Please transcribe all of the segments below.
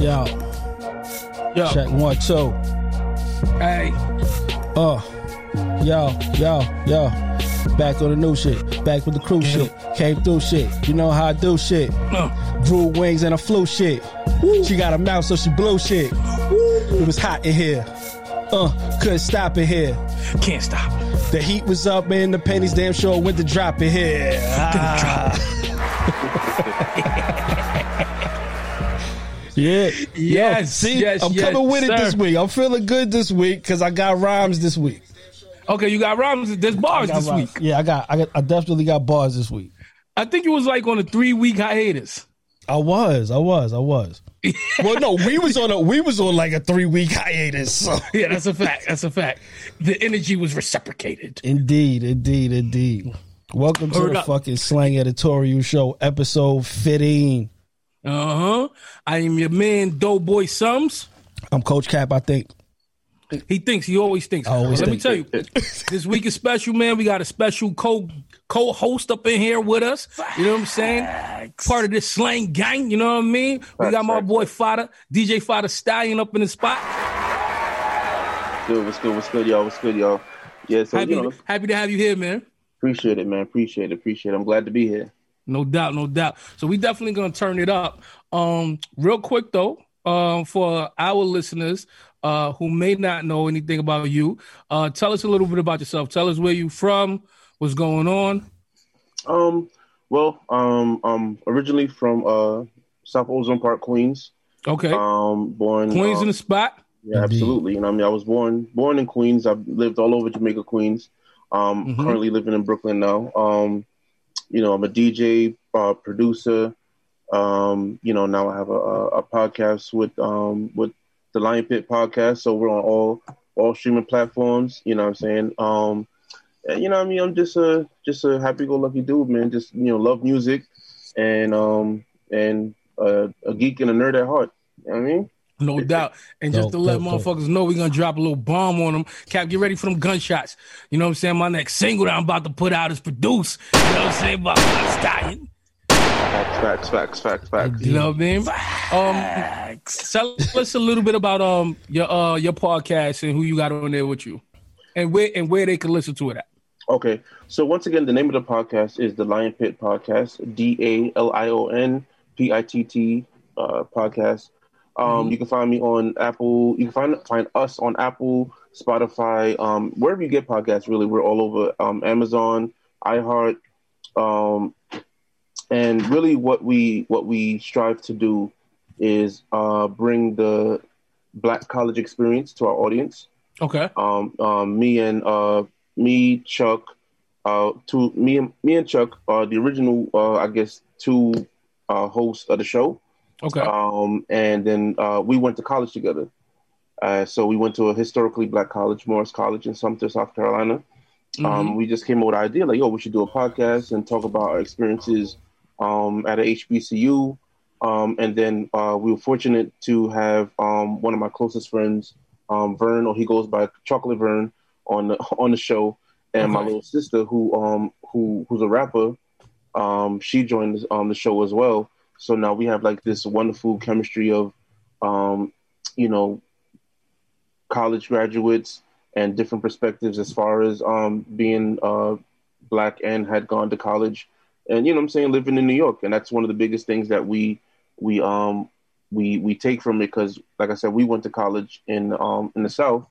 Yo. Yo. Check one, two. Hey. Uh. Yo, yo, yo. Back on the new shit. Back with the crew shit. Came through shit. You know how I do shit. Uh, Drew wings and a flu shit. She got a mouth, so she blew shit. It was hot in here. Uh, couldn't stop it here. can't stop. The heat was up and the pennies damn sure went to drop in here. Ah. Yeah. Yo, Yes, see, yes, I'm yes, coming with it this week. I'm feeling good this week because I got rhymes this week. Okay, you got rhymes. There's bars this rhymes. week. Yeah, I got, I got, I definitely got bars this week. I think it was like on a three week hiatus. I was, I was, I was. well, no, we was on a, we was on like a three week hiatus. So. Yeah, that's a fact. That's a fact. The energy was reciprocated. Indeed, indeed, indeed. Welcome to the up. fucking slang editorial show, episode 15. Uh huh. I am your man, Doughboy Sums. I'm Coach Cap, I think. He thinks. He always thinks. I always Let think. me tell you, this week is special, man. We got a special co co host up in here with us. You know what I'm saying? Part of this slang gang. You know what I mean? We got my boy Fadda, DJ Fadda Stallion up in the spot. Good, what's good, what's good, y'all? What's good, y'all? Yeah, so Happy, you know, happy to have you here, man. appreciate it, man. Appreciate it, appreciate it. I'm glad to be here. No doubt, no doubt. So we definitely gonna turn it up. Um, real quick though, um, for our listeners uh who may not know anything about you, uh, tell us a little bit about yourself. Tell us where you from, what's going on. Um, well, um, I'm originally from uh South Ozone Park, Queens. Okay, Um, born Queens uh, in the spot. Yeah, Indeed. absolutely. You know, I mean, I was born born in Queens. I've lived all over Jamaica, Queens. Um, Mhm. currently living in Brooklyn now. Um, you know, I'm a DJ, uh, producer. Um, you know, now I have a, a, podcast with um with the Lion Pit podcast. So we're on all all streaming platforms. You know what I'm saying? Um, and, you know, what I mean, I'm just a just a happy go lucky dude, man. Just you know, love music, and um and a geek and a nerd at heart. You know what I mean? No doubt. And just Dope, to let dope, dope. motherfuckers know, we're gonna drop a little bomb on them. Cap, get ready for them gunshots. You know what I'm saying? My next single that I'm about to put out is produced. You know what I'm saying? About my stallion. Facts, facts, facts, facts, facts. You know what I mean? Um, tell us a little bit about um your uh your podcast and who you got on there with you, and where and where they can listen to it at. Okay, so once again, the name of the podcast is the Lion Pit Podcast, D A L I O N P I T T uh, podcast. Um, You can find me on Apple. You can find find us on Apple, Spotify, um, wherever you get podcasts. Really, we're all over um, Amazon, iHeart, um, and really, what we what we strive to do is uh, bring the Black college experience to our audience Okay. um, um, me and uh, me, Chuck, uh, two me and me and Chuck are the original, uh, I guess, two uh, hosts of the show. Okay. Um, and then uh, we went to college together. Uh, so we went to a historically black college, Morris College in Sumter, South Carolina. Um, we just came up with the idea like, yo, we should do a podcast and talk about our experiences um, at a HBCU. Um, and then uh, we were fortunate to have um, one of my closest friends, um, Vern, or he goes by Chocolate Vern, on the on the show, and my little sister, who um who who's a rapper, um, she joined um, the show as well. So now we have like this wonderful chemistry of, um, you know, college graduates and different perspectives as far as um, being uh, black and had gone to college. And you know I'm saying living in New York and that's one of the biggest things that we we um we we take from it. Because like I said we went to college in um in the South.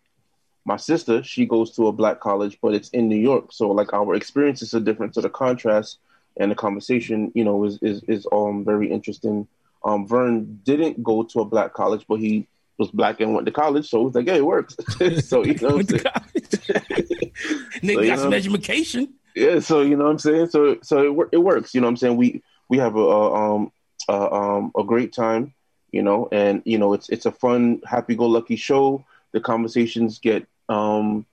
My sister she goes to a black college but it's in New York. So like our experiences are different. So the contrast and the conversation you know is is, is um very interesting. Um Vern didn't go to a black college but he was black and went to college so it's like yeah it works. So you know what I'm Went to saying? college. Nigga So, got some education. yeah so you know what i'm saying? So so it, it works you know what i'm saying? We we have a, a um a, um a great time you know and you know it's it's a fun happy-go-lucky show. The conversations get um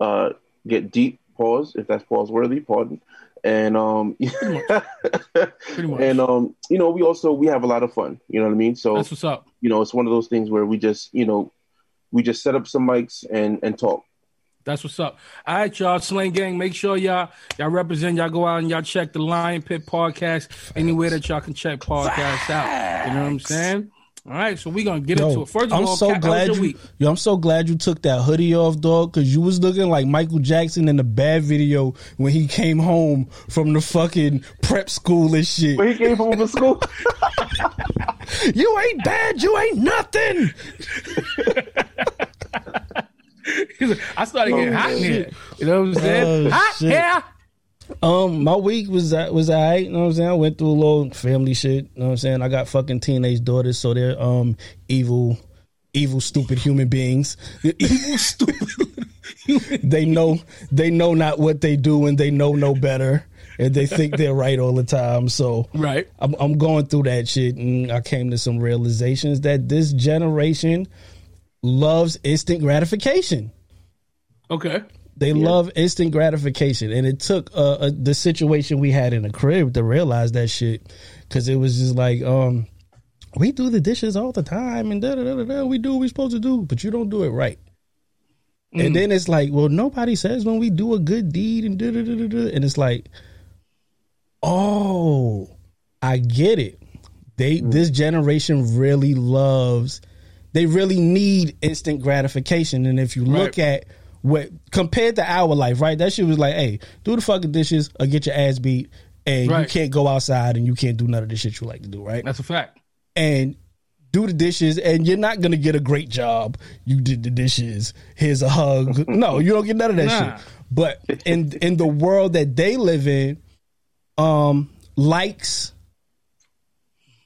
uh get deep. Pause if that's pause worthy pardon and um Pretty much. and um you know we also we have a lot of fun you know what i mean so That's what's up. you know it's one of those things where we just you know we just set up some mics and and talk That's what's up. All right, y'all, Slang Gang. Make sure y'all y'all represent. Y'all go out and y'all check the Lion Pit podcast anywhere that y'all can check podcasts out. You know what I'm saying? All right, so we're gonna get yo, into it. First of I'm all, so Kat, glad you, yo, I'm so glad you took that hoodie off, dog, because you was looking like Michael Jackson in the bad video when he came home from the fucking prep school and shit. When he came home from school, you ain't bad, you ain't nothing. I started getting oh, hot in oh, here. You know what I'm saying? Oh, hot here. Um, my week was that was alright. You know what I'm saying? I went through a little family shit. You know what I'm saying? I got fucking teenage daughters, so they're um evil, evil, stupid human beings. evil, stupid. they know they know not what they do, and they know no better, and they think they're right all the time. So right, I'm, I'm going through that shit, and I came to some realizations that this generation loves instant gratification. Okay. They yeah. love instant gratification, and it took uh, uh, the situation we had in the crib to realize that shit. Because it was just like, um, we do the dishes all the time, and da da da da. We do what we're supposed to do, but you don't do it right. Mm. And then it's like, well, nobody says when we do a good deed, and da da da da. And it's like, oh, I get it. They mm. this generation really loves. They really need instant gratification, and if you look right. at what compared to our life, right? That shit was like, hey, do the fucking dishes or get your ass beat, and right. you can't go outside and you can't do none of the shit you like to do, right? That's a fact. And do the dishes, and you're not gonna get a great job. You did the dishes. Here's a hug. no, you don't get none of that nah. shit. But in in the world that they live in, um, likes,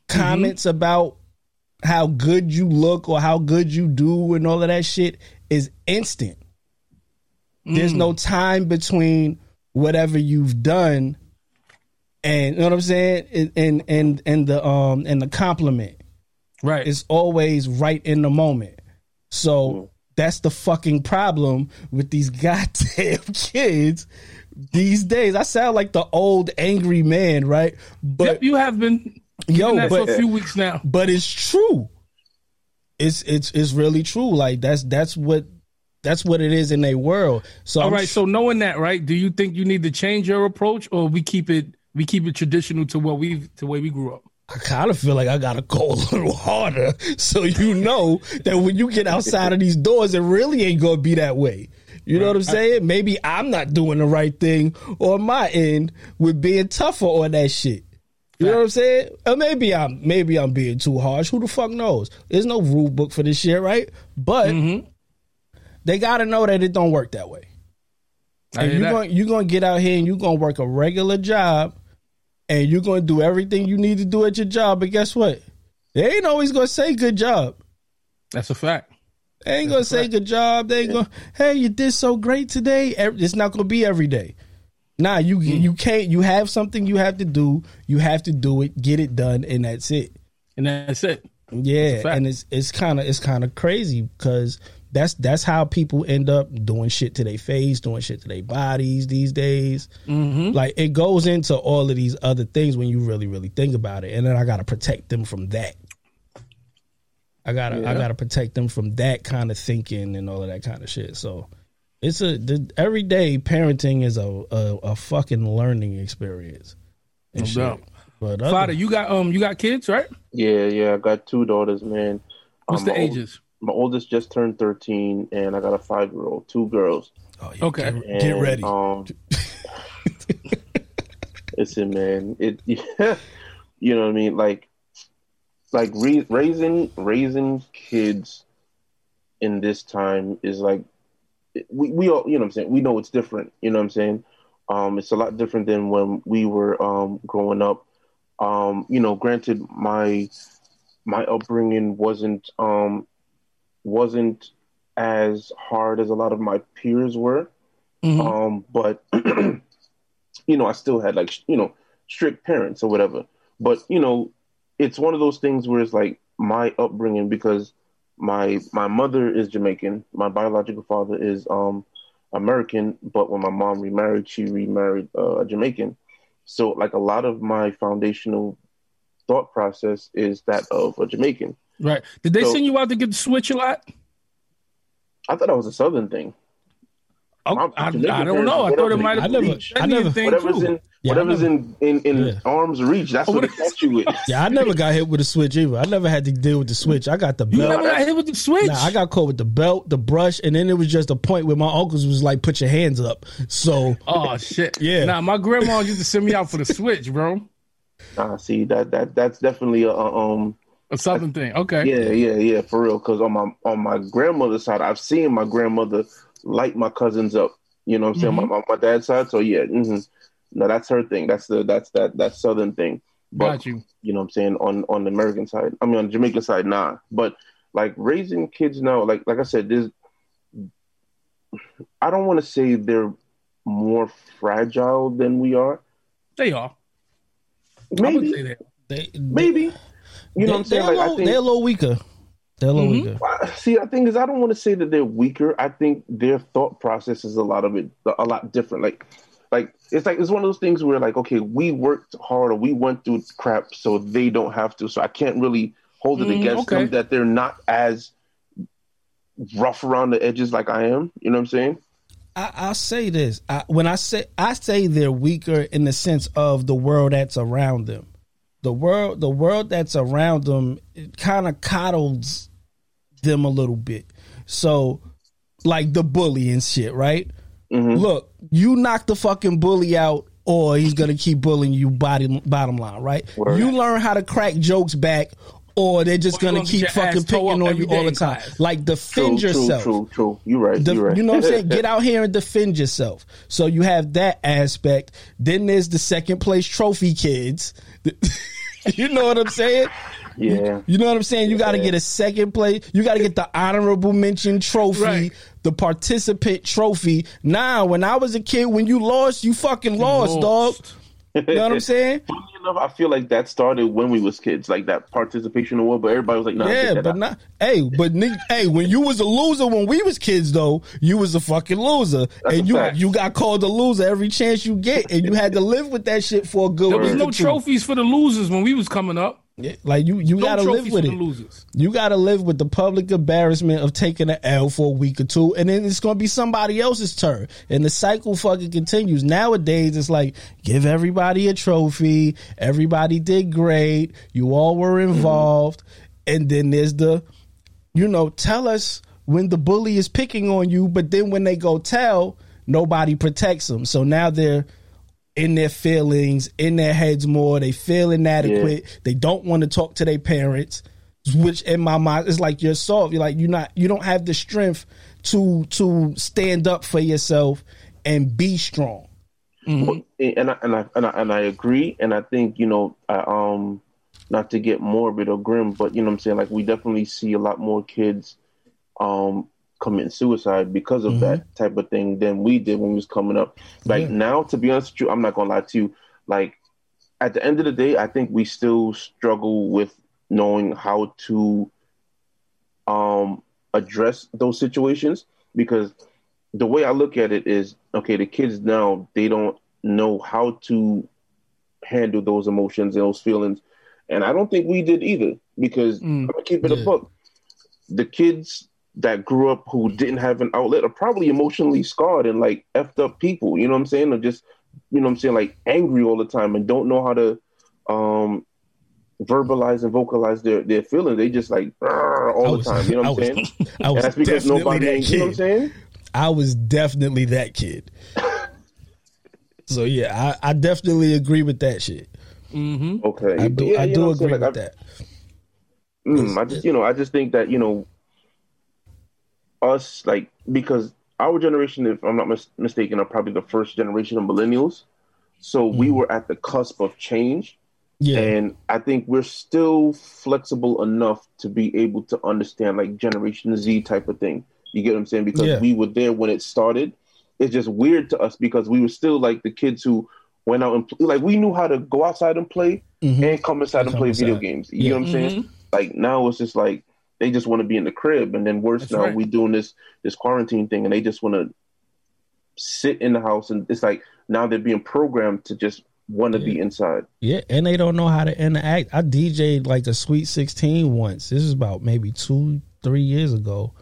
comments mm-hmm. about how good you look or how good you do and all of that shit is instant. There's no mm. time between whatever you've done and you know what I'm saying? And and and the um and the compliment. Right. It's always right in the moment. So that's the fucking problem with these goddamn kids these days. I sound like the old angry man, right? But yep, you have been yo but, for a few weeks now. But it's true. It's it's it's really true. Like that's that's what that's what it is in a world. So all right. so knowing that, right? Do you think you need to change your approach, or we keep it we keep it traditional to what we to the way we grew up? I kind of feel like I gotta go a little harder, so you know that when you get outside of these doors, it really ain't gonna be that way. You know what I'm saying? Maybe I'm not doing the right thing on my end with being tougher on that shit. You know what I'm saying? Or maybe I'm maybe I'm being too harsh. Who the fuck knows? There's no rule book for this shit, right? But mm-hmm. They got to know that it don't work that way. And you're going you're going to get out here and you're going to work a regular job and you're going to do everything you need to do at your job. But guess what? They ain't always going to say good job. That's a fact. They ain't That's gonna say good job. They ain't yeah. gonna, hey, you did so great today. It's not gonna be every day. Nah, you mm. you can't. You have something you have to do. You have to do it. Get it done, and that's it. And that's it. Yeah, that's and it's it's kind of it's kind of crazy because that's that's how people end up doing shit to their face, doing shit to their bodies these days. Mm-hmm. Like it goes into all of these other things when you really really think about it, and then I got to protect them from that. I gotta yeah. I gotta protect them from that kind of thinking and all of that kind of shit. So it's a the, everyday parenting is a, a, a fucking learning experience. No doubt. But other, Fadda, you got um you got kids, right? Yeah, yeah, I got two daughters, man. What's um, the ages? My oldest just turned 13 and I got a five year old, two girls. Oh, yeah. Okay. Get, and, get ready. Um, listen, man, it, yeah, you know what I mean? Like, like re- raising, raising kids in this time is like, we, we all, you know what I'm saying? We know it's different. You know what I'm saying? Um, it's a lot different than when we were, um, growing up. Um, you know, granted, my, my upbringing wasn't, um, wasn't as hard as a lot of my peers were. Mm-hmm. Um, but you know, I still had like you know strict parents or whatever. But you know, it's one of those things where it's like my upbringing because my my mother is Jamaican, my biological father is um American, but when my mom remarried, she remarried uh, a Jamaican. So like a lot of my foundational thought process is that of a Jamaican. Right. Did they so, send you out to get the switch a lot? I thought that was a southern thing. Oh, My I, I don't know. I thought it might have been I a never- thing whatever's too. in Yeah, I whatever's in in, in Yeah. arm's reach. That's what what they catch you with. Yeah, I never got hit with a switch either. I never had to deal with the switch. I got the belt. You never got hit with the switch. Nah, I got caught with the belt, the brush, and then it was just a point where my uncles was like, "Put your hands up." So oh shit. Yeah. Nah, my grandma used to send me out for the switch, bro. Nah, see that that that's definitely a um A southern thing. Okay. yeah yeah yeah for real. Because on my on my grandmother's side, I've seen my grandmother light my cousins up. You know what I'm saying? Mhm. My, my my dad's side. So yeah, hmm no, that's her thing. That's the that's that that southern thing. But Got you. you know what I'm saying on on the American side. I mean on the Jamaican side, nah. But like raising kids now, like like I said, this I don't want to say they're more fragile than we are. They are. Maybe, say that. they, maybe. You know what I'm saying? They're, a Like I little, think they're a little weaker. They're a little Mhm. weaker. See, I think is I don't want to say that they're weaker. I think their thought process is a lot of it, a lot different. Like, like it's like it's one of those things where like, okay, we worked hard or we went through crap, so they don't have to. So I can't really hold it Mm, against okay. them that they're not as rough around the edges like I am. You know what I'm saying? I, I'll say this: I, when I say I say they're weaker in the sense of the world that's around them. The world, the world that's around them, kind of coddles them a little bit. So, like the bully and shit, right? Mhm. Look, you knock the fucking bully out, or he's gonna keep bullying you. Bottom bottom line, right? Word. You learn how to crack jokes back, or they're just Or gonna gonna keep fucking ass picking on you all the time. Like defend true, yourself. true, true. You're right. The- you're right. You know what I'm saying? Get out here and defend yourself. So you have that aspect. Then there's the second place trophy kids. you know what I'm saying? Yeah. You know what I'm saying? You got to Yeah. get a second place. You got to get the honorable mention trophy, Right. the participant trophy. Now, when I was a kid, when you lost, you fucking lost, dog. Lost. You know what I'm saying? Funny enough, I feel like that started when we was kids, like that participation award. But everybody was like, "Nah, Yeah, but out. not. Hey, but nigga, hey, when you was a loser when we was kids, though, you was a fucking loser, That's and you fact. you got called a loser every chance you get, and you had to live with that shit for a good. There was no trophies for the losers when we was coming up. Yeah, Like you, you No got to live with it. losers. You got to live with the public embarrassment of taking an L for a week or two, and then it's to be somebody else's turn, and the cycle fucking continues. Nowadays, it's like give everybody a trophy. Everybody did great. You all were involved, and then there's the, you know, tell us when the bully is picking on you, but then when they go tell, nobody protects them. So now they're in their feelings, in their heads more. They feel inadequate. They don't want to talk to their parents, which in my mind is like you're soft. You're like you're not. You don't have the strength to to stand up for yourself and be strong. Well, and I, and I and I and I agree, and I think you know, I, um, not to get morbid or grim, but you know, what I'm saying like we definitely see a lot more kids, um, committing suicide because of that type of thing than we did when we was coming up. Like Yeah. now, to be honest with you, I'm not gonna lie to you. Like at the end of the day, I think we still struggle with knowing how to, um, address those situations because the way I look at it is okay, the kids now they don't know how to handle those emotions and those feelings. And I don't think we did either because Mm. I'm gonna keep it Yeah. a book. The kids that grew up who didn't have an outlet are probably emotionally scarred and like effed up people, you know what I'm saying? Or just you know what I'm saying, like angry all the time and don't know how to um verbalize and vocalize their, their feelings. They just like all I the time. You know what I'm saying? I And was that's because nobody that you know what I'm kid. saying? I was definitely that kid. so yeah, I, I definitely agree with that shit. Mm-hmm. Okay. I do. yeah, I do what I'm saying? agree Like, with I- that. Mm, I just, you know, I just think that you know, us like because our generation, if I'm not mis- mistaken, are probably the first generation of millennials. So we were at the cusp of change, Yeah. and I think we're still flexible enough to be able to understand like Generation Z type of thing. You get what I'm saying? Because Yeah. we were there when it started. It's just weird to us because we were still like the kids who went out and pl- like we knew how to go outside and play Mhm. and come inside and Come play video games. You Yeah. know what I'm saying? Like now it's just like they just want to be in the crib, and then worse That's now right. we doing this this quarantine thing, and they just want to sit in the house, and it's like now they're being programmed to just want to be inside. Yeah, and they don't know how to interact. I DJ'd like a Sweet 16 once. This is about maybe two, three years ago.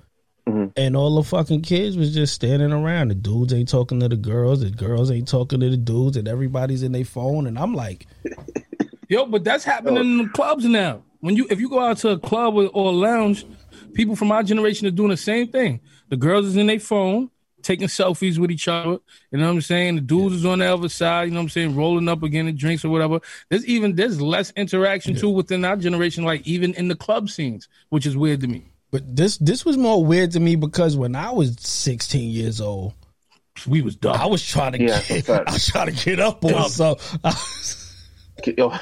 Mm-hmm. and all the fucking kids was just standing around. The dudes ain't talking to the girls, the girls ain't talking to the dudes, and everybody's in their phone. And I'm like, Yo, but that's happening oh. in the clubs now. When you if you go out to a club or, or a lounge, people from our generation are doing the same thing. The girls is in their phone, taking selfies with each other. You know what I'm saying? The dudes is on the other side, you know what I'm saying, rolling up again the drinks or whatever. There's even there's less interaction too within our generation, like even in the club scenes, which is weird to me. but this this was more weird to me because when I was 16 years old, We was dumb. I was trying to Yeah, get. I was trying to get up on so. Yo,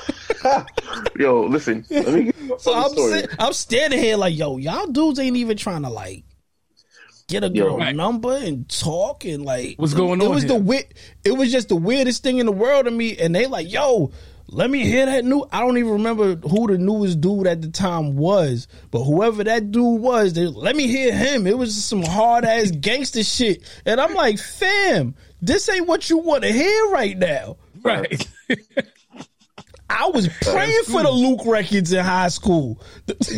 yo, listen. Let me give So I'm story. sit, I'm standing here like, yo, y'all dudes ain't even trying to like get a girl Right. number and talk and like What's going it on was the here? weird it was just the weirdest thing in the world to me. And they like, yo, let me hear that new I don't even remember who the newest dude at the time was, but whoever that dude was, they let me hear him. It was some hard ass gangster shit. And I'm like, fam, this ain't what you want to hear right now. right. I was praying for the Luke records in high school.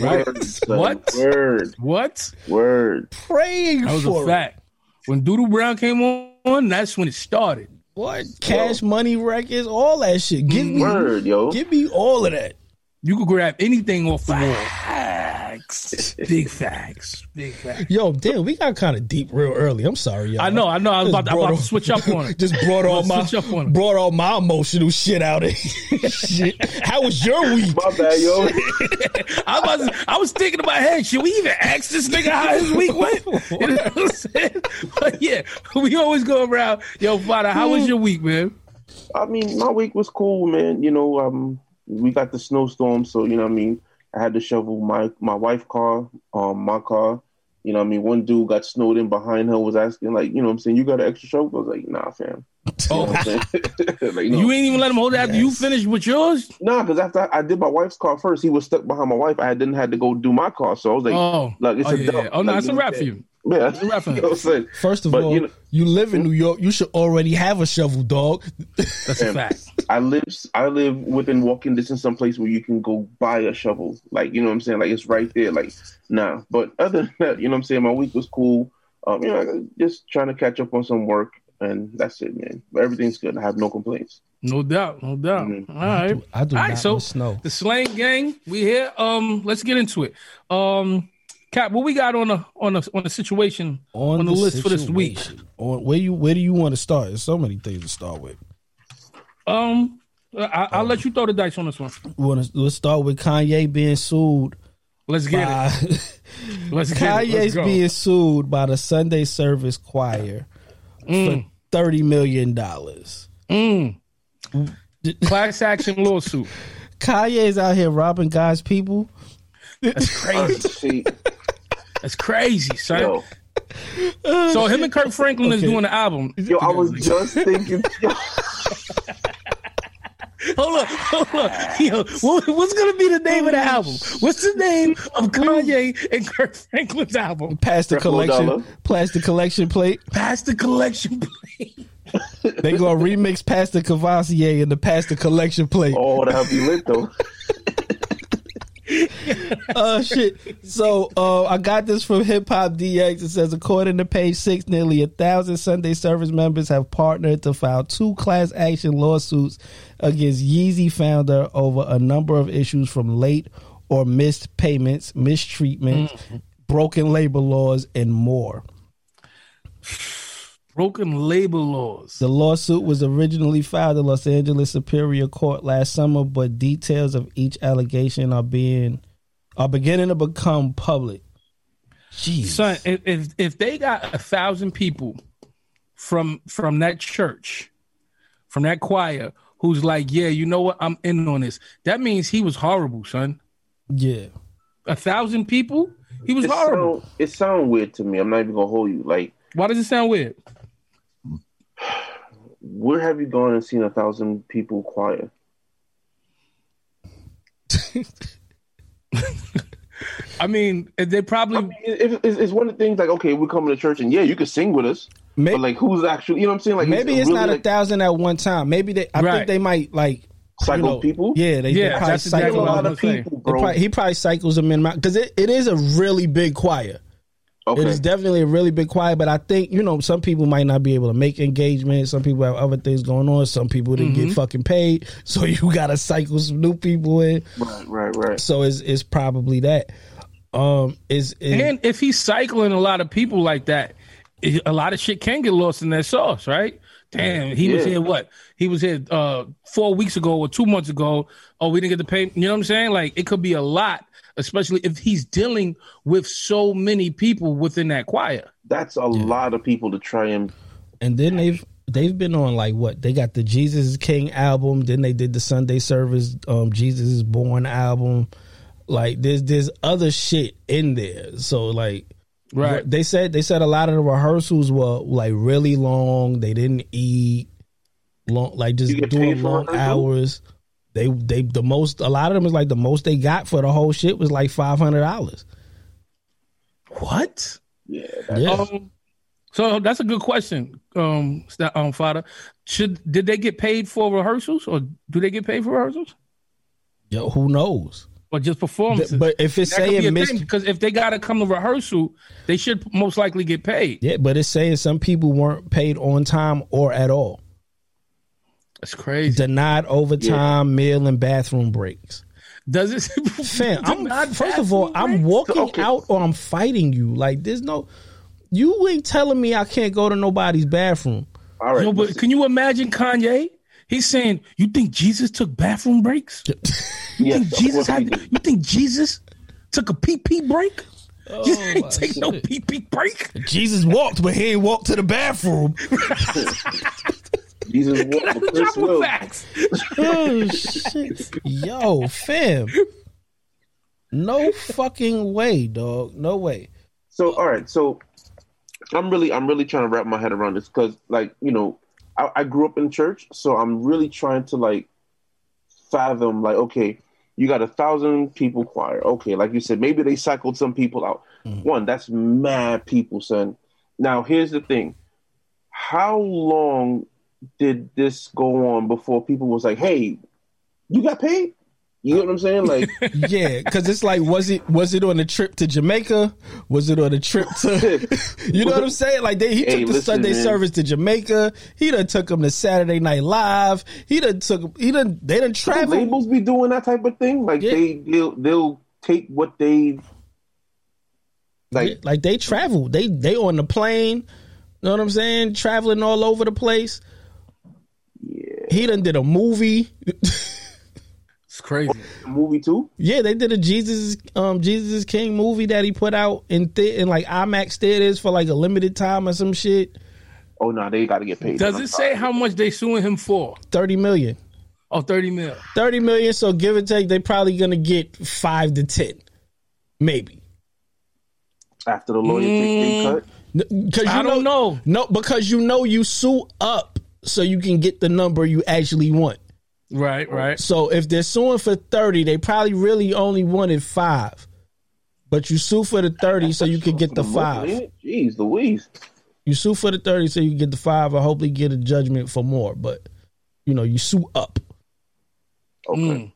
Word. What? Word, what? word. praying That was for a it. fact. When Doo Doo Brown came on, that's when it started. What cash money records, all that shit. Give me, Word, yo. give me all of that. You could grab anything off the wall. Facts. Big facts. Big facts. Yo, damn, we got kind of deep real early. I'm sorry, y'all. I know, I know. I was Just about, to, I'm about to switch up on it. Just brought all my up on brought all my emotional shit out of shit. How was your week? My bad, yo. I was, I was thinking about, hey, should we even ask this nigga how his week went? You know what I'm saying? But yeah, we always go around. Yo, Fadda, how was your week, man? I mean, my week was cool, man. You know, um, we got the snowstorm, so you know, what I mean, I had to shovel my my wife's car, um, my car. You know, what I mean, one dude got snowed in behind her, was asking like, you know, what I'm saying, you got an extra shovel? I was like, nah, fam. You know saying? like, no. You ain't even let him hold it after you finished with yours? Nah, because after I did my wife's car first, he was stuck behind my wife. I didn't had to go do my car, so I was like, Oh, like it's oh, a yeah, dump. oh no, Like, it's a wrap for you. Yeah, a wrap for you know what I'm saying. First of But, all, you you, live in New York. You should already have a shovel, dog. That's a fact. I live I live within walking distance someplace where you can go buy a shovel. Like, you know what I'm saying? Like it's right there. Like, nah. But other than that, you know what I'm saying? My week was cool. Um, you know, just trying to catch up on some work and that's it, man. But everything's good. I have no complaints. No doubt, no doubt. Mhm. All right. I do All not right, so snow. the slang gang, we here. Um, let's get into it. Um, Cap, what we got on the on the on the situation on, the, list for this week? On where you where do you want to start? There's so many things to start with. Um, I, I'll let you throw the dice on this one. Wanna, let's start with Kanye being sued Let's get by it. Let's get it. Let's Kanye's being sued by the Sunday Service Choir for thirty million dollars. Mm. Class action lawsuit. Kanye's out here robbing God's people. That's crazy. see, That's crazy, son. yo, So him and Kirk Franklin is doing the album. yo, I was just thinking, Hold on, hold on. Yo, what, what's gonna be the name of the album? What's the name of Kanye and Kirk Franklin's album? Past the collection, Dollar. plastic collection plate. Pass the collection plate. They gonna remix Pass the Courvoisier and the Pastor collection plate. oh, that'd be lit though. uh shit. So uh I got this from Hip Hop DX. It says according to page six, nearly a thousand Sunday service members have partnered to file two class action lawsuits against Yeezy founder over a number of issues from late or missed payments, mistreatment, broken labor laws, and more. Broken labor laws. The lawsuit was originally filed at Los Angeles Superior Court last summer, but details of each allegation are being are beginning to become public. Jeez. Son, if, if if they got a thousand people from from that church, from that choir, who's like, yeah, you know what, I'm in on this. That means he was horrible, son. Yeah. A thousand people, he was It horrible. sound, it sound weird to me. I'm not even gonna hold you. Like, Why does it sound weird? Where have you gone and seen a thousand people choir? I mean, they probably I mean, it, it's, it's one of the things like, okay, we're coming to church and yeah, you can sing with us, May- but like, who's actually, you know what I'm saying? Like, maybe it's really, not a thousand at one time. Maybe they I Right. think they might like cycle you know, people. Yeah, they, Yeah, they probably that's exactly cycle a lot of people, bro. probably- he probably cycles them in because it, it is a really big choir. Okay. It is definitely a really big quiet, but I think you know some people might not be able to make engagement. Some people have other things going on. Some people didn't Mm-hmm. get fucking paid, so you got to cycle some new people in. Right, right, right. So it's it's probably that. Um, is is And if he's cycling a lot of people like that, a lot of shit can get lost in that sauce, right? Damn, he was here. What he was here uh, four weeks ago or two months ago. Oh, we didn't get the pay. You know what I'm saying? Like it could be a lot, especially if he's dealing with so many people within that choir. That's a lot of people to try and and then they've they've been on like what they got the Jesus is King album. Then they did the Sunday service um Jesus is Born album. Like there's there's other shit in there. So like Right. they said they said a lot of the rehearsals were like really long. They didn't eat long like just You doing long rehearsal? hours. They they the most a lot of them is like the most they got for the whole shit was like five hundred dollars. What? yeah. Yeah. Um, so that's a good question, um, Sta- um, Fadda. Should did they get paid for rehearsals, or do they get paid for rehearsals, Yo, who knows? or just performances? But if it's that saying a missed because if they got to come to rehearsal, they should most likely get paid. Yeah, but it's saying some people weren't paid on time or at all. That's crazy. Denied overtime, meal, and bathroom breaks. Does it? Fam, I'm, not. first of all, bathroom I'm walking Okay. out or I'm fighting you. Like, there's no. You ain't telling me I can't go to nobody's bathroom. all right. Yo, but can you imagine Kanye? He's saying, "You think Jesus took bathroom breaks? You Yes, think Jesus had? You think Jesus took a pee pee break? Oh, you my ain't take no pee pee break. Jesus walked, but he ain't walked to the bathroom. Jesus walked That's with the Chris triple Will. facts. oh shit, yo, fam. No fucking way, dog. No way. So all right, so I'm really I'm really trying to wrap my head around this because like you know I, I grew up in church, so I'm really trying to like fathom like okay, you got a thousand people choir, okay, like you said, maybe they cycled some people out. Mm-hmm. One, that's mad people, son. Now here's the thing: how long did this go on before people was like, hey, you got paid? You know what I'm saying? Like. Yeah, because it's like, was it was it on a trip to Jamaica? Was it on a trip to? you know what I'm saying? Like they, he Hey, took the listen, Sunday man. service to Jamaica. He done took him to Saturday Night Live. He done took he done they done traveled. labels be doing that type of thing. Like Yeah. they they'll, they'll take what they like. Like they travel. They they on the plane. You know what I'm saying? Traveling all over the place. Yeah, He done did a movie. It's crazy. movie too. yeah, they did a Jesus um Jesus King movie that he put out in th- in like IMAX theaters for like a limited time or some shit. Oh no, they got to get paid. Does I'm it sorry. say how much they suing him for? Thirty million. Oh, 30 mil. 30 million so give or take they probably gonna get five to ten maybe after the lawyer Mm. their cut? because you I don't know. no because you know you sue up so you can get the number you actually want Right, right. so if they're suing for 30 they probably really only wanted five but you sue for the 30 so you can get the five money, ain't it? Jeez, Louise. you sue for the 30 so you can get the five or hopefully get a judgment for more but you know you sue up Okay. Mm.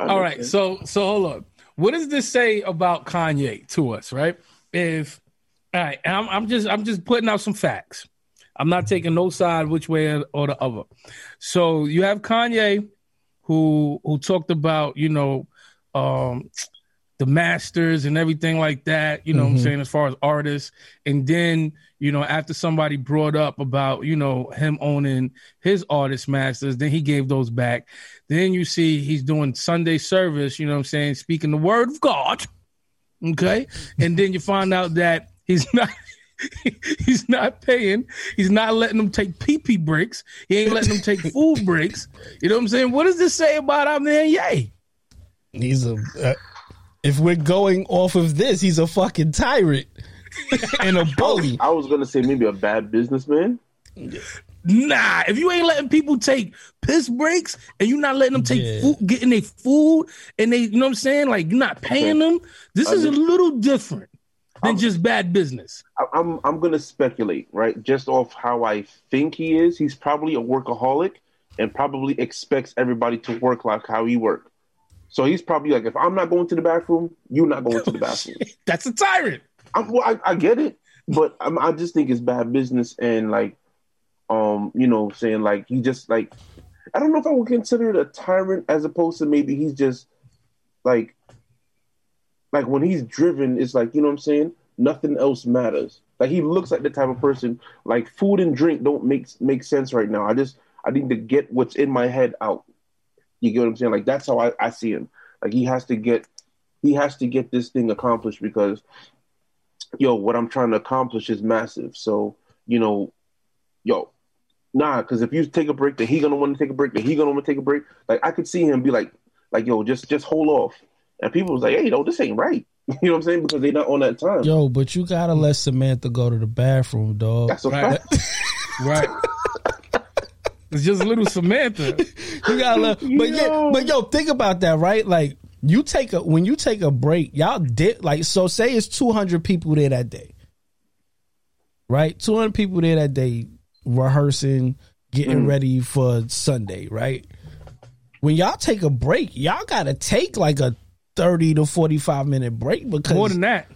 All right, so so hold on. What does this say about Kanye to us, right? If all right, I'm, I'm just I'm just putting out some facts. I'm not taking no side which way or the other. So you have Kanye, who who talked about you know um, the masters and everything like that. You know what I'm saying as far as artists, and then you know after somebody brought up about you know him owning his artist masters, then he gave those back. Then you see he's doing Sunday service, you know what I'm saying, speaking the word of God. Okay. And then you find out that he's not he's not paying. He's not letting them take pee pee breaks. He ain't letting them take food breaks. You know what I'm saying? What does this say about our man Yay? he's a uh, if we're going off of this he's a fucking tyrant and a bully I was gonna say maybe a bad businessman. Nah, if you ain't letting people take piss breaks and you're not letting them take Yeah. food, getting their food, and they, you know what I'm saying? Like you're not paying them. This is a little different than just bad business. I, I'm I'm gonna speculate, right? Just off how I think he is. He's probably a workaholic and probably expects everybody to work like how he work. So he's probably like, if I'm not going to the bathroom, you're not going to the bathroom. That's a tyrant. I'm, well, I, I get it, but I'm, I just think it's bad business and like, um, you know, saying like he just like, I don't know if I would consider it a tyrant as opposed to maybe he's just like, like when he's driven, it's like you know what I'm saying. Nothing else matters. Like he looks like the type of person like food and drink don't make make sense right now. I just I need to get what's in my head out. You get what I'm saying? Like that's how I, I see him. Like he has to get he has to get this thing accomplished because yo, what I'm trying to accomplish is massive. So, you know, yo, nah, because if you take a break, then he gonna want to take a break, then he gonna want to take a break. Like I could see him be like, like, yo, just just hold off. And people was like, hey, no, this ain't right. You know what I'm saying? Because they not on that time. Yo, but you gotta let Samantha go to the bathroom, dog. That's a Right. fact. Right. it's just little Samantha. You gotta let, but yeah, but yo, think about that, right? Like you take a when you take a break, y'all did like so. Say it's two hundred people there that day, right? Two hundred people there that day rehearsing, getting mm. ready for Sunday, right? When y'all take a break, y'all gotta take like a thirty to forty five minute break because More than that.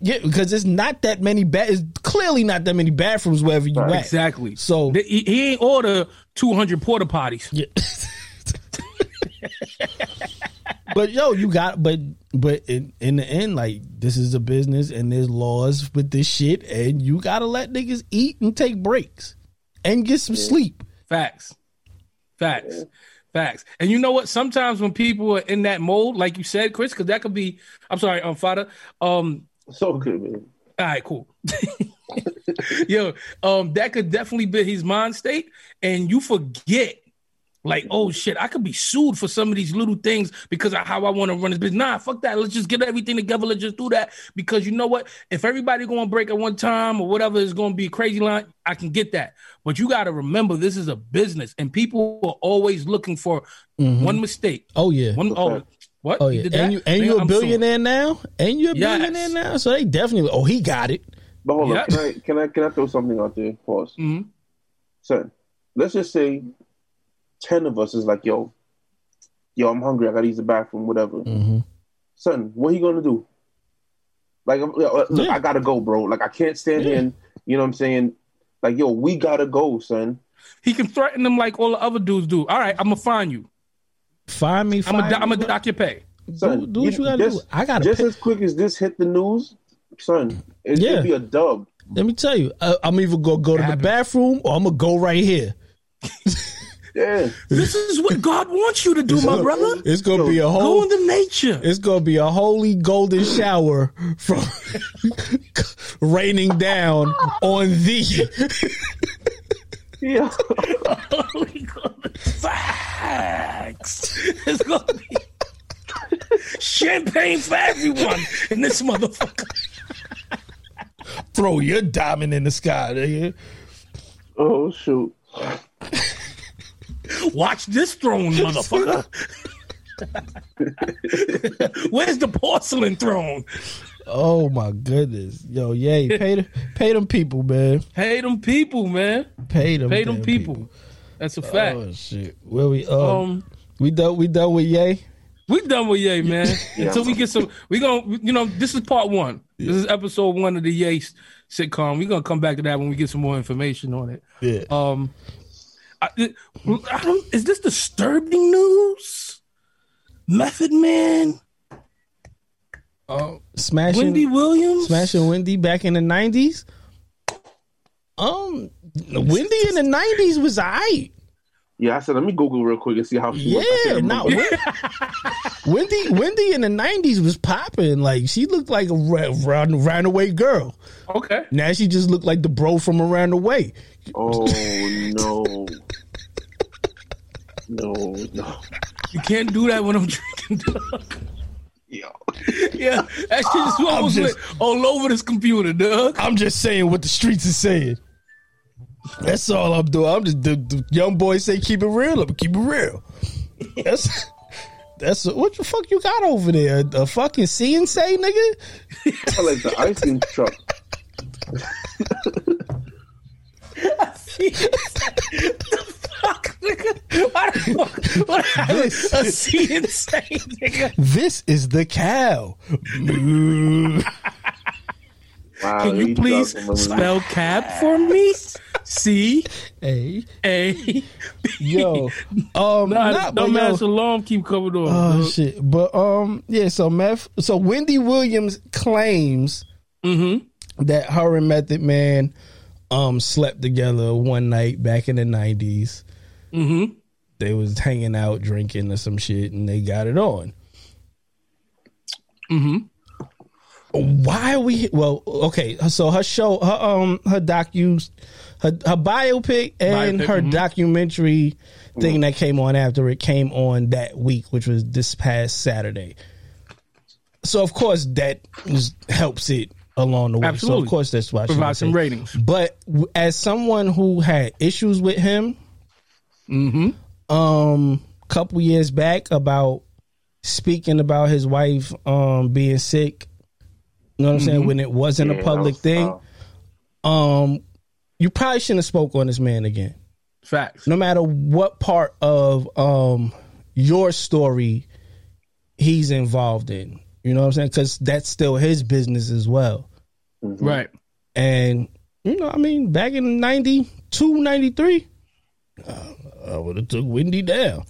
yeah, because it's not that many ba- It's clearly not that many bathrooms wherever you at. Exactly. So- The- he, he ain't order 200 porta potties. Yeah. but yo, you got but but in in the end, like this is a business and there's laws with this shit, and you gotta let niggas eat and take breaks and get some sleep. Facts. Facts. Facts. And you know what? Sometimes when people are in that mode, like you said, Chris, because that could be, I'm sorry, um, Fadda. Um, So good, man. all right, cool. Yo, um, that could definitely be his mind state, and you forget, like, oh shit, I could be sued for some of these little things because of how I want to run this business. Nah, fuck that. Let's just get everything together. Let's just do that because you know what? If everybody going to break at one time or whatever is going to be a crazy line, I can get that. But you got to remember, this is a business, and people are always looking for one mistake. Oh yeah. One oh, what? Oh You yeah, did and you and you're a I'm suing. billionaire now, and you're a Yes. billionaire now. So they definitely. Oh, he got it. But hold Yeah. up, can I, can I can I throw something out there? Pause. Mhm. Son, let's just say ten of us is like, yo, yo, I'm hungry. I gotta use the bathroom, whatever. Mm-hmm. Son, what he gonna do? Like, I'm- look, Yeah. I gotta go, bro. Like, I can't stand Yeah. here. You know what I'm saying? Like, yo, we gotta go, son. He can threaten them like all the other dudes do. All right, I'm gonna find you. Find me. I'm Find gonna I'm gonna dock your pay. Son, do, do what you gotta just, do. I gotta. just pay- as quick as this hit the news, son. It's Yeah. gonna be a dub. Let me tell you, uh, I'm either gonna go to the bathroom or I'm gonna go right here. Yeah, This is what God wants you to do, my brother. It's gonna be a whole Go whole. into nature. It's gonna be a holy golden shower from raining down on thee. yeah. holy golden Facts. It's gonna be champagne for everyone in this motherfucker. Throw your diamond in the sky, nigga. oh shoot. Watch this throne, motherfucker. Where's the porcelain throne? Oh my goodness, yo, yay! Pay the, pay them people, man. Pay them people, man. Pay them, Pay them damn people. That's a fact. Oh shit, where we? Uh, Um, we done. We done with yay. we done with Yay, man. Yeah. Until we get some, we gonna, you know, this is part one. This is episode one of the Yay sitcom. We're gonna come back to that when we get some more information on it. Yeah. Um, I, I don't, is this disturbing news? Method Man, Oh, smashing, Wendy Williams, smashing Wendy back in the nineties. Um, Wendy in the nineties was alright. Yeah, I said, let me Google real quick and see how she looks. I Yeah, can't not. Wendy. Wendy in the nineties was popping. Like she looked like a ra- ran, ran away girl. Okay, Now she just looked like the bro from around the way. Oh no. No, no. you can't do that when I'm drinking. Dog. Yo. Yeah, that shit is almost just- lit all over this computer, Doug. I'm just saying what the streets are saying. That's all I'm doing. I'm just the, the young boys say keep it real. I'm keep it real. That's that's what the fuck you got over there? A, a fucking see and say nigga? I like the icing truck. the fuck, nigga? Why the fuck? What This- a see and say, nigga? This is the cow. Wow, Can you please spell cab for me? C Hey, A. yo, um, Nah, nah, but no yo- man's alarm keep coming on. Oh dog. shit! But um, yeah. So Meth, so Wendy Williams claims Mm-hmm. that her and Method Man um slept together one night back in the nineties. Mm-hmm. They was hanging out, drinking or some shit, and they got it on. Mm-hmm. Why are we? Well, okay. So her show, her um, her docu, her her biopic and Biopic, her mhm. documentary thing that came on after it came on that week, which was this past Saturday. So of course that is, helps it along the way. So Absolutely. of course that's why she Provide some ratings. But as someone who had issues with him, Mm-hmm. um, couple years back about speaking about his wife um being sick. You know what I'm saying? When it wasn't Yeah, a public was thing, foul. um, you probably shouldn't have spoke on this man again. Facts. No matter what part of um your story he's involved in. You know what I'm saying? Because that's still his business as well. Right. And you know, I mean, back in 92, 93, uh, I would have took Wendy down.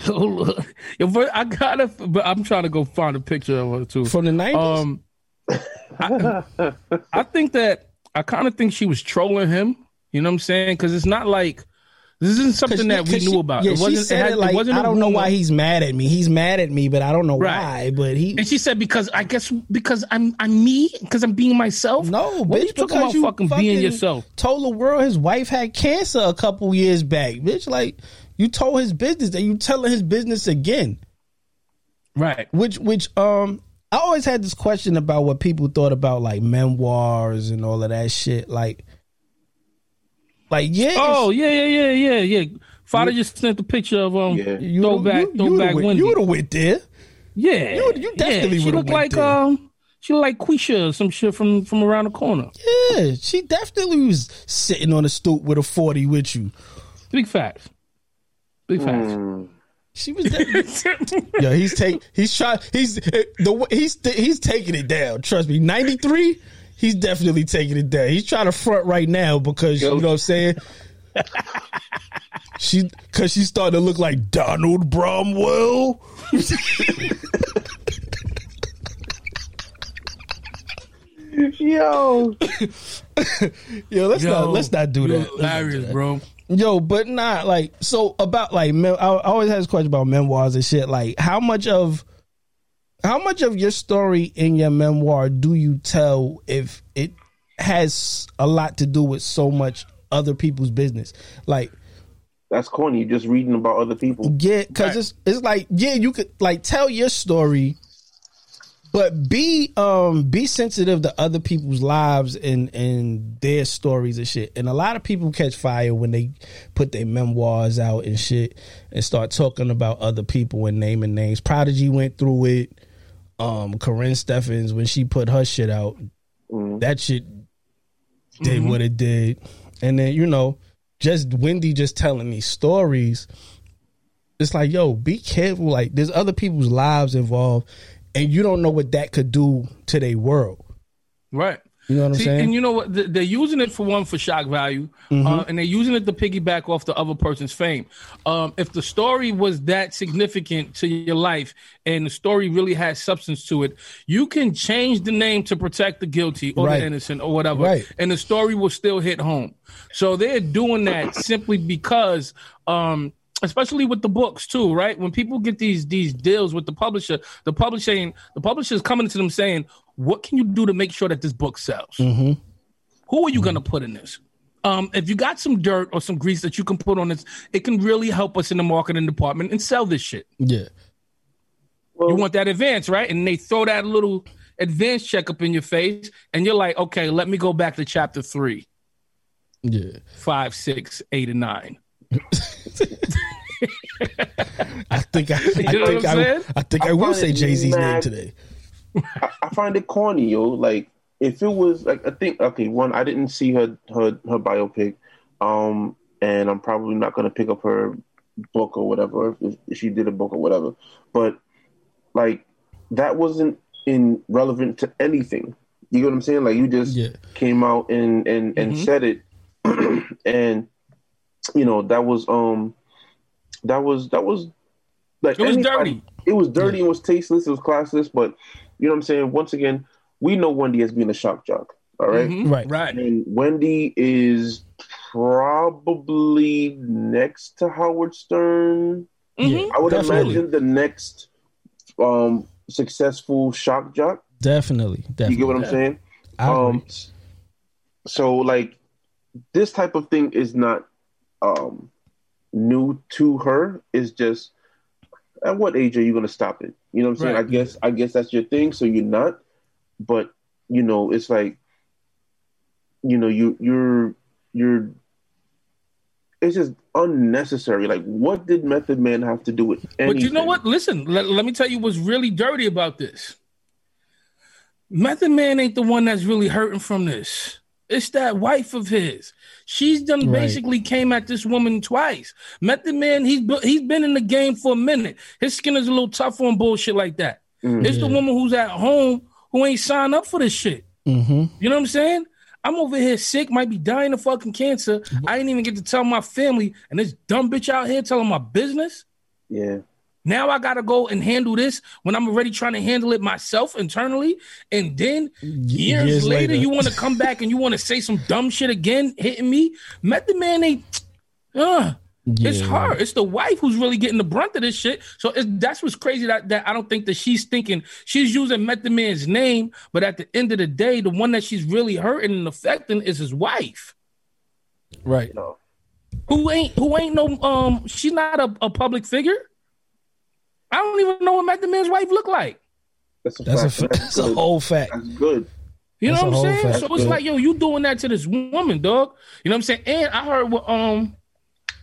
Yo, but I gotta. But I'm trying to go find a picture of her too. from the 90s. Um, I, I think that I kind of think she was trolling him. You know what I'm saying? Because it's not like this isn't something that we knew she- about. Yeah, it wasn't. she said had- it like wasn't a I don't know why he's mad at me. He's mad at me, but I don't know Right. why. But he And she said because I guess because I'm I'm me because I'm being myself. no, what bitch, are you talking about? you fucking, being yourself. Told the world his wife had cancer a couple years back, bitch. Like you told his business, and you telling his business again. Right. Which, which, um, I always had this question about what people thought about like memoirs and all of that shit. Like, like yeah, Oh yeah yeah yeah yeah yeah. Fadda just sent the picture of um Yeah. you throwback you, throwback you, Wendy. you would have went there. yeah, you- you definitely yeah. She would've looked went like there. um she looked like Quisha or some shit from from around the corner. Yeah, she definitely was sitting on the stoop with a forty with you. Big facts. Big facts. Mm. She was. Definitely, yeah, he's take. He's trying. He's eh, the way- he's he's taking it down. Trust me. Ninety three. He's definitely taking it down. He's trying to front right now because you know what I'm saying. She because she's starting to look like Donald Bromwell. Yo, Yo, let's Yo, not let's not do that. Let's do Hilarious, bro. Yo, but not like so about like I I always had this question about memoirs and shit. Like, how much of how much of your story in your memoir do you tell if it has a lot to do with so much other people's business? Like, that's corny. You're just reading about other people. yeah, because Right. it's it's like yeah, you could like tell your story, but be um be sensitive to other people's lives and and their stories and shit. And a lot of people catch fire when they put their memoirs out and shit and start talking about other people and naming names. Prodigy went through it. Um, Karrine Steffans when she put her shit out, that shit did what it did. And then you know, just Wendy just telling these stories it's like, yo, be careful. Like, there's other people's lives involved, and you don't know what that could do to their world. Right. You know what I'm See, saying? and you know what? They're using it for one for shock value, Mm-hmm. uh, and they're using it to piggyback off the other person's fame. Um, if the story was that significant to your life, and the story really has substance to it, you can change the name to protect the guilty or Right. the innocent or whatever, Right. and the story will still hit home. So they're doing that simply because. Um, Especially with the books too, right? When people get these these deals with the publisher, the publishing the publisher is coming to them saying, "What can you do to make sure that this book sells?" Mm-hmm. Who are you going to put in this? Um, if you got some dirt or some grease that you can put on this, it can really help us in the marketing department and sell this shit. yeah. Well, You want that advance, right? And they throw that little advance check up in your face, and you're like, okay, let me go back to chapter three, Yeah. five, six, eight, and nine. I think I, I know think I'm I, think I, I will say Jay Z's name today. I, I find it corny, yo. Like if it was like I think okay, one I didn't see her her her biopic, um, and I'm probably not gonna pick up her book or whatever if, if she did a book or whatever. But like that wasn't in relevant to anything. You get what I'm saying? Like you just Yeah. came out and and and Mhm. said it, and you know that was um that was that was like It was anybody- dirty. It was dirty. It was tasteless. It was classless. But you know what I'm saying? Once again, we know Wendy as being a shock jock. All right? Mhm. Right. Right. and Wendy is probably next to Howard Stern. Mhm. I would Definitely. imagine the next um successful shock jock. Definitely. Definitely. You get what I'm saying? I. Um, so like this type of thing is not um new to her. It's just at what age are you gonna stop it? You know what I'm saying? Right. I guess I guess that's your thing, so you're not. But you know, it's like you know, you you're you're it's just unnecessary. Like what did Method Man have to do with anything? But you know what? Listen, let, let me tell you what's really dirty about this. Method Man ain't the one that's really hurting from this. It's that wife of his. She's done Right. basically came at this woman twice. Method Man, he's he's been in the game for a minute. His skin is a little tough on bullshit like that. Mhm. It's the woman who's at home who ain't signed up for this shit. hmm You know what I'm saying? I'm over here sick, might be dying of fucking cancer. I ain't even get to tell my family, and this dumb bitch out here telling my business. Yeah. Now I gotta go and handle this when I'm already trying to handle it myself internally, and then years, years later, later. you want to come back and you want to say some dumb shit again, hitting me. Method Man ain't. Uh, it's Yeah. her. It's the wife who's really getting the brunt of this shit. So it's, that's what's crazy. That, that I don't think that she's thinking she's using Method Man's name, but at the end of the day, the one that she's really hurting and affecting is his wife, Right. No. who ain't who ain't no um. She's not a, a public figure. I don't even know what Method Man's wife look like. That's a That's fact. fa- that's a whole fact. That's good. You That's know a what I'm saying? fact. So it's Yeah. like, yo, you doing that to this woman, dog. You know what I'm saying? And I heard what um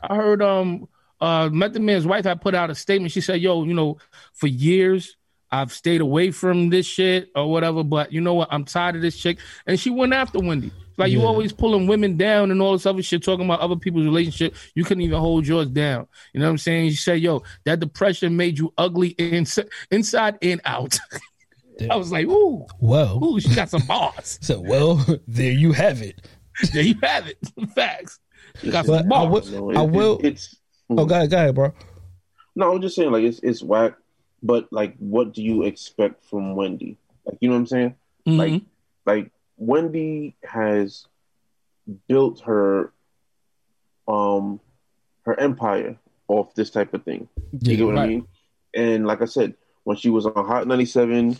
I heard um uh Method Man's wife had put out a statement. She said, Yo, you know, for years I've stayed away from this shit or whatever, but you know what? I'm tired of this chick. And she went after Wendy. Like you always pulling women down and all this other shit, talking about other people's relationship. You couldn't even hold yours down. You know what I'm saying? You say, "Yo, that depression made you ugly ins- inside and out." I was like, "Ooh, Well, ooh, she got some balls." so well, there you have it. There you have it. Facts. She got But some I balls. will- No, it- I will- it- it's Oh, go ahead, go ahead, bro. no. I'm just saying, like it's it's whack. But like, what do you expect from Wendy? Like, you know what I'm saying? Mhm. Like, like Wendy has built her um her empire off this type of thing. You get what I mean? And like I said, when she was on Hot 97,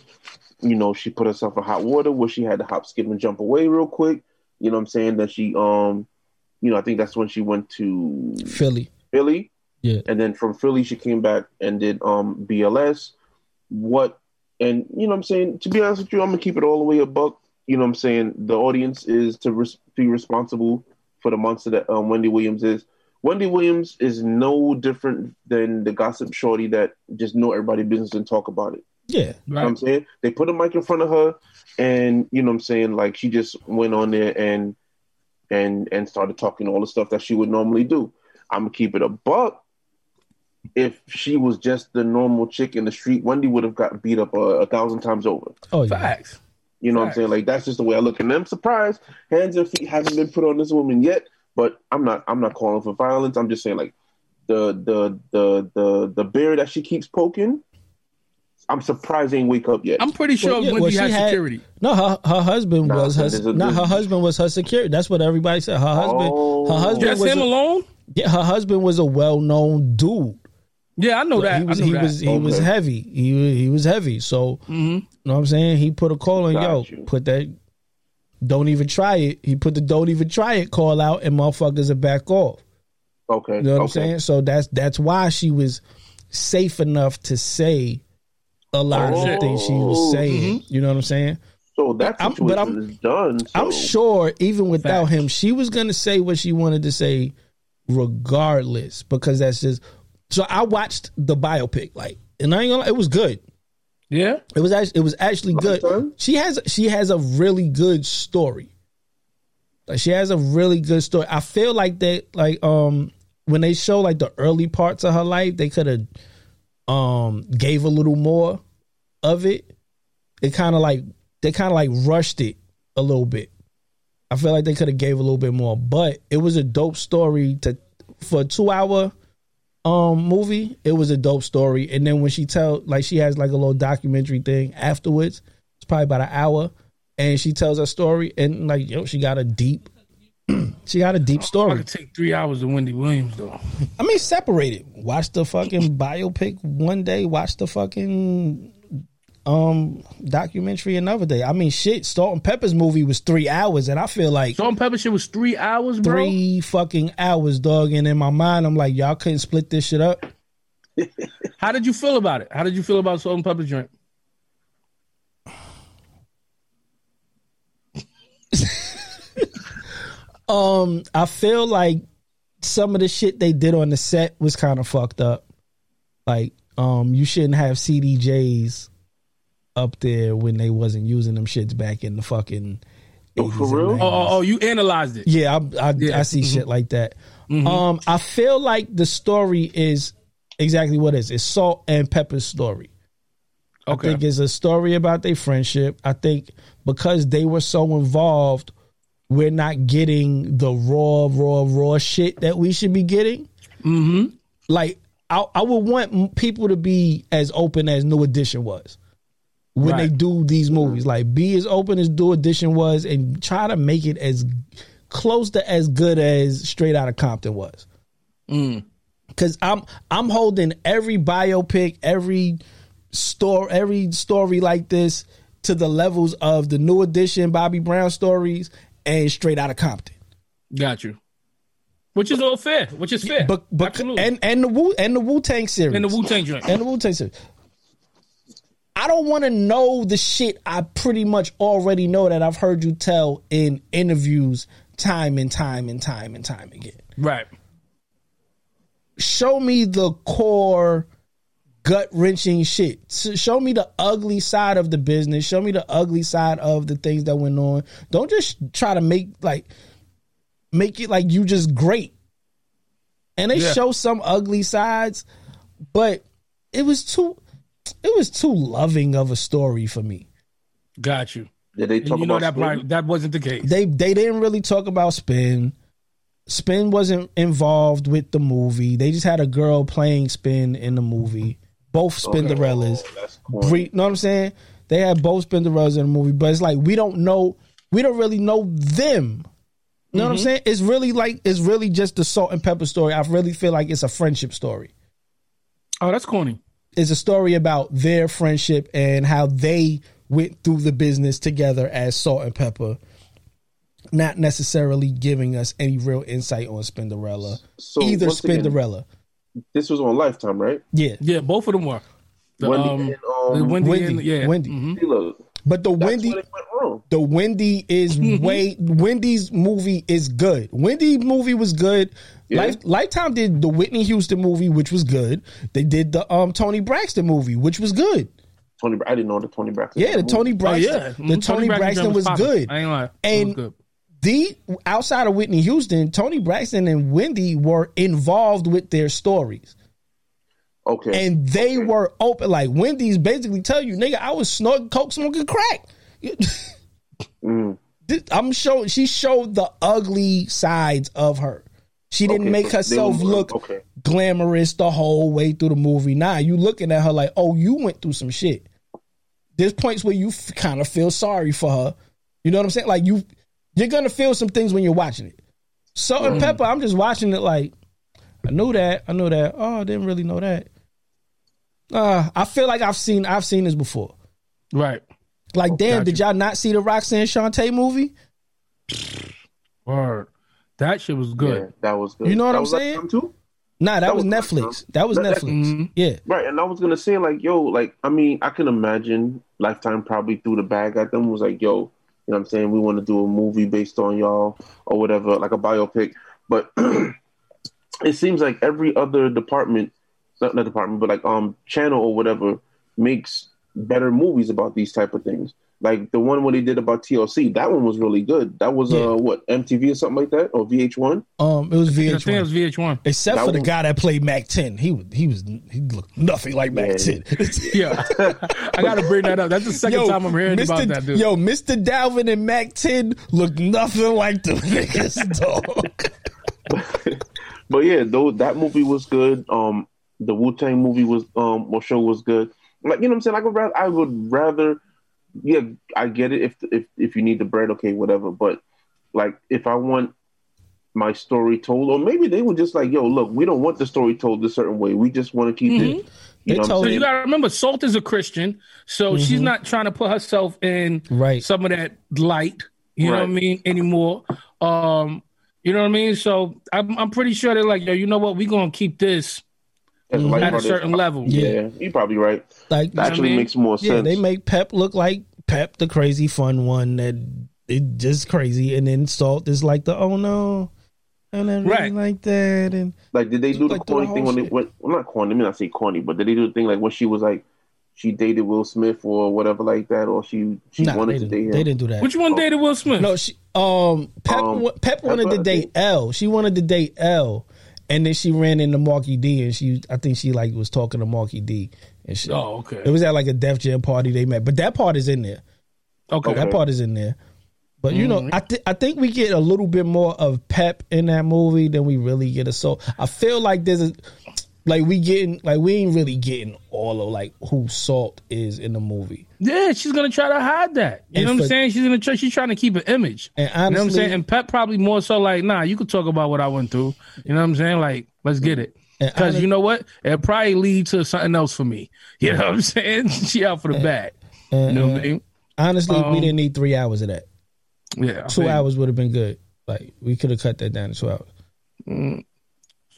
you know, she put herself in hot water where she had to hop, skip, and jump away real quick. You know what I'm saying? Then she um you know, I think that's when she went to Philly. Philly. Yeah. And then from Philly she came back and did um BLS. What and you know what I'm saying? To be honest with you, I'm gonna keep it all the way a buck. You know what I'm saying? The audience is to res- be responsible for the monster that um, Wendy Williams is. Wendy Williams is no different than the gossip shorty that just know everybody business and talk about it. Yeah. You know what I'm saying? They put a mic in front of her and you know what I'm saying, like she just went on there and and and started talking all the stuff that she would normally do. I'm gonna keep it a buck. If she was just the normal chick in the street, Wendy would have got beat up a, a thousand times over. Oh yeah. Facts. You know what I'm saying? Like that's just the way I look. And I'm surprised hands and feet haven't been put on this woman yet. But I'm not. I'm not calling for violence. I'm just saying like the the the the the bear that she keeps poking. I'm surprised they ain't wake up yet. I'm pretty sure Well, yeah, Wendy well, she had had- security. No, her her husband Nah, was her. there's a- Not her husband was her security. That's what everybody said. Her husband. Oh. Her husband oh. Just was. him a, alone? yeah, her husband was a well known dude. Yeah, I know that. He was he that. was he was heavy. He he was heavy. So Mhm. you know what I'm saying? He put a call on yo, you. put that don't even try it. He put the don't even try it call out and motherfuckers are back off. okay. You know what I'm saying? So that's that's why she was safe enough to say a lot of the Oh, things she was saying. Mm-hmm. You know what I'm saying? So that I'm- situation but I'm- is done. So. I'm sure even without Facts. him, she was gonna say what she wanted to say, regardless, because that's just. So I watched the biopic, like, and I ain't gonna. lie, It was good. Yeah. It was actually it was actually good. Okay. She has she has a really good story. Like she has a really good story. I feel like that like um when they show like the early parts of her life, they could have um gave a little more of it. It kind of like they kind of like rushed it a little bit. I feel like they could have gave a little bit more, but it was a dope story to for a two hour um movie. It was a dope story, and then when she tell like she has like a little documentary thing afterwards. It's probably about an hour, and she tells her story, and like yo, she got a deep, she got a deep I story. could take three hours of Wendy Williams though. I mean, separate it. Watch the fucking biopic one day. Watch the fucking um documentary another day. I mean, shit. Salt and Pepa's movie was three hours, and I feel like Salt and Pepa shit was three hours, bro. three fucking hours, dog. And in my mind, I'm like, y'all couldn't split this shit up. How did you feel about it? How did you feel about Salt and Pepa joint? Um, I feel like some of the shit they did on the set was kind of fucked up. Like, um, you shouldn't have CDJs up there when they wasn't using them shits back in the fucking. Oh, for real? Oh, oh, oh, you analyzed it. Yeah, I I, Yeah. Mm-hmm. See shit like that. Um, I feel like the story is exactly what it is. It's Salt and Pepa's story. I Okay. think it's a story about their friendship. I think because they were so involved, we're not getting the raw, raw, raw shit that we should be getting. Mm-hmm. Like I, I would want people to be as open as New Edition was when they do these mm-hmm. movies. Like be as open as New Edition was, and try to make it as close to as good as Straight Outta Compton was. Mm. Because I'm I'm holding every biopic, every story, every story like this to the levels of the New Edition Bobby Brown stories and Straight Outta Compton. Got you. Which is all fair. Which is fair. But but Absolutely. and and the Wu and the Wu Tang series And the Wu Tang joint. and the Wu Tang series. I don't want to know the shit I pretty much already know that I've heard you tell in interviews time and time and time and time again. right. Show me the core gut wrenching shit. Show me the ugly side of the business. Show me the ugly side of the things that went on. Don't just try to make like make it like you just great. And they Yeah. show some ugly sides, but it was too it was too loving of a story for me. Got you. Did they And talk you know about that probably, that wasn't the case. They they didn't really talk about Spin. Spin wasn't involved with the movie. They just had a girl playing Spin in the movie. Both Spinderellas. Oh, that's corny. Bre- know what I'm saying? They had both Spinderellas in the movie, but it's like we don't know. We don't really know them. You know what I'm mm-hmm. saying? It's really like it's really just the Salt and Pepa story. I really feel like it's a friendship story. oh, that's corny. It's a story about their friendship and how they went through the business together as Salt and Pepa. Not necessarily giving us any real insight on Spinderella. So, Either once again- Spinderella. This was on Lifetime, right? Yeah. Yeah, both of them were. The, Wendy um, and, the um, Wendy, Wendy, and yeah, Wendy. Mhm. But the that's Wendy where it went wrong. the Wendy is Mm-hmm. way Wendy's movie is good. Wendy movie was good. Yeah. Life, Lifetime did the Whitney Houston movie, which was good. They did the um Toni Braxton movie, which was good. Toni, I didn't know the Toni Braxton. Yeah, the movie. Toni Oh Braxton, yeah, the Mhm. Toni, Braxton, joint was popping. good. I ain't lying. And good. the outside of Whitney Houston, Toni Braxton and Wendy were involved with their stories. Okay. And they were open. Like Wendy's basically tell you, nigga, I was snorting coke, smoking crack. Mm. I'm showing. She showed the ugly sides of her. She didn't Okay, make so herself were- look okay. glamorous the whole way through the movie. Nah, you looking at her like, oh, you went through some shit. There's points where you f- kind of feel sorry for her. You know what I'm saying? Like you, you're gonna feel some things when you're watching it. Salt and Pepa. I'm just watching it like, I knew that. I knew that. Oh, I didn't really know that. Uh, I feel like I've seen I've seen this before. Right. Like, damn, got did you. y'all not see the Roxanne Shante movie? Word. That shit was Yeah, good. that was good. You know what That I'm was saying? Lifetime too? Nah, that, That was was Netflix. Lifetime. That was That- Netflix. Mhm. Yeah. Right, and I was gonna say like, yo, like, I mean, I can imagine Lifetime probably threw the bag at them. Was like, yo, you know, what I'm saying we want to do a movie based on y'all or whatever, like a biopic. But it seems like every other department, not not department, but like um channel or whatever makes better movies about these type of things. Like the one when he did about TLC, that one was really good. That was Yeah. uh what MTV or something like that or VH1. Um, it was I think it VH1. was VH1. Except That for the was- guy that played Mack 10. He was he was he looked nothing like Mac Yeah. 10. Yeah, I got to bring that up. That's the second time I'm hearing Mr. about that dude. Yo, Mr. Dalvin and Mack 10 look nothing like the niggas, dog. But yeah, though that movie was good. Um, the Wu Tang movie was um or show was good. Like you know what I'm saying. I would rather I would rather. Yeah, I get it. If if if you need the bread, okay, whatever. But like if I want my story told, or maybe they were just like, yo, look, we don't want the story told a certain way. We just want to keep Mm-hmm. it. You know what told I'm So you got to remember, Salt is a Christian, so she's not trying to put herself in Right. some of that light. You know what I mean? Anymore. Um, you know what I mean? So I'm I'm pretty sure they're like, yo, you know what? We're gonna keep this As light at a as- certain level. Yeah. Yeah, you're probably right. Like That actually I mean? makes more yeah, sense. they make Pep look like Pep, the crazy fun one that it just crazy, and then Salt is like the oh no, and then Right. like that, and Like, did they do the Like, corny the thing whole when they shit. went? Well, not corny. I me not say corny, but did they do the thing like when she was like, she dated Will Smith or whatever like that, or she she nah, wanted they to didn't, date him? they didn't do that. Which one dated Will Smith? No, she um Pep Um, Pep wanted Pepper, to date think. L. She wanted to date L, and then she ran into Markie Dee, and she I think she like was talking to Markie Dee and she, Oh, okay. It was at like a Def Jam party they met, but that part is in there. Okay. That part is in there. But you Mm-hmm. know, I th- I think we get a little bit more of Pep in that movie than we really get a soul. I feel like there's a like we getting like we ain't really getting all of like who Salt is in the movie. Yeah, she's gonna try to hide that. You And know what I'm saying? She's gonna try. She's trying to keep an image. And you know what I'm saying? And Pep probably more so like, nah, you could talk about what I went through. You know what I'm saying? Like, let's get it. Because you know what? It probably lead to something else for me. You know what I'm saying? she out for the bag. You know what I mean? Honestly, we Um, didn't need three hours of that. Yeah. I Two hours would have been good. Like we could have cut that down to two hours.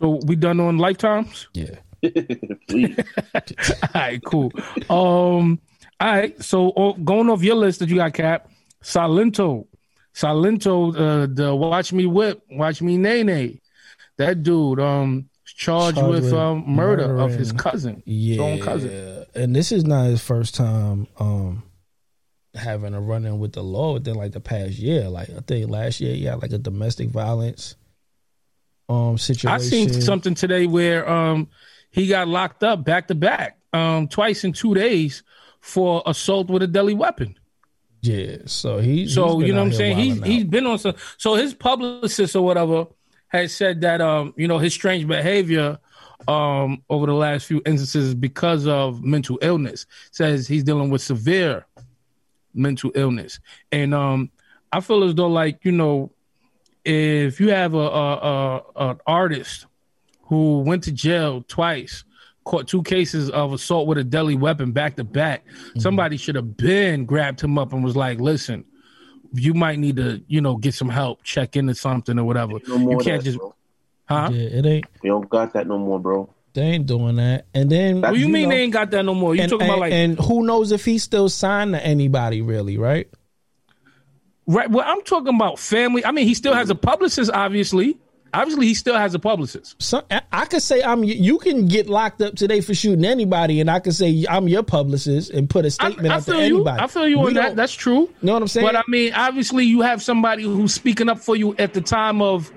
So we done on lifetimes. Yeah. All right, cool. Um, all right. So uh, going off your list that you got, Cap, Silento, Silento, uh, the Watch Me Whip, Watch Me Nay Nay, that dude, um, charged, Charged with, with um, murder of his murdering- cousin, his Yeah. own cousin. And this is not his first time um having a run in with the law within like the past year. Like I think last year he had like a domestic violence um situation. I seen something today where um he got locked up back to back, um, twice in two days for assault with a deadly weapon. Yeah. So he So he's you know what I'm saying? He's wilding he's out. been on some. So his publicist or whatever has said that um you know his strange behavior um over the last few instances because of mental illness. Says he's dealing with severe mental illness, and um I feel as though like you know if you have a a, a an artist who went to jail twice. Caught two cases of assault with a deadly weapon back to back. Mm-hmm. Somebody should have been grabbed him up and was like, "Listen, you might need to, you know, get some help, check into something or whatever. No you can't that, just, bro. huh? Yeah, it ain't We don't got that no more, bro. they ain't doing that. And then What do you, mean know, they ain't got that no more? You and, talking and, about like and who knows if he's still signed to anybody really, right? Right? Well, I'm talking about family. I mean, he still has a mm-hmm. publicist, obviously. Obviously, he still has a publicist. So I- I could say I'm. You can get locked up today for shooting anybody, and I could say I'm your publicist and put a statement I out to you. anybody. I feel you We on that. That's true. You know what I'm saying? But I mean, obviously, you have somebody who's speaking up for you at the time of,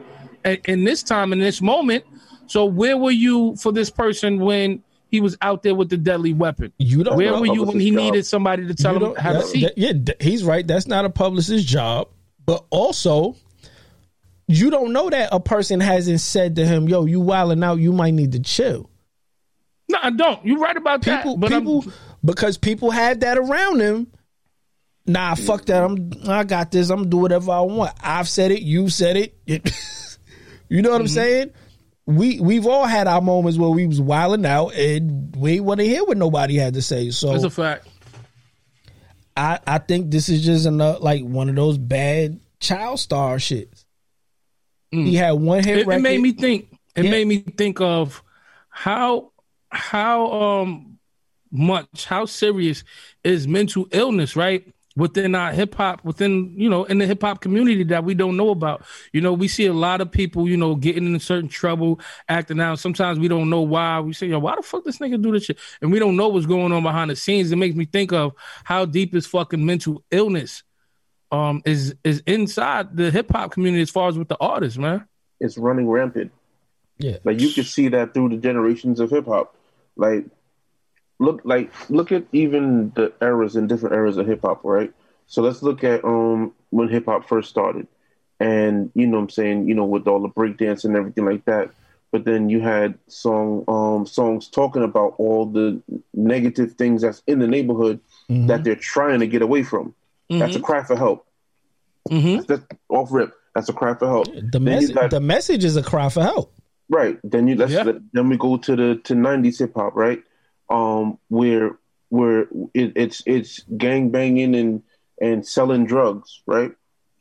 in this time, in this moment. So where were you for this person when he was out there with the deadly weapon? you don't Where know. were you when he job. needed somebody to tell You him have a seat? that- yeah, he's right. That's not a publicist's job. But also, you don't know that a person hasn't said to him, "Yo, you wilding out. You might need to chill." No, I don't. You're right about People, that. But I'm- people, because people had that around him. Nah, fuck that. I'm. I got this. I'm gonna do whatever I want. I've said it. You said it. you know what I'm Mm-hmm. saying? We we've all had our moments where we was wilding out and we want to hear what nobody had to say. So That's a fact. I, I think this is just another like one of those bad child star shits. He had one hit Mm. It, it made me think. It Yeah. made me think of how how um much how serious is mental illness, right? Within our hip hop, within you know, in the hip hop community that we don't know about. You know, we see a lot of people, you know, getting in certain trouble, acting out. Sometimes we don't know why. We say, yo, why the fuck this nigga do this shit? And we don't know what's going on behind the scenes. It makes me think of how deep is fucking mental illness um is is inside the hip hop community as far as with the artists, man. It's running rampant. Yeah. Like you can see that through the generations of hip hop. Like look like look at even the eras and different eras of hip hop, right? So let's look at um when hip hop first started. And you know what I'm saying, you know, with all the breakdance and everything like that. But then you had song um songs talking about all the negative things that's in the neighborhood Mhm. that they're trying to get away from. That's a cry for help. Mm-hmm. That's off rip. That's a cry for help. The Then you message, got- the message is a cry for help. Right. Then you let's Yeah. let- then we go to the to nineties hip hop, right? Um where where it, it's it's gang banging and and selling drugs, right?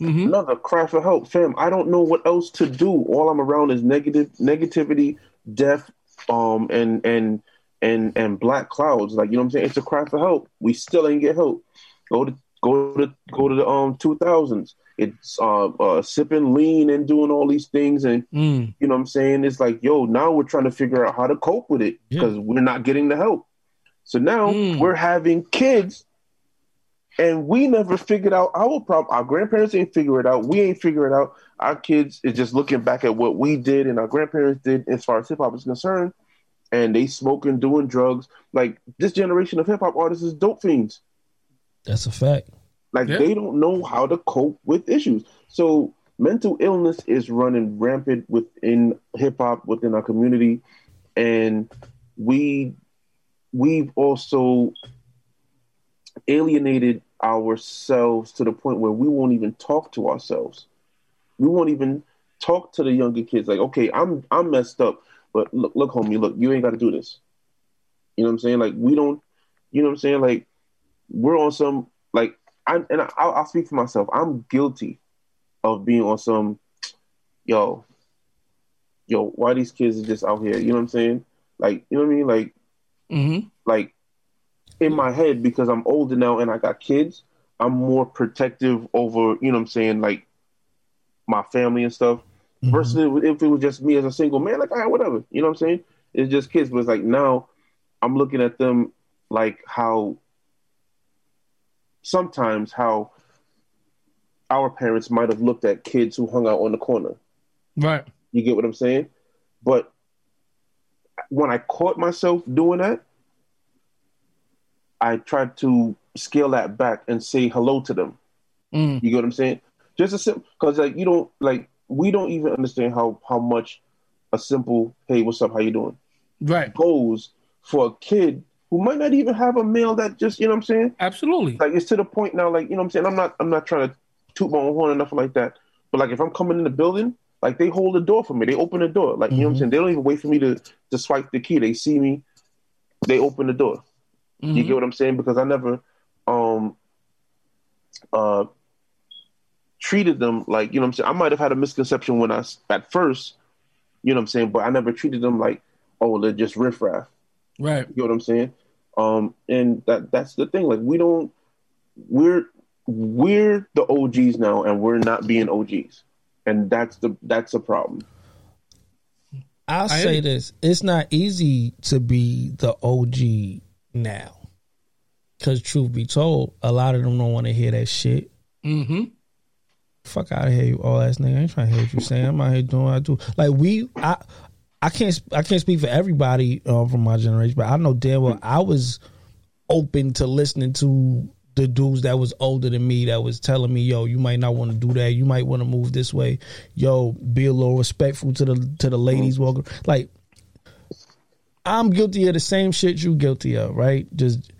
Mm-hmm. Another cry for help, fam. I don't know what else to do. All I'm around is negative negativity, death, um, and and and and black clouds. Like you know what I'm saying? It's a cry for help. We still ain't get help. Go to go to go to the um two thousands. It's uh, uh sipping lean and doing all these things and Mm. you know what I'm saying? It's like, yo, now we're trying to figure out how to cope with it Yeah. because we're not getting the help. So now Mm. we're having kids and we never figured out our problem. Our grandparents ain't figure it out. We ain't figure it out. Our kids is just looking back at what we did and our grandparents did as far as hip hop is concerned. And they smoking, doing drugs. Like this generation of hip hop artists is dope fiends. That's a fact. Like Yeah. they don't know how to cope with issues. So mental illness is running rampant within hip hop, within our community, and we we've also alienated ourselves to the point where we won't even talk to ourselves. We won't even talk to the younger kids. Like, okay, I'm I'm messed up, but look, look, homie, look, you ain't got to do this. You know what I'm saying? Like, we don't. You know what I'm saying? Like, we're on some I and I, I'll, I'll speak for myself. I'm guilty of being on some, yo, yo, why these kids are just out here? You know what I'm saying? Like, you know what I mean? Like, Mm-hmm. like in my head because I'm older now and I got kids. I'm more protective over, you know what I'm saying, like my family and stuff. Mhm. Versus if it was just me as a single man, like, all right, whatever. You know what I'm saying? It's just kids, but it's like now I'm looking at them like how sometimes how our parents might have looked at kids who hung out on the corner. Right. You get what I'm saying? But when I caught myself doing that, I tried to scale that back and say hello to them. Mm. You get what I'm saying? Just a simple because like you don't like we don't even understand how how much a simple hey what's up how you doing Right. goes for a kid who might not even have a male that just you know what I'm saying Absolutely. like it's to the point now like you know what I'm saying I'm not I'm not trying to toot my own horn or nothing like that but like if I'm coming in the building like they hold the door for me they open the door like you know what I'm Mhm. saying they don't even wait for me to to swipe the key they see me they open the door you Mhm. get what I'm saying? Because I never um uh treated them like, you know what I'm saying? I might have had a misconception when I s- at first, you know what I'm saying, but I never treated them like, oh, they're just riffraff. Right. You know what I'm saying? Um and that that's the thing. Like we don't we're we're the OGs now and we're not being OGs. And that's the that's the problem. I'll say am- this: it's not easy to be the OG now, because truth be told, a lot of them don't want to hear that shit. Mm-hmm. Fuck out of here, you all ass nigga. I ain't trying to hear what you saying. I'm out here doing what I do. Like we, I, I can't, I can't speak for everybody uh, from my generation, but I know damn well I was open to listening to the dudes that was older than me that was telling me, yo, you might not want to do that. You might want to move this way. Yo, be a little respectful to the to the ladies walking. Like, I'm guilty of the same shit you guilty of, right? Just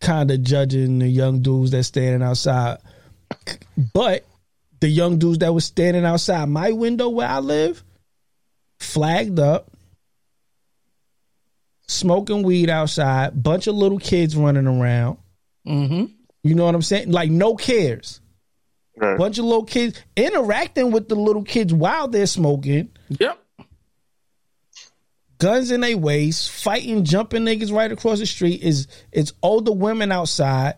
kind of judging the young dudes that standing outside. But the young dudes that was standing outside my window where I live, flagged up, smoking weed outside, bunch of little kids running around. Mm-hmm. You know what I'm saying? Like no cares. Right. Bunch of little kids interacting with the little kids while they're smoking, Yep. guns in their waist, fighting, jumping niggas right across the street. Is it's older women outside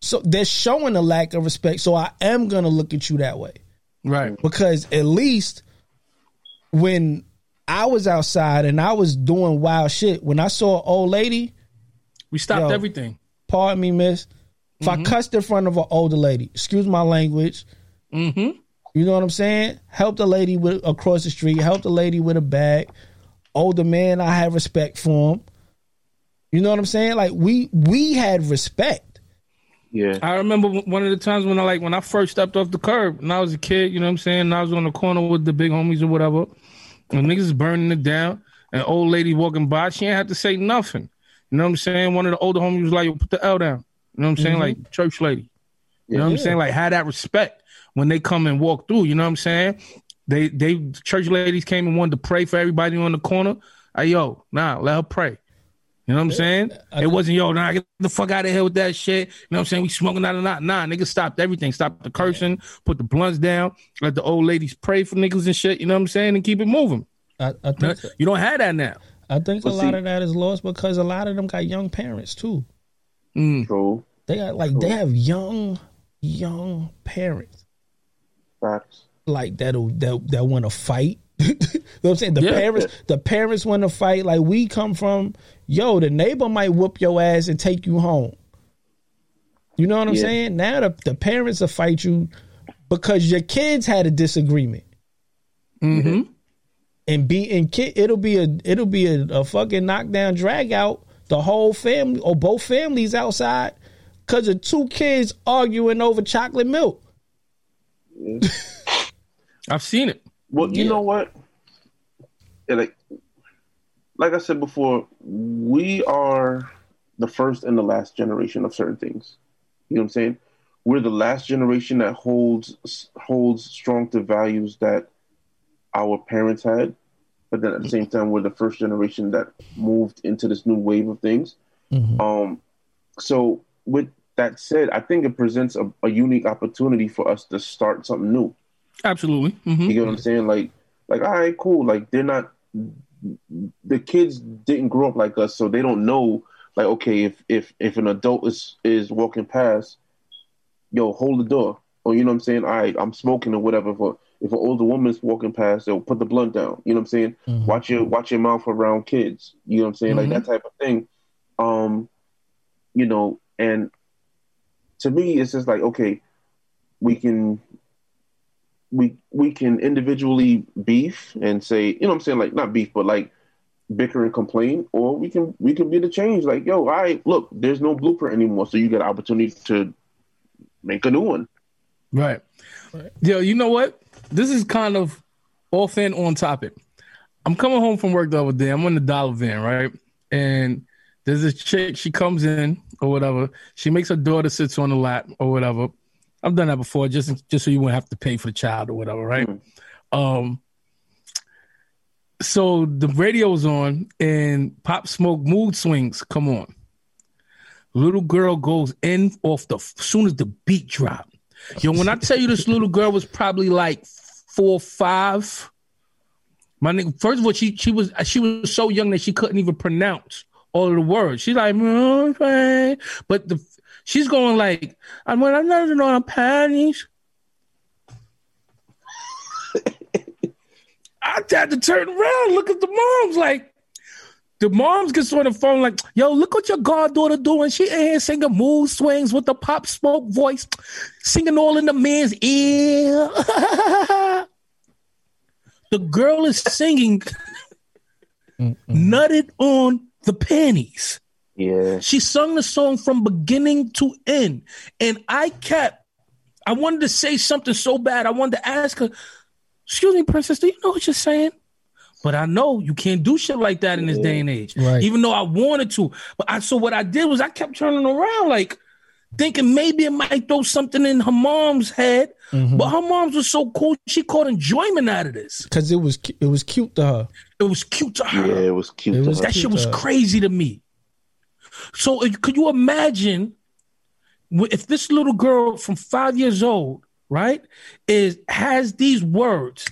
So they're showing a lack of respect. So I am gonna look at you that way. Right. Because at least when I was outside and I was doing wild shit, when I saw an old lady, We stopped Yo. everything. pardon me, miss, if I cussed in front of an older lady, excuse my language, Mm-hmm. you know what I'm saying? Help the lady with across the street, help the lady with a bag. Older man, I have respect for him. You know what I'm saying? Like we we had respect. Yeah. I remember one of the times when I like when I first stepped off the curb and I was a kid, you know what I'm saying? And I was on the corner with the big homies or whatever. And niggas is burning it down. An old lady walking by, she ain't have to say nothing. You know what I'm saying? One of the older homies was like, Yo, put the L down. You know what I'm saying? Mm-hmm. Like church lady. You know what I'm saying? Like had that respect when they come and walk through. You know what I'm saying? They they church ladies came and wanted to pray for everybody on the corner. Hey yo, nah, let her pray. You know what I'm saying? it wasn't yo, nah, get the fuck out of here with that shit. You know what I'm saying? We smoking out of not. Nah, niggas stopped everything. Stopped the cursing, put the blunts down, let the old ladies pray for niggas and shit. You know what I'm saying? And keep it moving. I, I think so. You don't have that now. I think But a lot see- of that is lost because a lot of them got young parents too. Mm. True. They got like they have young, young parents Facts. like that'll that that want to fight. You know what I'm saying? The Yeah. parents, the parents want to fight. Like we come from, yo, the neighbor might whoop your ass and take you home. You know what I'm Yeah. saying? Now the, the parents will fight you because your kids had a disagreement. Mm-hmm. and be and kid it'll be a it'll be a, a fucking knockdown drag out the whole family or both families outside because of two kids arguing over chocolate milk I've seen it. Well, you Yeah. know what? Yeah, like, like I said before, we are the first and the last generation of certain things. You know what I'm saying? We're the last generation that holds holds strong to values that our parents had, but then at the same time, we're the first generation that moved into this new wave of things. Um, so with that said, I think it presents a, a unique opportunity for us to start something new. Absolutely. hmm You get what I'm saying? Like, like, all right, cool. Like, they're not. The kids didn't grow up like us, so they don't know. Like, okay, if if if an adult is is walking past, yo, hold the door, or you know what I'm saying? All right, I'm smoking or whatever. For if an older woman's walking past, they'll put the blunt down. You know what I'm saying? Watch your watch your mouth around kids. You know what I'm saying? Like that type of thing. Um, you know, and to me, it's just like okay, we can we we can individually beef and say, you know what I'm saying, like not beef, but like bicker and complain, or we can we can be the change. Like, yo, all right, look, there's no blueprint anymore, so you get an opportunity to make a new one. Right. Yo, you know what? This is kind of off and on topic. I'm coming home from work the other day. I'm in the dollar van, right? And there's this chick, she comes in or whatever. She makes her daughter sits on the lap or whatever. I've done that before, just just so you wouldn't have to pay for the child or whatever, right? Um so the radio's on and Pop Smoke mood swings come on. Little girl goes in off the soon as the beat drop. Yo, when I tell you this little girl was probably like four, five. My nigga, first of all, she she was she was so young that she couldn't even pronounce all of the words. She's like, "Okay," but the she's going like, "I'm when I'm not on panties." I had to turn around, look at the moms like. The moms gets on the phone like, yo, look what your goddaughter doing. She in here singing mood swings with the pop smoke voice, singing all in the man's ear. the girl is singing nutted on the panties. Yeah, She sung the song from beginning to end. And I kept, I wanted to say something so bad. I wanted to ask her, Excuse me, princess, do you know what you're saying? But I know you can't do shit like that in this day and age. Right. Even though I wanted to. But I so what I did was I kept turning around, like thinking maybe it might throw something in her mom's head. Mm-hmm. But her mom's was so cool, she caught enjoyment out of this. because it was it was cute to her. It was cute to her. yeah, it was cute. It to was her. That shit was crazy to me. So uh, could you imagine if this little girl from five years old, right, is has these words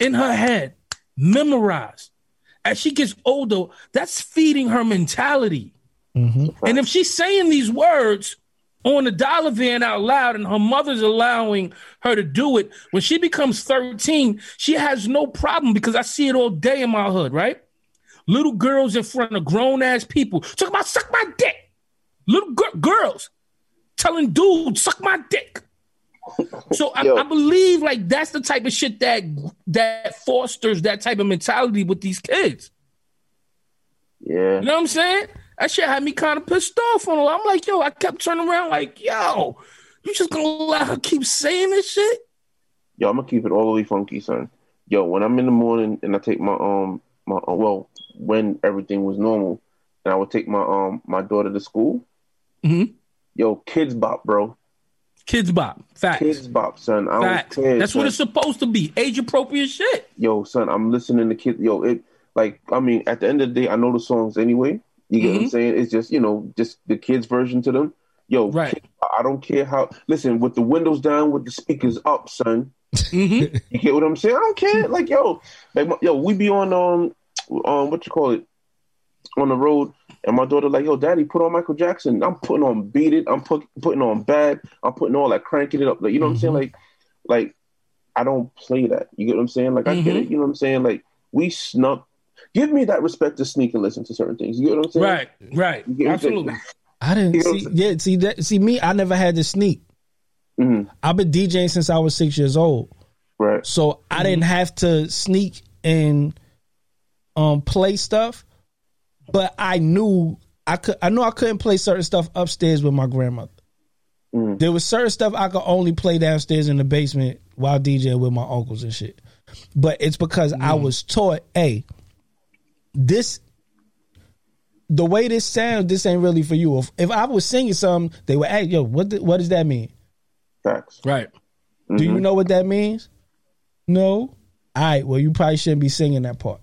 in her head memorized? As she gets older, that's feeding her mentality. And if she's saying these words on the dollar van out loud and her mother's allowing her to do it. When she becomes 13, she has no problem because I see it all day in my hood, right? Little girls in front of grown ass people talking about suck my dick. Little g- girls telling dudes suck my dick. So I, I, believe like that's the type of shit that that fosters that type of mentality with these kids. Yeah. You know what I'm saying? That shit had me kind of pissed off on her. I'm like, yo, I kept turning around like, yo, you just gonna let her keep saying this shit? Yo, I'm gonna keep it all the way funky, son. Yo, when I'm in the morning and I take my um my uh, well, when everything was normal, and I would take my um my daughter to school. Mm-hmm. Yo, Kidz Bop, bro. Kidz Bop, facts. Kidz Bop, son. I facts. Care, That's son. what it's supposed to be. Age appropriate shit. Yo, son, I'm listening to kids. Yo, it like I mean, at the end of the day, I know the songs anyway. You get mm-hmm. what I'm saying? It's just you know, just the kids' version to them. Yo, right. Kid, I don't care how. Listen, with the windows down, with the speakers up, son. Mm-hmm. You get what I'm saying? I don't care. Like yo, like yo, we be on um um what you call it on the road, and my daughter like, yo, daddy, put on Michael Jackson. I'm putting on Beat It. I'm put, putting on Bad. I'm putting all like cranking it up. Like you know what mm-hmm. I'm saying? Mm-hmm. Like like I don't play that. You get what I'm saying? Like I get it. You know what I'm saying? Like we snuck give me that respect to sneak and listen to certain things. You get what I'm saying? Right, right, absolutely. I didn't see. Yeah, see that. See me. I never had to sneak. Mm-hmm. I've been DJing since I was six years old. Right. So mm-hmm. I didn't have to sneak and um play stuff, but I knew I could. I knew I couldn't play certain stuff upstairs with my grandmother. Mm. There was certain stuff I could only play downstairs in the basement while DJing with my uncles and shit. But it's because mm. I was taught, hey, this the way this sounds, this ain't really for you. If, if I was singing something, they would ask, yo, what the, what does that mean? Facts. Right. Mm-hmm. Do you know what that means? No. All right. Well, you probably shouldn't be singing that part.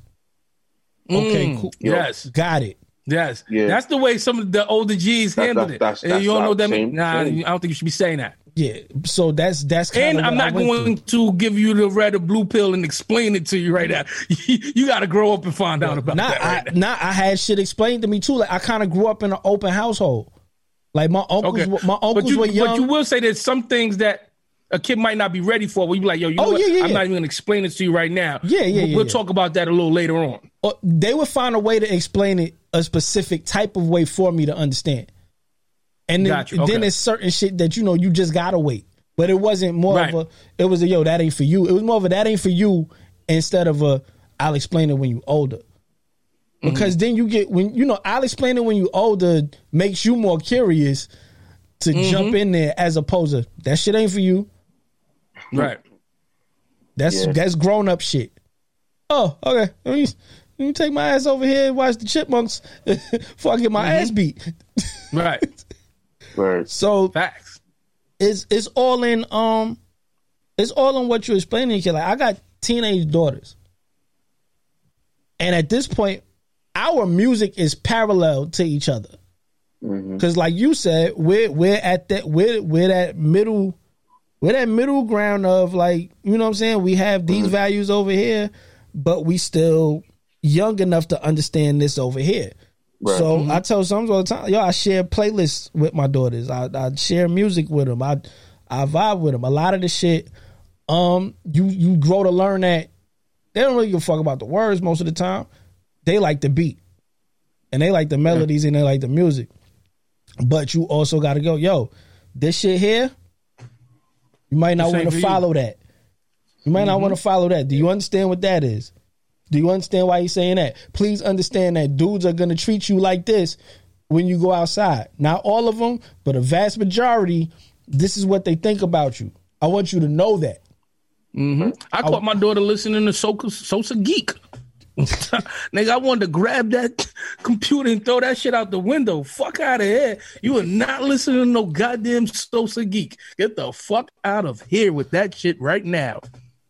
Okay. Mm, cool. Yes. Got it. Yes. Yeah. That's the way some of the older G's That- handled that- it. that's- And that's you don't know what that means. Nah, same. I don't think you should be saying that. Yeah. So that's that's And I'm not going to give you the red or blue pill and explain it to you right now. you got to grow up and find out about Nah, that. Right I, nah, I had shit explained to me too. Like I kind of grew up in an open household. Like my uncles, Okay. my uncles but you, were young. But you will say there's some things that a kid might not be ready for. Where you be like, yo, you oh, know Oh, what? yeah, yeah, I'm yeah. not even to explain it to you right now. Yeah, yeah, We'll, yeah, we'll yeah. talk about that a little later on. or they would find a way to explain it a specific type of way for me to understand. And then, Gotcha, then okay. there's certain shit that you know you just gotta wait. But it wasn't more Right. of a it was a yo, that ain't for you. It was more of a that ain't for you instead of a I'll explain it when you older. Mm-hmm. Because then you get when you know, I'll explain it when you older makes you more curious to mm-hmm. jump in there as opposed to that shit ain't for you. Right. That's Yeah. that's grown up shit. Oh, okay. Let me, let me take my ass over here and watch the chipmunks before I get my ass beat. Right. Right. So Facts. it's it's all in um it's all in what you're explaining. Kid. Like I got teenage daughters. And at this point, our music is parallel to each other. Cause like you said, we're we're at that we're we're that middle we're that middle ground of like, you know what I'm saying? We have these values over here, but we still young enough to understand this over here. Right. So I tell some all the time, yo, I share playlists with my daughters. I, I share music with them. I I vibe with them. A lot of the shit, um, you you grow to learn that they don't really give a fuck about the words most of the time. They like the beat, and they like the melodies, and they like the music. But you also got to go, yo, this shit here. You might not want to follow that. You might not mm-hmm. want to follow that. Do you understand what that is? Do you understand why he's saying that? Please understand that dudes are gonna treat you like this when you go outside. Not all of them, but a vast majority. This is what they think about you. I want you to know that. Mm-hmm. I caught my daughter listening to Sosa, Sosa Geek. Nigga, I wanted to grab that computer and throw that shit out the window. Fuck out of here. You are not listening to no goddamn Sosa Geek. Get the fuck out of here with that shit right now.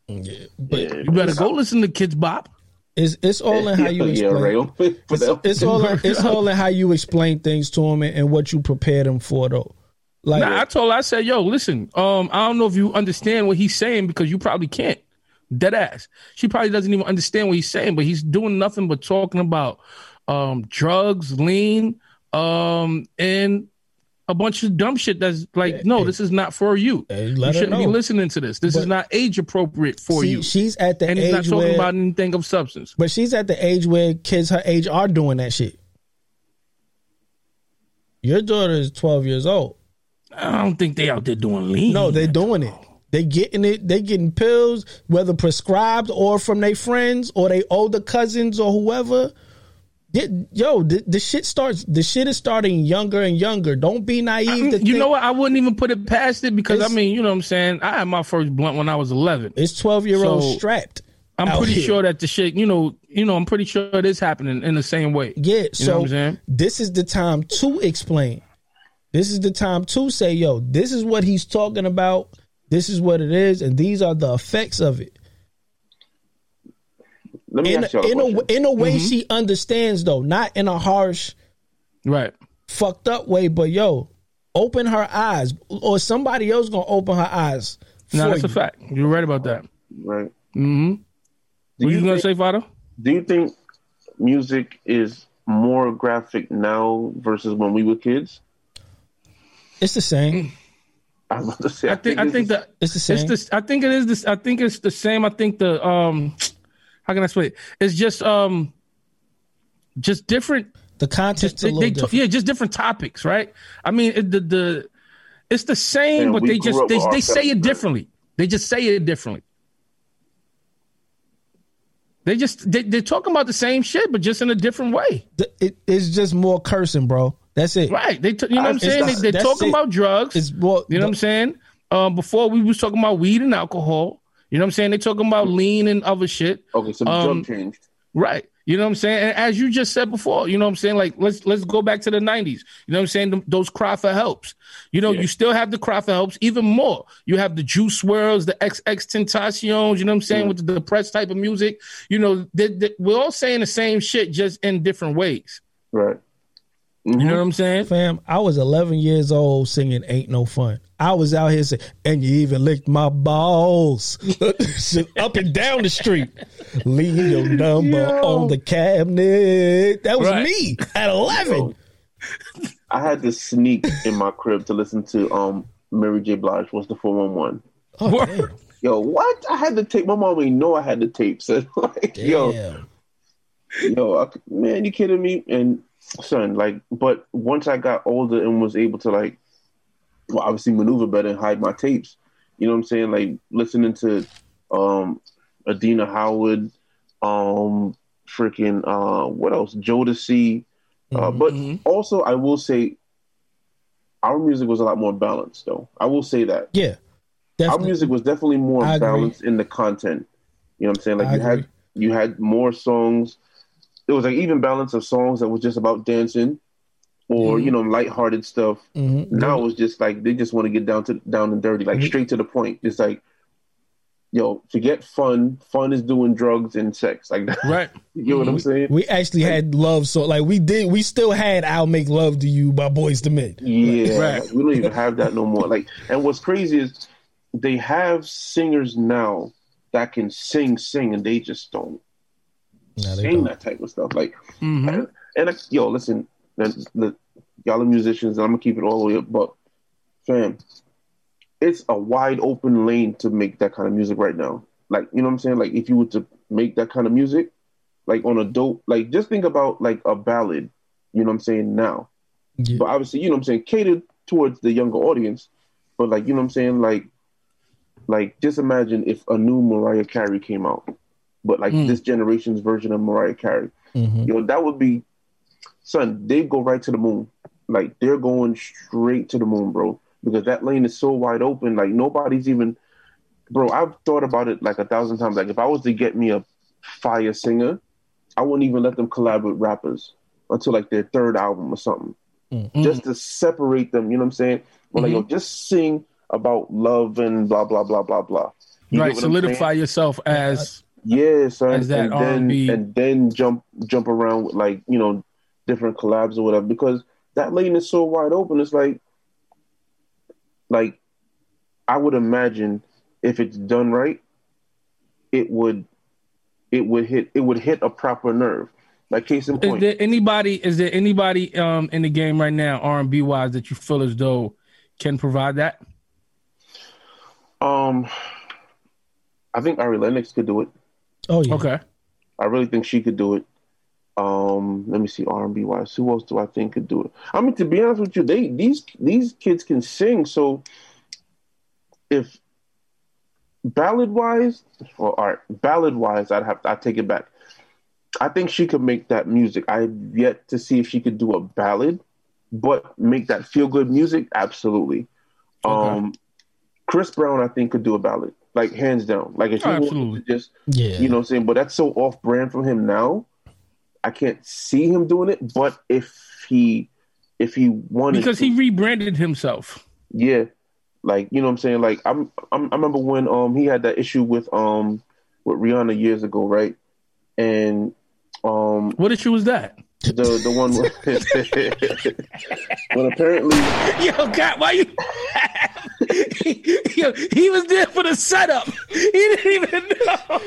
But You better go listen to Kidz Bop. It's it's all in how you explain. Ray. Put It's, it's all in, it's all in how you explain things to them and, and what you prepare them for though. Like Nah, I told I said, yo, listen, um, I don't know if you understand what he's saying because you probably can't. Dead ass. She probably doesn't even understand what he's saying, but he's doing nothing but talking about um drugs, lean, um, and a bunch of dumb shit that's like, no, this is not for you. You shouldn't be listening to this. This is not age appropriate for See, you. she's at the And he's not age talking where, about anything of substance. but she's at the age where kids her age are doing that shit. Your daughter is twelve years old. I don't think they out there doing lean. No, they're doing it. They getting it. They getting pills, whether prescribed or from their friends or they older cousins or whoever. Yo, the, the shit starts. The shit is starting younger and younger. Don't be naive. to you know what? I wouldn't even put it past it because I mean, you know what I'm saying. I had my first blunt when I was 11. It's twelve year old So, strapped. I'm pretty here. sure that the shit, you know, you know, I'm pretty sure it is happening in the same way. Yeah, You know so what I'm saying? this is the time to explain. This is the time to say, yo, this is what he's talking about. This is what it is, and these are the effects of it. Let me In ask y'all a in a in a way Mm-hmm. she understands though, not in a harsh, Right. fucked up way, but yo, open her eyes, or somebody else gonna open her eyes. No, for that's a fact. You're right about that. right? Mm-hmm. Do What you you gonna think, say, Fadda? do you think music is more graphic now versus when we were kids? It's the same. I was about to say. I think I it's think the- that It's the same. It's this. I think it is this. I think it's the same. I think the um, how can I explain? it? It's just um, just different. The context a They, they different. yeah, just different topics, right? I mean, it, the the it's the same, Man, but they just they they say it differently. They just say it differently. They just they, they're talking about the same shit, but just in a different way, The- it- it's just more cursing, bro. That's it. right? They t- you know what I'm saying? not- They, they're talking it. about drugs. It's more. You know what I'm saying? Um, before we was talking about weed and alcohol. You know what I'm saying? They're talking about lean and other shit. okay, so um, drum changed. Right. You know what I'm saying? And as you just said before, you know what I'm saying? Like let's let's go back to the 90s. You know what I'm saying? Th- Those cry for helps. You know, Yeah. you still have the cry for helps, even more. You have the Juice WRLDs, the XX Tentaciones, you know what I'm saying, with the depressed type of music. You know, they, they- we're all saying the same shit, just in different ways. Right. You know what I'm saying? Fam, I was 11 years old singing "Ain't No Fun." I was out here saying, "And you even licked my balls," up and down the street. Leave your number Yo. on the cabinet. That was Right. me at 11. I had to sneak in my crib to listen to um Mary J. Blige What's the four one one. Oh, damn. Yo, what? I had to tape. My mom ain't know I had the tape. So like, yo, Damn. yo, I, man, you kidding me? And son, like, but once I got older and was able to like, well, obviously maneuver better and hide my tapes. You know what I'm saying? Like listening to um Adina Howard, um, freaking uh, what else? Jodeci. Uh, but Mhm. also, I will say, our music was a lot more balanced, though. I will say that Yeah. our music was definitely more I agree. balanced in the content. You know what I'm saying? Like I you had you had more songs. It was like even balance of songs that was just about dancing or Mm-hmm. you know lighthearted stuff. Mhm. Now it was just like they just want to get down to down and dirty, like We- straight to the point. It's like, yo, forget fun. Fun is doing drugs and sex. Like that. Right. you know what I'm saying? We actually had love, so like we did. We still had "I'll Make Love to You" by Boyz II Men. Yeah, Right. like, we don't even have that no more. Like, and what's crazy is they have singers now that can sing, sing, and they just don't No, they sing don't. that type of stuff. Like, Mhm. and, and uh, yo, listen, the, the, y'all are musicians, and I'm gonna keep it all the way up, but fam, it's a wide open lane to make that kind of music right now. Like, you know what I'm saying? Like, if you were to make that kind of music, like on a dope, like just think about like a ballad. You know what I'm saying now Yeah. but obviously, you know what I'm saying, catered towards the younger audience. But like, you know what I'm saying, like, like just imagine if a new Mariah Carey came out, but like Mm. this generation's version of Mariah Carey. Mhm. You know, that would be, son. They go right to the moon. Like they're going straight to the moon, bro. Because that lane is so wide open. Like nobody's even, bro. I've thought about it like a thousand times. Like if I was to get me a fire singer, I wouldn't even let them collab with rappers until like their third album or something Mm. just to separate them. You know what I'm saying? Well, like, yo, just sing about love and blah blah blah blah blah. You right. get what I'm Solidify yourself as Yeah, son. As that and then and then jump jump around with like you know different collabs or whatever because that lane is so wide open. It's like like I would imagine if it's done right, it would it would hit it would hit a proper nerve. Like case in Is point. there anybody? Is there anybody um in the game right now, R and B wise, that you feel as though can provide that? Um, I think Ari Lennox could do it. Oh yeah. Okay. I really think she could do it. Um, let me see R and B wise. Who else do I think could do it? I mean, to be honest with you, they these these kids can sing. So if ballad wise, or all right, ballad wise, I'd have I take it back. I think she could make that music. I've yet to see if she could do a ballad, but make that feel good music. Absolutely. Okay. Um, Chris Brown, I think, could do a ballad, like hands down. Like if Oh, he absolutely. to just Yeah. you know what I'm saying? But that's so off brand from him now. I can't see him doing it. But if he if he wanted Because to, he rebranded himself. yeah. Like, you know what I'm saying? Like I'm, I'm I remember when um he had that issue with um with Rihanna years ago, right? And um What issue was that? The the one with when apparently Yo, God, why you? Yo, he was there for the setup. He didn't even know.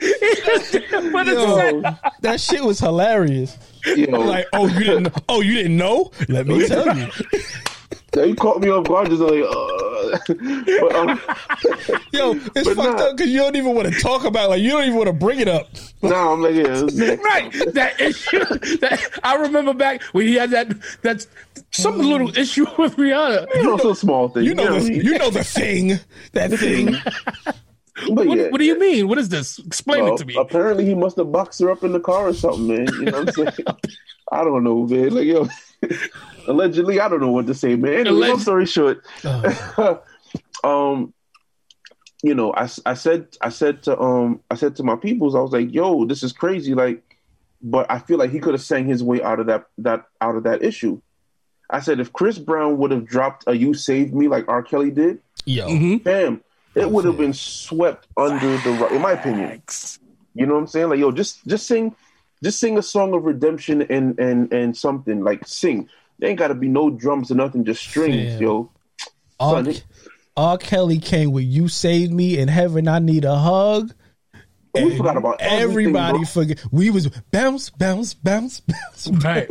he was there for the Yo, setup. that shit was hilarious. you know Like, oh, you didn't. Oh, you didn't know? Let me tell you. he caught me off guard just like uh but um Yo, it's fucked nah. up because you don't even want to talk about. Like, you don't even want to bring it up. No, I'm like yeah. Right, that issue. That I remember back when he had that that some little issue with Rihanna. you know some small thing You know, what I the, you know the thing. That thing. But What, yeah, what do you mean? What is this? Explain Well, it to me. Apparently, he must have boxed her up in the car or something, man. You know what I'm saying? I don't know, man. Like, yo, allegedly, I don't know what to say, man. Anyway, long story short, Oh, um, you know, I, I said, I said to, um, I said to my peoples, I was like, yo, this is crazy, like, but I feel like he could have sang his way out of that, that, out of that issue. I said, if Chris Brown would have dropped a "You Saved Me" like R. Kelly did, yo. Mhm. bam, it would have been swept under the rug, in my opinion. You know what I'm saying? Like, yo, just just sing, just sing a song of redemption and and and something like sing. There ain't got to be no drums or nothing, just strings, Fam. yo. R. R. Kelly came with "You Saved Me" in heaven. I need a hug. Oh, we forgot about everything, Everybody forget. We was bounce, bounce, bounce, bounce. Right.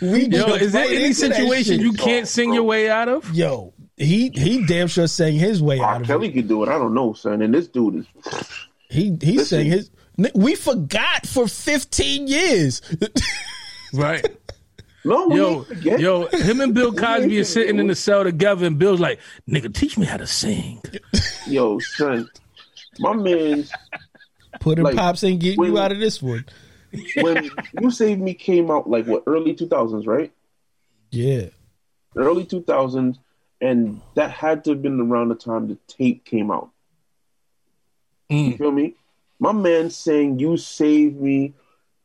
We Yo, is there any into that situation you can't sing your way out of? Yo, he he damn sure sang his way out R. of Kelly it. could do it. I don't know, son. And this dude is He he Listen. sang his. We forgot for fifteen years. Right. no. we Yo, forget. yo, him and Bill Cosby are sitting in the cell together, and Bill's like, "Nigga, teach me how to sing." yo, son. My man, Putting Like, pops ain't getting when- you out of this one. when "You Save Me" came out, like what early 2000s, right? Yeah, Early 2000s, and that had to have been around the time the tape came out. You Mm. feel me? My man saying "You saved me,"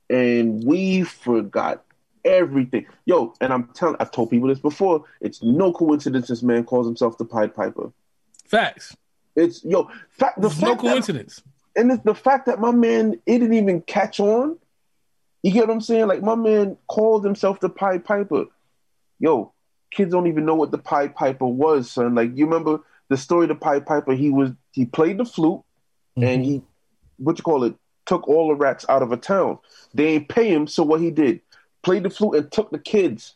and we forgot everything. Yo, and I'm telling, I've told people this before. It's no coincidence this man calls himself the Pied Piper. Facts. It's yo, fact, the no fact that, coincidence. and it's the fact that my man it didn't even catch on. You get what I'm saying? Like my man called himself the Pied Piper. Yo, kids don't even know what the Pied Piper was, son. Like you remember the story of the Pied Piper? He was he played the flute and he what you call it took all the rats out of a town. They ain't pay him, so what he did? Played the flute and took the kids.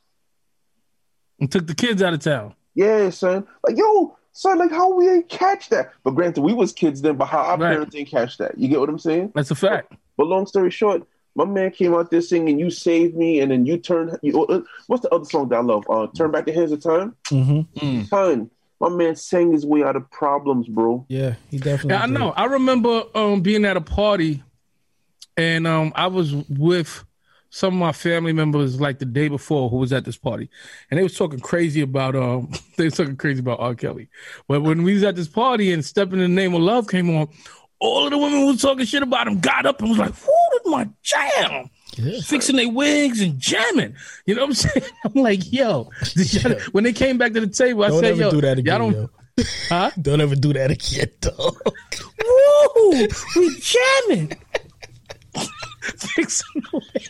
And took the kids out of town. Yeah, son. Like yo, son, like how we ain't catch that? But granted, we was kids then, but how our Right. parents ain't catch that? You get what I'm saying? That's a fact. But long story short, my man came out there singing "You Saved Me," and then you turn. You, uh, what's the other song that I love? Uh, "Turn Back the Hands of Time." hmm Son, my man sang his way out of problems, bro. yeah, he definitely. Yeah, I know. I remember um, being at a party, and um, I was with some of my family members like the day before who was at this party, and they was talking crazy about um, they was talking crazy about R. Kelly. But when we was at this party and "Step in the Name of Love" came on, all of the women who was talking shit about him got up and was like, "Whoo, that's my jam!" Yeah. Fixing their wigs and jamming. You know what I'm saying? I'm like, yo. when they came back to the table, I said. Don't said, ever yo, do that again. y'all don't, yo. huh? Don't ever do that again, though. Woo! We jamming. Fixing the way.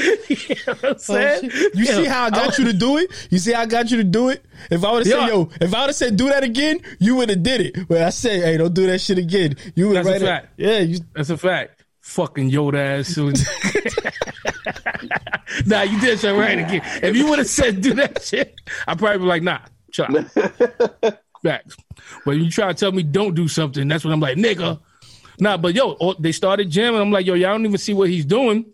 you know what I'm oh, saying? You see how I got you to do it? You see how I got you to do it? If I would have said, yo, if I would have said do that again, you would have did it. But I say, hey, don't do that shit again. You would have That's a right. Yeah, you, That's a fact. Fucking Yoda ass. nah, you did say right again. If you would have said do that shit, I'd probably be like, nah, chill out. Facts. But you try to tell me don't do something, that's when I'm like, nigga. Nah, but yo, oh, they started jamming. I'm like, yo, y'all don't even see what he's doing.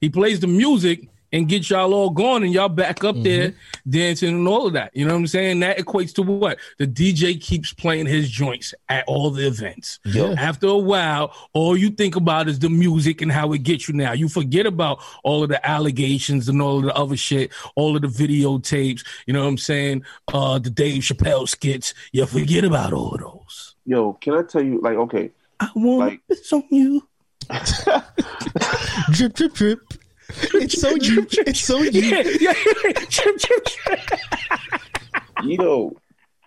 He plays the music and gets y'all all going, and y'all back up there dancing and all of that. You know what I'm saying? That equates to what? The DJ keeps playing his joints at all the events. Yeah. After a while, all you think about is the music and how it gets you now. You forget about all of the allegations and all of the other shit, all of the videotapes, you know what I'm saying? Uh the Dave Chappelle skits. You forget about all of those. Yo, can I tell you, like, okay, I want Like- it's on you. drip, drip, drip. It's so you. It's so you. Yeah, yeah. Chip, chip, chip. yo,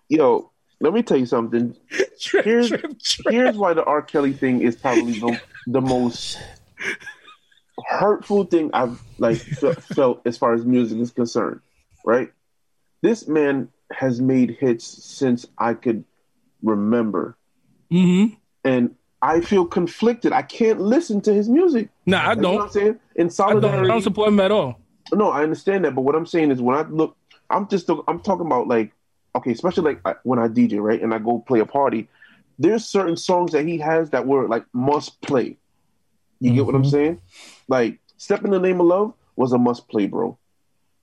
yo, let me tell you something. Trip, Here's trip, trip. here's why the R. Kelly thing is probably the, the most hurtful thing I've like felt as far as music is concerned. Right, this man has made hits since I could remember, Mm-hmm. and I feel conflicted. I can't listen to his music. Nah, I You know what I'm saying? In I don't, solidarity, I don't support him at all. No, I understand that, but what I'm saying is when I look, I'm just I'm talking about like okay, especially like when I DJ right and I go play a party. There's certain songs that he has that were like must play. You get what I'm Mhm. saying? Like "Step in the Name of Love" was a must play, bro.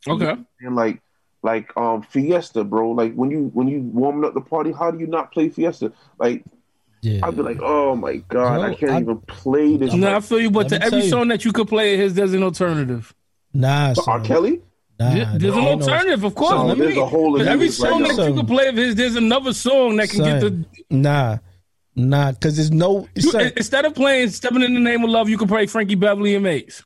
Okay. And like like um Fiesta, bro. Like when you when you warming up the party, how do you not play Fiesta? Like Yeah. I'd be like, oh my god, Bro, I can't I- even play this. No, I feel you, but Let to every tell you. song that you could play of his, there's an alternative. Nah, But R. Kelly, Nah, Yeah, there's an ain't no- alternative, of course. So What do you there's a mean? hole in But every music right song now. that you can play of his, there's another song that can get the. Nah, nah, because there's no. You, instead of playing "Stepping in the Name of Love," you can play Frankie Beverly and Maze.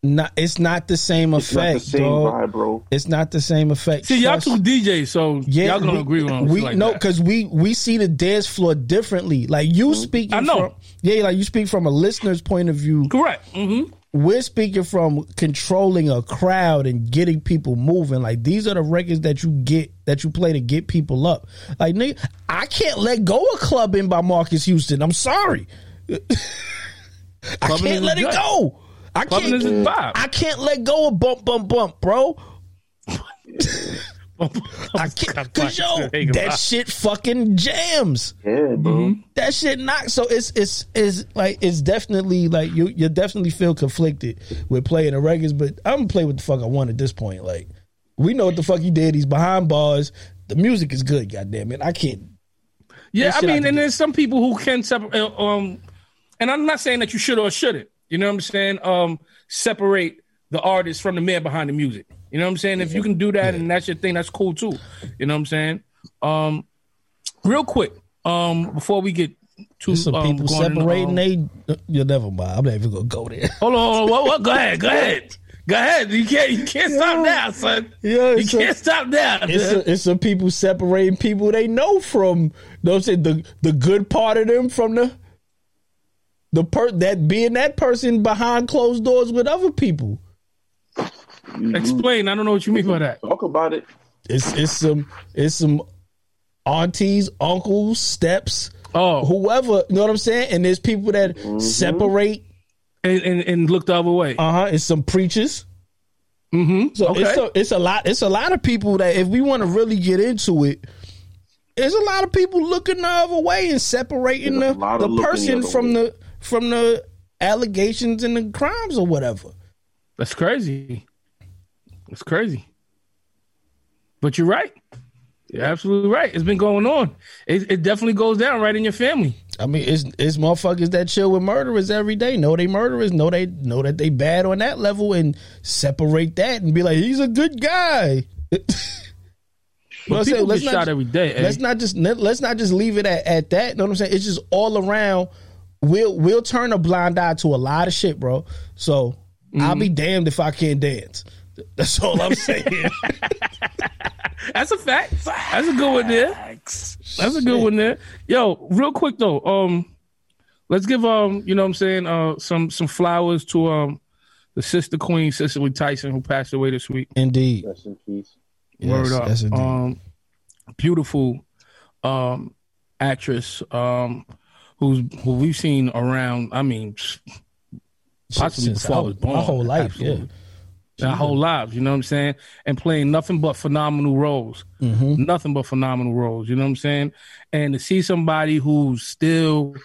Nah, it's not the same it's not the effect, same dog. vibe, bro. It's not the same effect. See, y'all Trust- two DJs, so y'all gonna we, agree on we shit like no because we we see the dance floor differently. Like you speaking, I know. From, yeah, like you speak from a listener's point of view. Correct. hmm We're speaking from controlling a crowd and getting people moving. Like these are the records that you get that you play to get people up. Like nigga, I can't let go of "Clubbing" by Marques Houston. I'm sorry, I can't let it good. go. I Clubbing can't. is his vibe. I can't let go of bump, bump, bump, bro. I can't, cause yo, that shit fucking jams. Yeah, bro. Mm-hmm. That shit knocks. So it's it's it's like it's definitely like you you definitely feel conflicted with playing the records, but I'm gonna play what the fuck I want at this point. Like we know what the fuck he did. He's behind bars. The music is good. Goddamn it, I can't. Yeah, I shit I mean, and do. there's some people who can separate. Um, and I'm not saying that you should or shouldn't. You know what I'm saying? Um, separate the artist from the man behind the music. You know what I'm saying? If you can do that and that's your thing, that's cool too. You know what I'm saying? Um, real quick, um, before we get to some um, people separating. um, they you'll never mind. I'm not even gonna go there. Hold on, hold on. What, what? Go ahead, go ahead, go ahead. You can't, you can't stop now, son. Yeah, You a- can't stop now. It's a, it's some people separating people they know from. You know the the good part of them from the the per that being that person behind closed doors with other people. You- you Explain. I don't know what you mean by that. talk about it. It's it's some it's some aunties, uncles, steps, Oh, whoever. You know what I'm saying? And there's people that Mm-hmm. separate. and, and, and look the other way. Uh huh. It's some preachers. mm-hmm. So okay. it's a, it's a lot. It's a lot of people that if we want to really get into it, there's a lot of people looking the other way and separating There's the, the of looking the person from way. the from the allegations and the crimes or whatever. That's crazy. That's crazy. But you're right. You're absolutely right. It's been going on. It, it definitely goes down right in your family. I mean, it's it's motherfuckers that chill with murderers every day. Know they murderers. Know they know that they bad on that level and separate that and be like, he's a good guy. But what I'm saying? people Let's get not shot every day. eh? Let's not just let's not just leave it at, at that. You know what I'm saying? It's just all around. We'll we'll turn a blind eye to a lot of shit, bro. So I'll Mm-hmm. be damned if I can't dance. That's all I'm saying. That's a fact. That's a good one there. That's a good one there. Yo, real quick though, um, let's give um, you know what I'm saying, uh some some flowers to um the sister queen Cicely Tyson who passed away this week. Indeed. Rest in peace. Yes, Word up. yes, indeed. Um beautiful um, actress um, who's who we've seen around. I mean, possibly Since before I I- was born. my whole life, Absolutely. Our whole lives, you know what I'm saying, and playing nothing but phenomenal roles, Mm-hmm. nothing but phenomenal roles. You know what I'm saying, and to see somebody who's still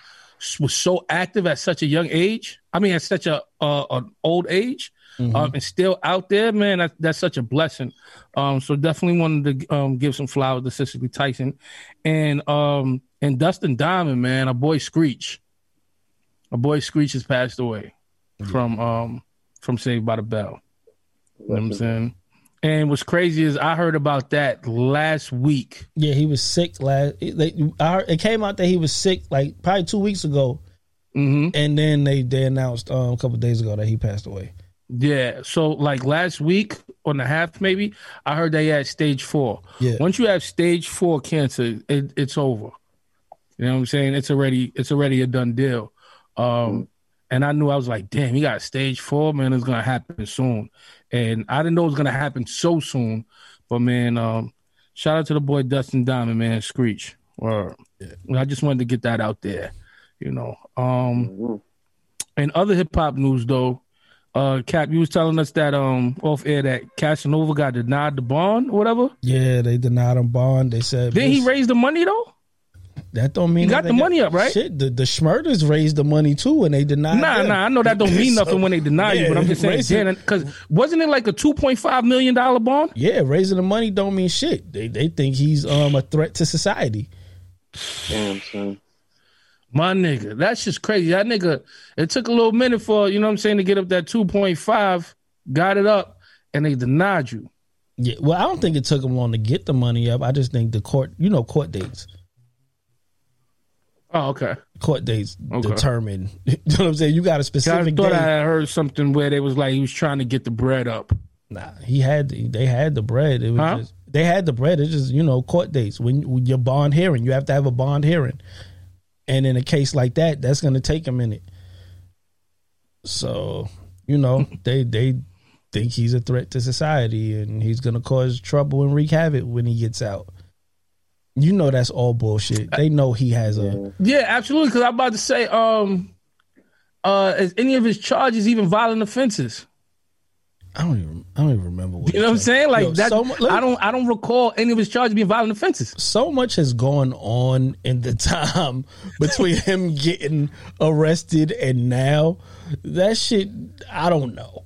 was so active at such a young age. I mean, at such a uh, an old age, Mm-hmm. um, and still out there, man. That, that's such a blessing. Um, so definitely wanted to um, give some flowers to Cicely Tyson, and um, and Dustin Diamond, man, our boy Screech, our boy Screech has passed away from um from Saved by the Bell. You know what I'm saying? And what's crazy is I heard about that last week. Yeah, he was sick last. It, they, I heard, it came out that he was sick like probably two weeks ago, hmm and then they they announced um, a couple days ago that he passed away. Yeah. So like last week on the half, maybe I heard they had stage four. Yeah. Once you have stage four cancer, it, it's over. You know what I'm saying? It's already it's already a done deal. Um, and I knew I was like, damn, he got stage four, man. It's gonna happen soon. And I didn't know it was gonna happen so soon. But man, um, shout out to the boy Dustin Diamond, man, Screech. Or I just wanted to get that out there. You know. Um, Mhm. and other hip hop news though, uh Cap, you was telling us that um off air that Casanova got denied the bond or whatever. Yeah, they denied him bond. They said Then he raised the money though? That don't mean he that got the money up, right? Shit, the the Schmurders raised the money too, and they denied. Nah, them. nah, I know that don't mean So, nothing when they deny you, but I'm just saying, because wasn't it like a two point five million dollar bond? Yeah, raising the money don't mean shit. They they think he's um a threat to society. Damn, son. My nigga, that's just crazy. That nigga, it took a little minute for you know what I'm saying to get up that two point five, got it up, and they denied you. Yeah, well, I don't think it took him long to get the money up. I just think the court, you know, court dates, Oh, okay. court dates Okay. determine. You know what I'm saying? You got a specific I thought date. I heard something where they was like he was trying to get the bread up. Nah, he had they had the bread. It was Huh? just they had the bread. It's just you know court dates when, when your bond hearing. You have to have a bond hearing, and in a case like that, that's going to take a minute. So you know they they think he's a threat to society and he's going to cause trouble and wreak havoc when he gets out. You know that's all bullshit. They know he has a Yeah, absolutely. Because I'm about to say, um, uh, is any of his charges even violent offenses? I don't even I don't even remember what You know what I'm saying? Like Yo, that. so I don't. I don't recall any of his charges being violent offenses. so much has gone on in the time between him getting arrested and now. That shit, I don't know.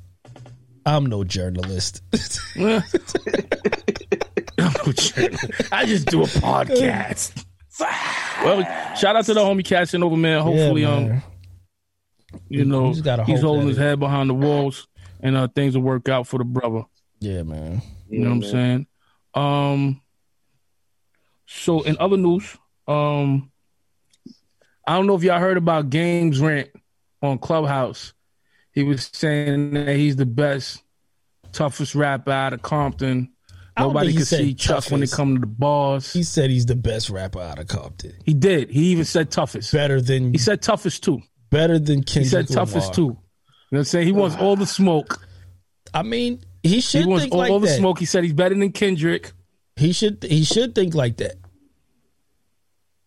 I'm no journalist. I just do a podcast. well, shout out to the homie Casanova man. Hopefully, Yeah, um, you know, just gotta he's holding his it- head behind the walls, and uh, things will work out for the brother. yeah, man. You know what I'm saying? Um so in other news, um I don't know if y'all heard about Games Rant on Clubhouse. He was saying that he's the best, toughest rapper out of Compton. Nobody can see Chuck when it toughest. come to the bars. He said he's the best rapper out of Compton. he did. He even said toughest. Better than He said toughest too. better than Kendrick. He said toughest Lamar. too. You know what I'm saying? He wants all the smoke. I mean, he He should wants think all, like all the smoke. He said he's better than Kendrick. He should he should think like that.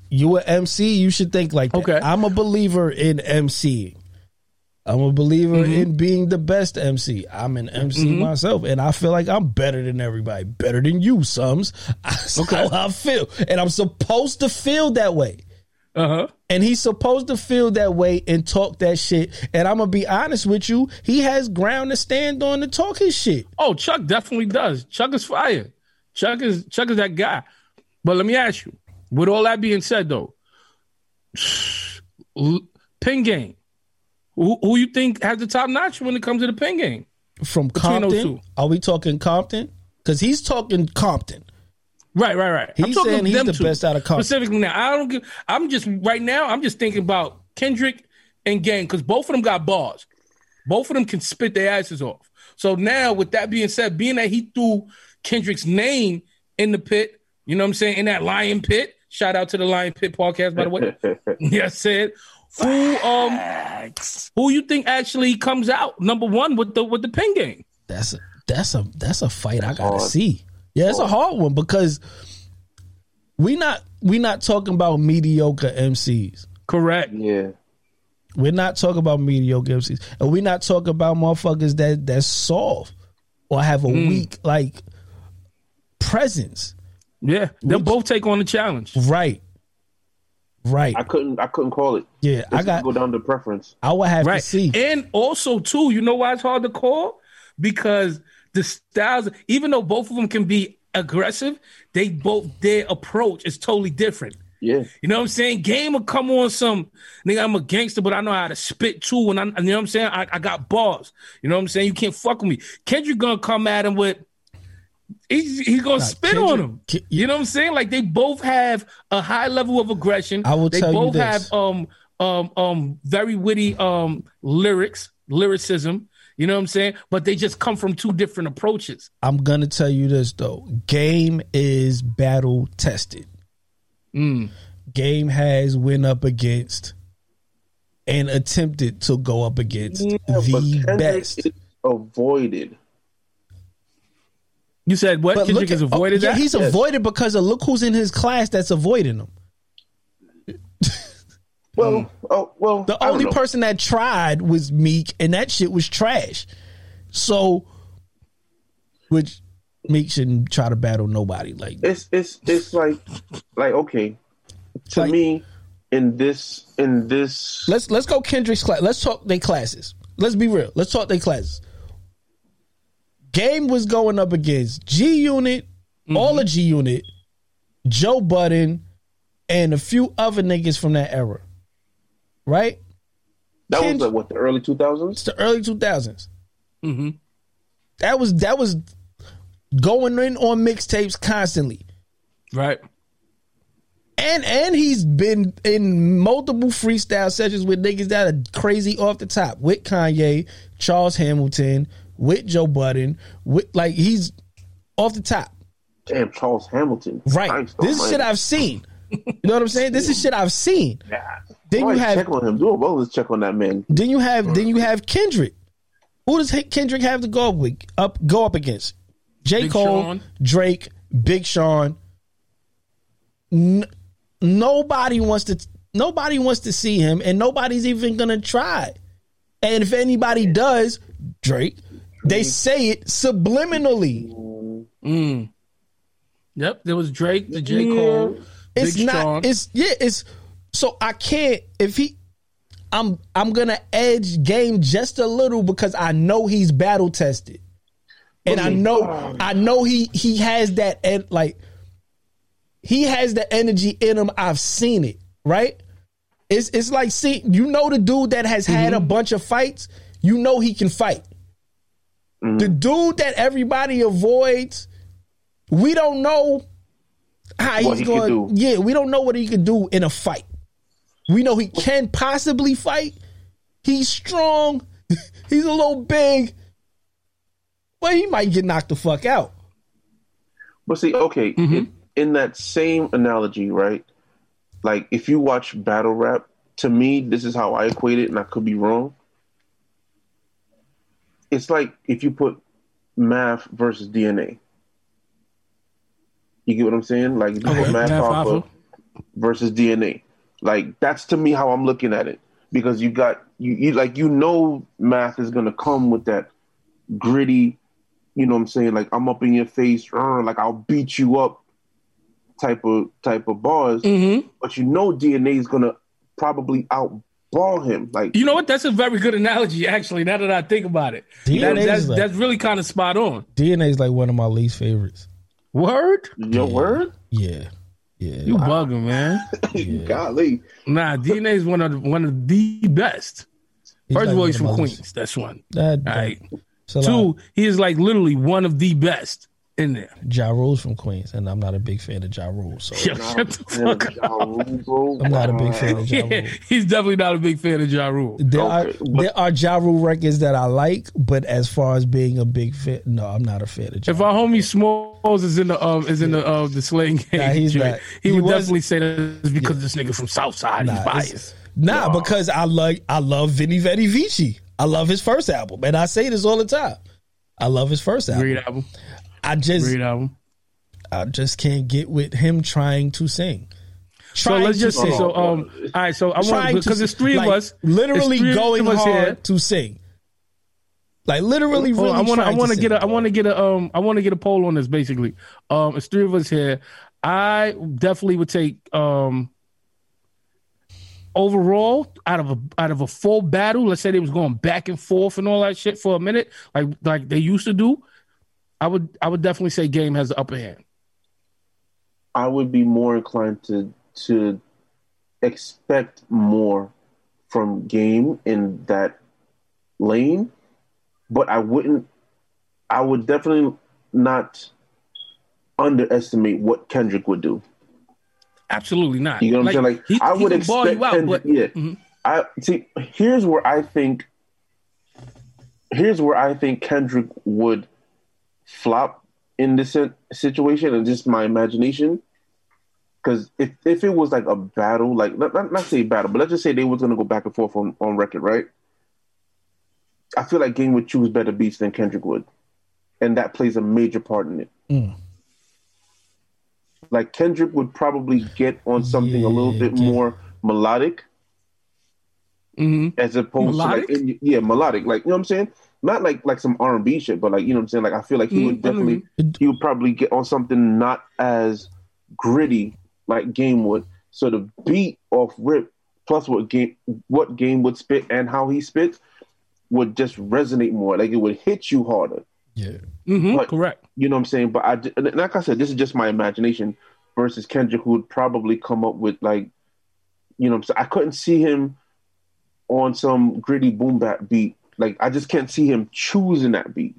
You a MC, you should think like that. Okay. I'm a believer in MCing. I'm a believer Mm-hmm. in being the best MC. I'm an MC myself, and I feel like I'm better than everybody, better than you, Sums. That's Okay. how I feel, and I'm supposed to feel that way. Uh-huh. And he's supposed to feel that way and talk that shit. And I'm gonna be honest with you, he has ground to stand on to talk his shit. Oh, Chuck definitely does. Chuck is fire. Chuck is Chuck is that guy. But let me ask you, with all that being said, though, pin game. Who, who you think has the top notch when it comes to the pin game? From Between Compton, are we talking Compton? Because he's talking Compton. Right, right, right. He's saying he's the two best out of Compton. Specifically now, I don't. Give, I'm just right now. I'm just thinking about Kendrick and Game because both of them got bars. Both of them can spit their asses off. So now, with that being said, being that he threw Kendrick's name in the pit, you know what I'm saying, in that Lion Pit. Shout out to the Lion Pit podcast, by the way. yeah, I said who um who you think actually comes out number one with the with the pin game? That's a that's a that's a fight I gotta hard. see. Yeah, it's a hard one because we not we not talking about mediocre MCs. Correct. Yeah. We're not talking about mediocre MCs, and we're not talking about motherfuckers that that's soft or have a Mm. weak like presence. Yeah, they'll both take on the challenge. Right. Right. I couldn't I couldn't call it. yeah, I It's got. go down to preference. I would have to see. And also, too, you know why it's hard to call? Because the styles, even though both of them can be aggressive, they both their approach is totally different. Yeah. You know what I'm saying? Game will come on some nigga. I'm a gangster, but I know how to spit too. And I, you know what I'm saying? I, I got bars. You know what I'm saying? You can't fuck with me. Kendrick gonna come at him with. He's, he's gonna spit on Kendrick- him. Ke- You know what I'm saying? Like they both have a high level of aggression. I will they tell you both this. have um um um very witty um lyrics, lyricism. You know what I'm saying? But they just come from two different approaches. I'm gonna tell you this though. Game is battle tested. Mm. Game has went up against and attempted to go up against Yeah, the Kendrick best. avoided. You said what? But Kendrick look has at- oh, avoided yeah, that. He's Yes. avoided because of look who's in his class that's avoiding him. Well, um, oh well. The only know. person that tried was Meek, and that shit was trash. So, which Meek shouldn't try to battle nobody. Like, it's it's it's like like okay. To Like- me, in this in this let's let's go Kendrick's class. Let's talk their classes. Let's be real. Let's talk their classes. Game was going up against G Unit, all of G Unit, Joe Budden, and a few other niggas from that era. Right? that was Kendrick- like, what the early two thousands. It's the early two thousands. hmm That was that was going in on mixtapes constantly. Right. And and he's been in multiple freestyle sessions with niggas that are crazy off the top with Kanye, Charles Hamilton, with Joe Budden, with like he's off the top. Damn, Charles Hamilton. Right. Christ this is shit I've seen. You know what I'm saying? This is shit I've seen. Yeah. Then you Somebody have check on him. Do a wellness check on that man. then you have then you have Kendrick. Who does Kendrick have to go up with up go up against? J. Big Cole, Sean. Drake, Big Sean. N- nobody wants to nobody wants to see him, and nobody's even gonna try. And if anybody does, Drake, they say it subliminally. Mm. Yep. There was Drake, the J Yeah. Cole, It's Big not. Sean. It's yeah. It's so I can't if he. I'm I'm gonna edge game just a little because I know he's battle tested, and I know I know he he has that and like he has the energy in him. I've seen it right. It's it's like see you know the dude that has had a bunch of fights. You know he can fight. The mm-hmm. dude that everybody avoids, we don't know how What he's he going. do. Yeah, we don't know what he can do in a fight. We know he can possibly fight. He's strong. He's a little big. But he might get knocked the fuck out. But see, okay, in, mm-hmm. in that same analogy, right? Like if you watch battle rap, to me, this is how I equate it, and I could be wrong. It's like if you put math versus DNA. You get what I'm saying? Like if you Okay, put math, Math Hoffa, Hoffa. versus DNA. Like that's to me how I'm looking at it because you got you, you like you know math is gonna come with that gritty, you know what I'm saying? Like I'm up in your face, like I'll beat you up type of type of bars. Mm-hmm. But you know DNA is gonna probably outball him. Like You know what? That's a very good analogy, actually. Now that I think about it, DNA That- is that's like- that's really kind of spot on. DNA is like one of my least favorites. Word? your word? Yeah. Yeah. You bugging, man? Golly. Nah, DNA is one of the, one of the best. He's First like of all, he's from Queens. least- That's one. That, All right. so Two, he is like literally one of the best in there. Ja Rule's from Queens, and I'm not a big fan of Ja Rule. So Yo, shut the fuck up. I'm not a big fan of Ja Yeah, Rule. he's definitely not a big fan of Ja Rule. There are Okay, but- there are Ja Rule records that I like, but as far as being a big fan, no, I'm not a fan of Ja. If our homie Smalls is in the um is in the uh the slang game, Nah, he's joint, not. he, He would was- definitely say that it's because this nigga from Southside, Nah, he's biased. Nah, because I like I love Venni Vetti Vecci. I love his first album, and I say this all the time. I love his first album. Great album. I just Great album. I just can't get with him trying to sing. So let's just say so. Um, all right. So I want to because there's three like, of us. literally going us hard here. to sing. Like literally, really. on, I want to. I want to get a. I want to get a. Um. I want to get a poll on this. Basically, um, it's three of us here. I definitely would take um. Overall, out of a out of a full battle, let's say they was going back and forth and all that shit for a minute, like like they used to do. I would I would definitely say Game has the upper hand. I would be more inclined to to expect more from game in that lane, but I wouldn't. I would definitely not underestimate what Kendrick would do. Absolutely not. You know what I'm saying? Like he- I he would expect you out, Kendrick. but- yeah, Mhm. I see. Here's where I think. Here's where I think Kendrick would flop in this situation, and just my imagination. Because if if it was like a battle, like not, not not say battle, but let's just say they was gonna go back and forth on, on record, right? I feel like Game would choose better beats than Kendrick would, and that plays a major part in it. Mm. Like Kendrick would probably get on something a little bit yeah. more melodic, Mhm. as opposed Melodic? to like yeah melodic like you know what i'm saying not like like some r&b shit but like you know what i'm saying like i feel like he would definitely he would probably get on something not as gritty like game would so the beat off rip plus what game what game would spit and how he spits would just resonate more like it would hit you harder Yeah. mm-hmm. But- Correct. you know what i'm saying but i like i said this is just my imagination versus kendrick who would probably come up with like you know what I'm saying? i couldn't see him on some gritty boom bap beat like i just can't see him choosing that beat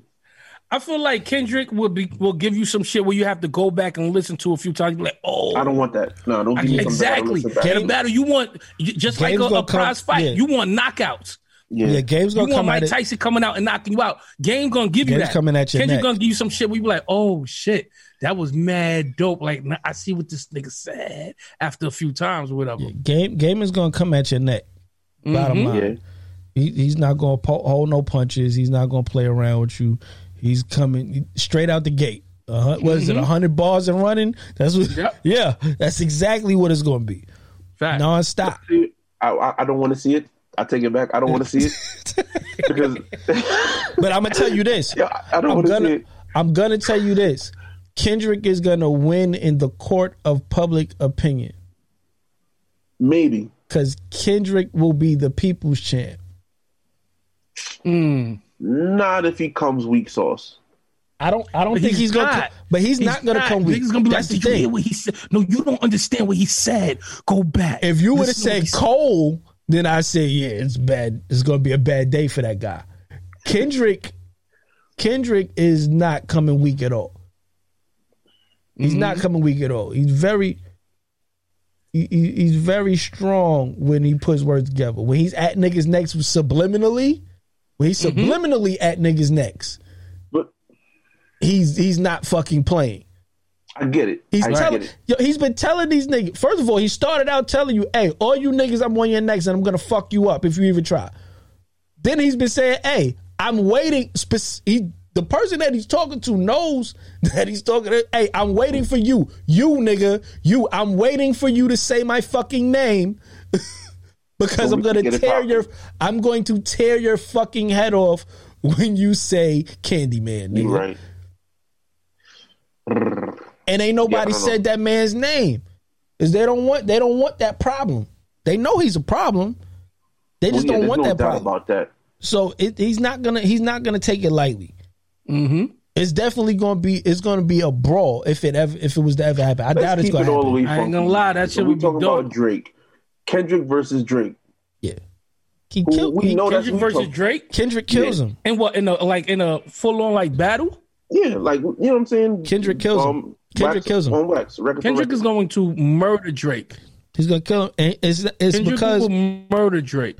I feel like Kendrick will be will give you some shit where you have to go back and listen to a few times. Be like, oh, i don't want that no don't give me exactly. battle, listen a battle, you want you- just like a, a gonna come- prize fight. yeah. You want knockouts. yeah, Yeah, Game's You gonna want come Mike at it. Tyson coming out and knocking you out. Game gonna give you Game's that. coming at you. Kendrick neck. gonna give you some shit where you be like, oh shit, that was mad dope. Like I see what this nigga said after a few times or whatever. Game game is gonna come at your neck. Bottom Mhm. line, yeah he, he's not gonna po- hold no punches. He's not gonna play around with you. He's coming straight out the gate. Uh, what is it? A hundred bars and running. That's what. Yep. Yeah, that's exactly what it's gonna be. Fact. Non-stop. I, I, I don't want to see it i take it back i don't want to see it because But I'm gonna tell you this. yeah, i I don't I'm want to see it I'm gonna tell you this. Kendrick is gonna win in the court of public opinion maybe because Kendrick will be the people's champ. Mm. not if he comes weak sauce I don't. I don't But think he's he's, gonna. not. Come, but he's, not gonna come weak. Niggas gonna be That's like, the did you thing. what he said? No, you don't understand what he said. Go back. If you would have to what said he. Cole, then I say yeah, it's bad. It's gonna be a bad day for that guy. Kendrick, Kendrick is not coming weak at all. He's not Mm-hmm. coming weak at all. He's very, he, he- he's very strong when he puts words together. When he's at niggas' necks subliminally, when he's Mm-hmm. subliminally at niggas' necks, but he's he's not fucking playing. i get it He's i telling, it yo, he's been telling these niggas. First of all, he started out telling you, "Hey, all you niggas, I'm on your necks, and I'm gonna fuck you up if you even try." Then he's been saying, "Hey, I'm waiting." He, the person that he's talking to knows that he's talking. to, Hey, I'm waiting for you, you nigga, you. I'm waiting for you to say my fucking name. because So I'm gonna tear your, I'm going to tear your fucking head off when you say Candyman, nigga. you right and ain't nobody Yeah, I don't said that man's name Is they don't want they don't want that problem. They know he's a problem. They Well, just yeah, don't want no that problem. about that So it, he's not gonna he's not gonna take it lightly. Mm-hmm. It's definitely gonna be it's gonna be a brawl if it ever if it was to ever happen. I doubt Let's it's gonna it all the happen. I ain't gonna lie, that So shit would be talking dope. about Drake, Kendrick versus Drake. Yeah, he killed we he- know that's Kendrick who versus Drake. Kendrick kills Yeah. him. And what in a like in a full on like battle? Yeah, like you know what I'm saying. Um, Kendrick kills him. Kendrick wax kills him. on wax. Record Kendrick record. is going to murder Drake. He's gonna kill him. And it's it's Kendrick because will murder Drake.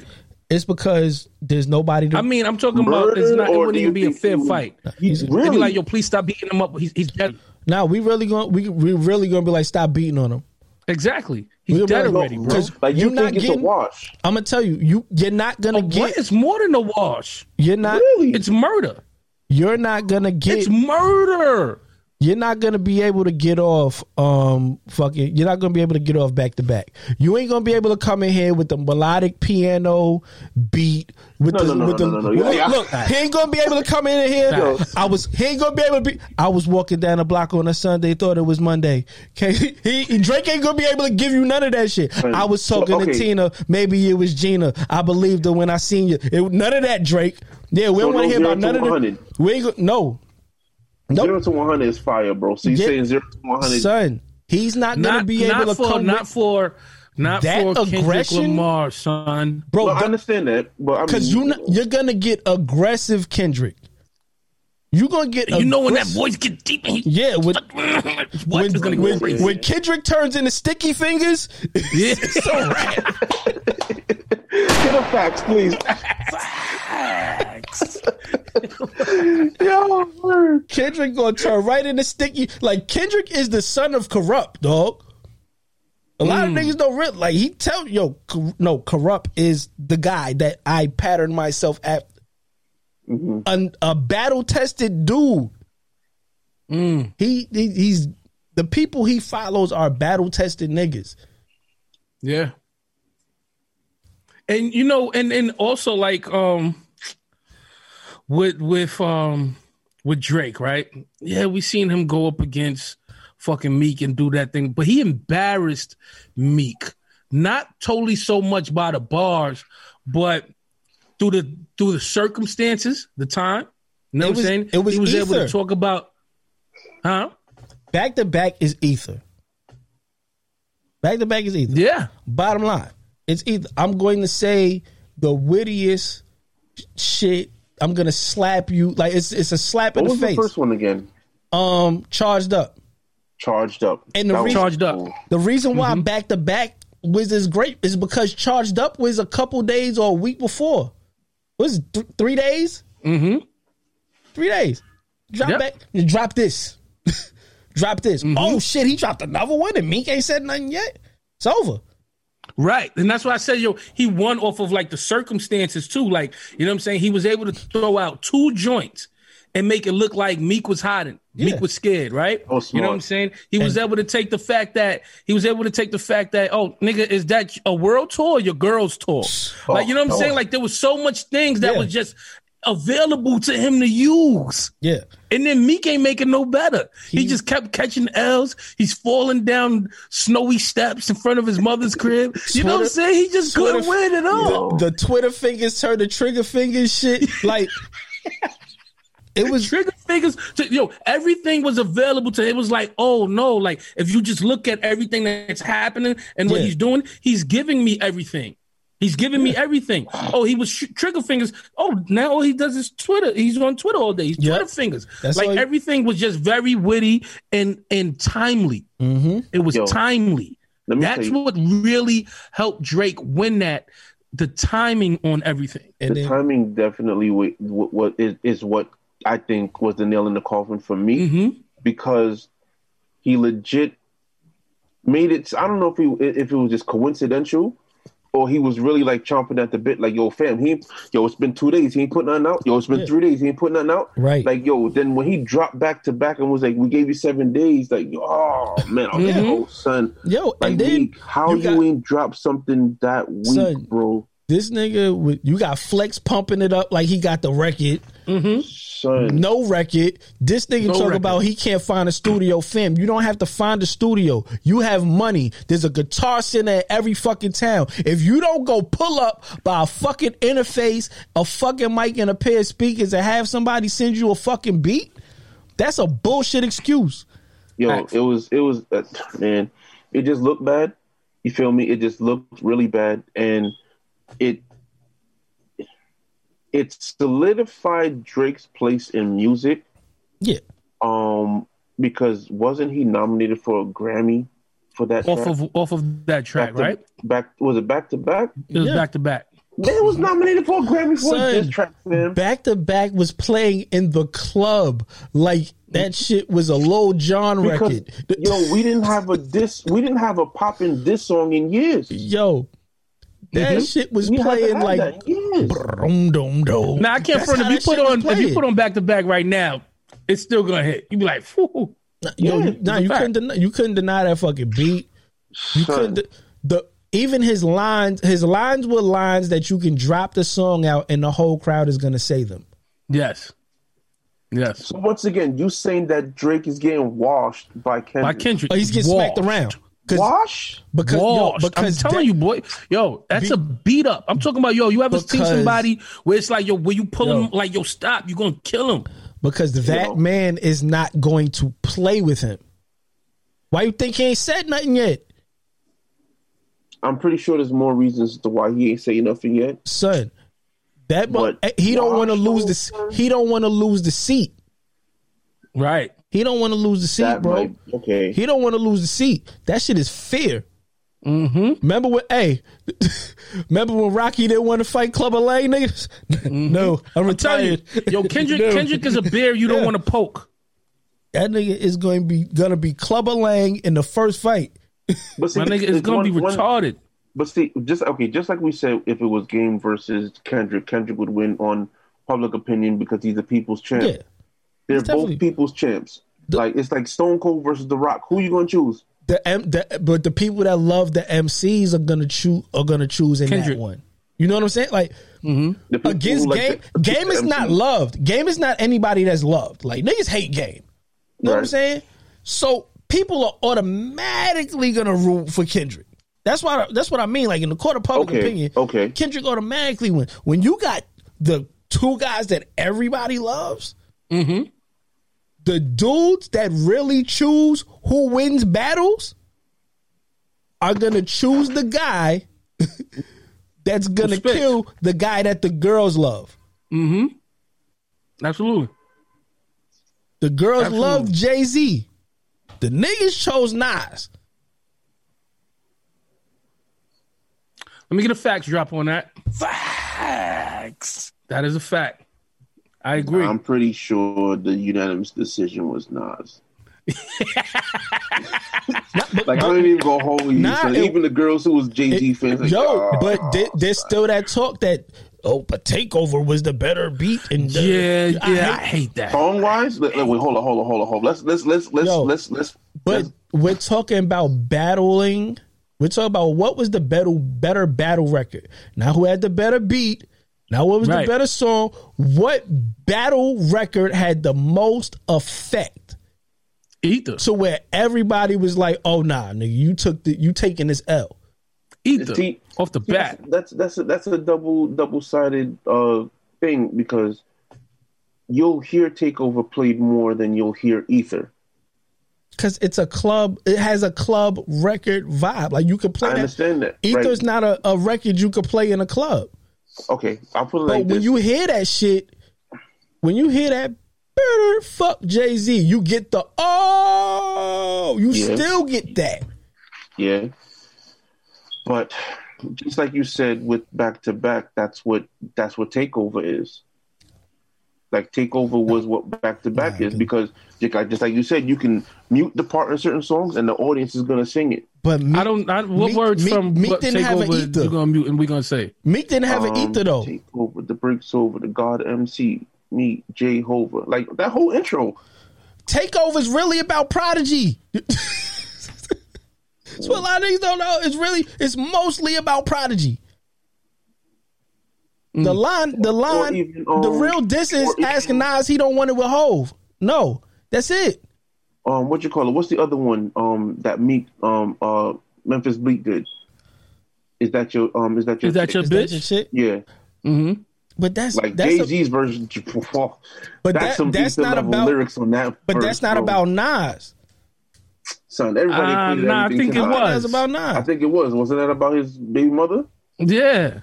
it's because there's nobody to. I mean, I'm talking about it's not. It wouldn't even be a fair he fight. He's He's- really be like, "Yo, please stop beating him up. He's he's dead." now we really gonna we we really gonna be like stop beating on him. Exactly. He's We're dead gonna- already, bro. Like you're you not think it's getting- a wash. I'm gonna tell you, you you're not gonna what? get. It's more than a wash. You're not. Really? It's murder. You're not gonna get. It's murder. You're not gonna be able to get off um fucking you're not gonna be able to get off back to back. You ain't gonna be able to come in here with the melodic piano beat with No, the no, no, with the no, no, no. look, Yeah, look, he ain't gonna be able to come in here. Facts. I was he ain't gonna be able to be I was walking down the block on a Sunday, thought it was Monday. Okay, he, he- Drake ain't gonna be able to give you none of that shit. Right. I was So, talking to okay. Tina, maybe it was Gina. I believed her when I seen you. It, none of that, Drake. Yeah, we So don't want to no hear about none of 100. the. We ain't go, no. Nope. Zero to one hundred is fire, bro. So you Yeah. saying zero to one hundred? Son, he's not gonna Not, be not able to for come not with, for not That for Kendrick aggression? Lamar, son. bro. No, I understand that, but I mean, Because you kn- you're gonna get aggressive, Kendrick. You gonna get You know when that voice get deep and he Yeah, when what when, is gonna go when, crazy? when Kendrick turns into Sticky Fingaz, Yeah. it's a wrap. Get a fax, please. Fax. Yo. Kendrick gonna turn right into sticky. Like Kendrick is the son of Kurupt dog. A lot Hmm. of niggas don't real like he tell yo cor- no Kurupt is the guy that I patterned myself at. Mm-hmm. An, a battle tested dude. Mm. He, he he's the people he follows are battle tested niggas. Yeah. And you know, and and also like um with with um with Drake, right? Yeah, we seen him go up against fucking Meek and do that thing, but he embarrassed Meek. Not totally so much by the bars, but through the through the circumstances, the time. You know It what was- I'm saying? it was he was able to talk about Huh? Back to back is ether. Back to back is ether. Yeah. Bottom line, it's either I'm going to say the wittiest shit. I'm gonna slap you like it's it's a slap in What the was the face. first one again? Um, charged up. Charged up. And the That reason- Charged up. The reason why back to back was is great is because charged up was a couple days or a week before. Was th- three days? Mm-hmm. Three days. Drop Yep. back. Drop this. drop this. Oh shit! He dropped another one, and Meek ain't said nothing yet. It's over. Right. And that's why I said, yo, he won off of like the circumstances too. Like, you know what I'm saying? He was able to throw out two joints and make it look like Meek was hiding. Yeah. Meek was scared, right? Oh, you know what I'm saying? He was able to take the fact that he was able to take the fact that, oh, nigga, is that a world tour or your girl's tour? Oh, like, you know what I'm oh. saying? Like there was so much things that Yeah. was just available to him to use. Yeah. And then Meek ain't making no better. He, just kept catching L's. He's falling down snowy steps in front of his mother's crib. You know what I'm saying? He just couldn't win at all. The Twitter fingers turn to trigger fingers. Shit. Like it was. Trigger fingers, to, yo, everything was available to him. It was like, oh no, like if you just look at everything that's happening and what Yeah. he's doing, he's giving me everything. He's giving me everything. Oh, he was sh- trigger fingers. Oh, now all he does is Twitter. He's on Twitter all day. He's Yep. Twitter fingers. That's like he- everything was just very witty and and timely. Mm-hmm. It was Yo, timely. That's you, what really helped Drake win that. The timing on everything. And the then timing definitely what, what, what is, is what I think was the nail in the coffin for me hmm because he legit made it. I don't know if he if it was just coincidental or he was really like chomping at the bit. Like yo, fam, he yo, it's been two days, he ain't putting nothing out. Yo, it's been Yeah. three days, he ain't putting nothing out. Right. Like yo, then when he dropped back to back and was like, we gave you seven days. Like oh man, oh son. yo, Like and then Meek, how you you, got- ain't dropped something that week, Son. bro? This nigga, you got Flex pumping it up like he got the record. Son, No record. This nigga No talk record. about he can't find a studio fam. You don't have to find a studio. You have money. There's a guitar center in every fucking town. If you don't go pull up by a fucking interface, a fucking mic and a pair of speakers and have somebody send you a fucking beat, that's a bullshit excuse. yo, Facts. it was it was uh, man, it just looked bad. You feel me? It just looked really bad, and it it solidified Drake's place in music. Yeah. Um, because wasn't he nominated for a Grammy for that Off track? of off of that track, back to, right? Back was it back to back? It was Yeah. back to back. Man, it was nominated for a Grammy for Son, this track, man. Back to back was playing in the club like that shit was a low John Because record. yo, we didn't have a diss, we didn't have a poppin' diss song in years. Yo, that Mhm. shit was We playing like that in years. Dum, dum, dum. Now I can't front if you put on if you put on back to back right now, it's still gonna hit. You be like, Whoo. Yo, Yeah, you, nah, you fact. couldn't deny, you couldn't deny that fucking beat. You Son, couldn't the even his lines his lines were lines that you can drop the song out and the whole crowd is gonna say them. Yes. Yes. So once again, you saying that Drake is getting washed by Kendrick? By Kendrick. Or he's getting smacked around. 'Cause- Wash? Because yo, because I'm telling that- you, boy, yo, that's Be- a beat up. I'm talking about yo. You ever seen somebody where it's like yo, where you pull Yo. him like yo, stop, you're gonna kill him. because that Yo. man is not going to play with him. Why you think he ain't said nothing yet? I'm pretty sure there's more reasons to why he ain't saying nothing yet. Son, that mo- But he don't want to lose though, the he don't want to lose the seat. Right. He don't want to lose the seat, That bro. might, okay. He don't want to lose the seat. That shit is fear. Mm-hmm. Remember when? Hey, remember when Rocky didn't want to fight Clubber Lang, niggas? no, I'm Tell you, retired. yo, Kendrick, No. Kendrick is a bear you don't Yeah. want to poke. That nigga is going to be gonna be Clubber Lang in the first fight. But see, My nigga, it's gonna one- be one- retarded. But see, just okay, just like we said, if it was Game versus Kendrick, Kendrick would win on public opinion because he's a people's champ. Yeah, They're it's definitely- both people's champs. like it's like Stone Cold versus The Rock. Who you gonna choose? the, M, the but the people that love the MCs are gonna choose are gonna choose in Kendrick. that one. You know what I'm saying? Like The people against like game, the- game is not loved. Game is not anybody that's loved. Like niggas hate game. You know what I'm saying? So people are automatically gonna root for Kendrick. That's why. That's what I mean. Like in the court of public Okay, opinion, okay. Kendrick automatically win. When you got the two guys that everybody loves, Mm-hmm. The dudes that really choose who wins battles are gonna choose the guy that's gonna kill the guy that the girls love. Mm-hmm. Absolutely. The girls Absolutely. love Jay Z. The niggas chose Nas. Let me get a facts drop on that. Facts. That is a fact. I agree. I'm pretty sure the unanimous decision was Nas. like I don't even go hold you. Nah, son. it- even the girls who was Jay Z fans, like, Yo, oh, but there- there's still that talk that oh, but Takeover was the better beat. And the- yeah, yeah, I I hate, hate- that. song wise, wait, hold on, hold on, hold on, hold on. Let's let's let's let's Yo, let's let's. But let's we're talking about battling. We're talking about what was the better better battle record. Now who had the better beat? Now what was Right. the better song? What battle record had the most effect? Ether. To where everybody was like, "Oh nah, nigga, you took the you taking this L." Ether. See, Off the bat. That's that's a, that's a double double sided uh thing because you'll hear Takeover played more than you'll hear Ether. Because it's a club, it has a club record vibe. Like you could play I that. understand that. Ether's right? not a, a record you could play in a club. Okay. I'll put it like But when this. you hear that shit, when you hear that, "Brr, fuck Jay Z, you get the oh, you Yeah. still get that. Yeah. But just like you said with back to back, that's what that's what takeover is. Like takeover was what back to back is because just like, just like you said, you can mute the part in certain songs and the audience is gonna sing it. But Meek, I don't. I, what Meek- words Meek- from Meek what didn't have an ether. you gonna mute and we gonna say? Meek didn't have an Um, ether though. Takeover, the breaks over, the God MC, me, Jay Hova. Like that whole intro. Takeover's really about Prodigy. That's what a lot of niggas don't know. It's really, it's mostly about Prodigy. The line, the line, even, the um, real diss is even- asking Nas he don't want it with Hove. No, that's it. Um, what you call it? What's the other one? Um, that Meek, um, uh, Memphis Bleek did. Is that your um? Is that your? Is that your Is that bitch? your shit? Yeah, Mm-hmm. But that's like that's Jay a- Z's version. But that's that- some that's not level about- lyrics on that. but verse, that's not bro. about Nas. son. Everybody. Uh, equated nah, I everything think to it Nas. was. That's about I think it was. Wasn't that about his baby mother? Yeah.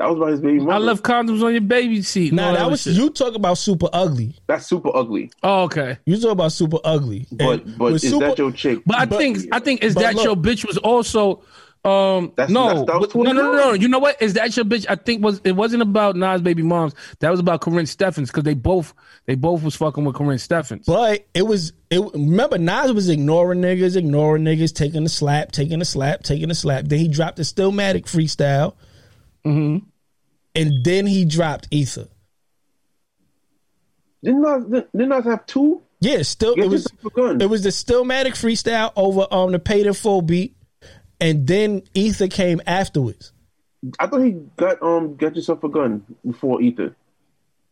That was about his baby mother. I left condoms on your baby seat. Nah, No, that was shit. you talk about super ugly. That's super ugly. Oh, okay. You talk about super ugly. But And but is super, that your chick? But I But- think I think is that look- your bitch was also um That's- no that's- that was but- no no no no you know what is that your bitch I think was it wasn't about Nas baby moms that was about Karrine Steffans because they both they both was fucking with Karrine Steffans But it was it. Remember, Nas was ignoring niggas, ignoring niggas, taking a slap, taking a slap, taking a slap. Then he dropped the Stillmatic freestyle, mm-hmm. and then he dropped Ether. Didn't Nas, didn't Nas have two Yeah, still Get it was yourself a gun. it was the Stillmatic freestyle over um the paid in full beat, and then Ether came afterwards. I thought he got um get yourself a gun before Ether,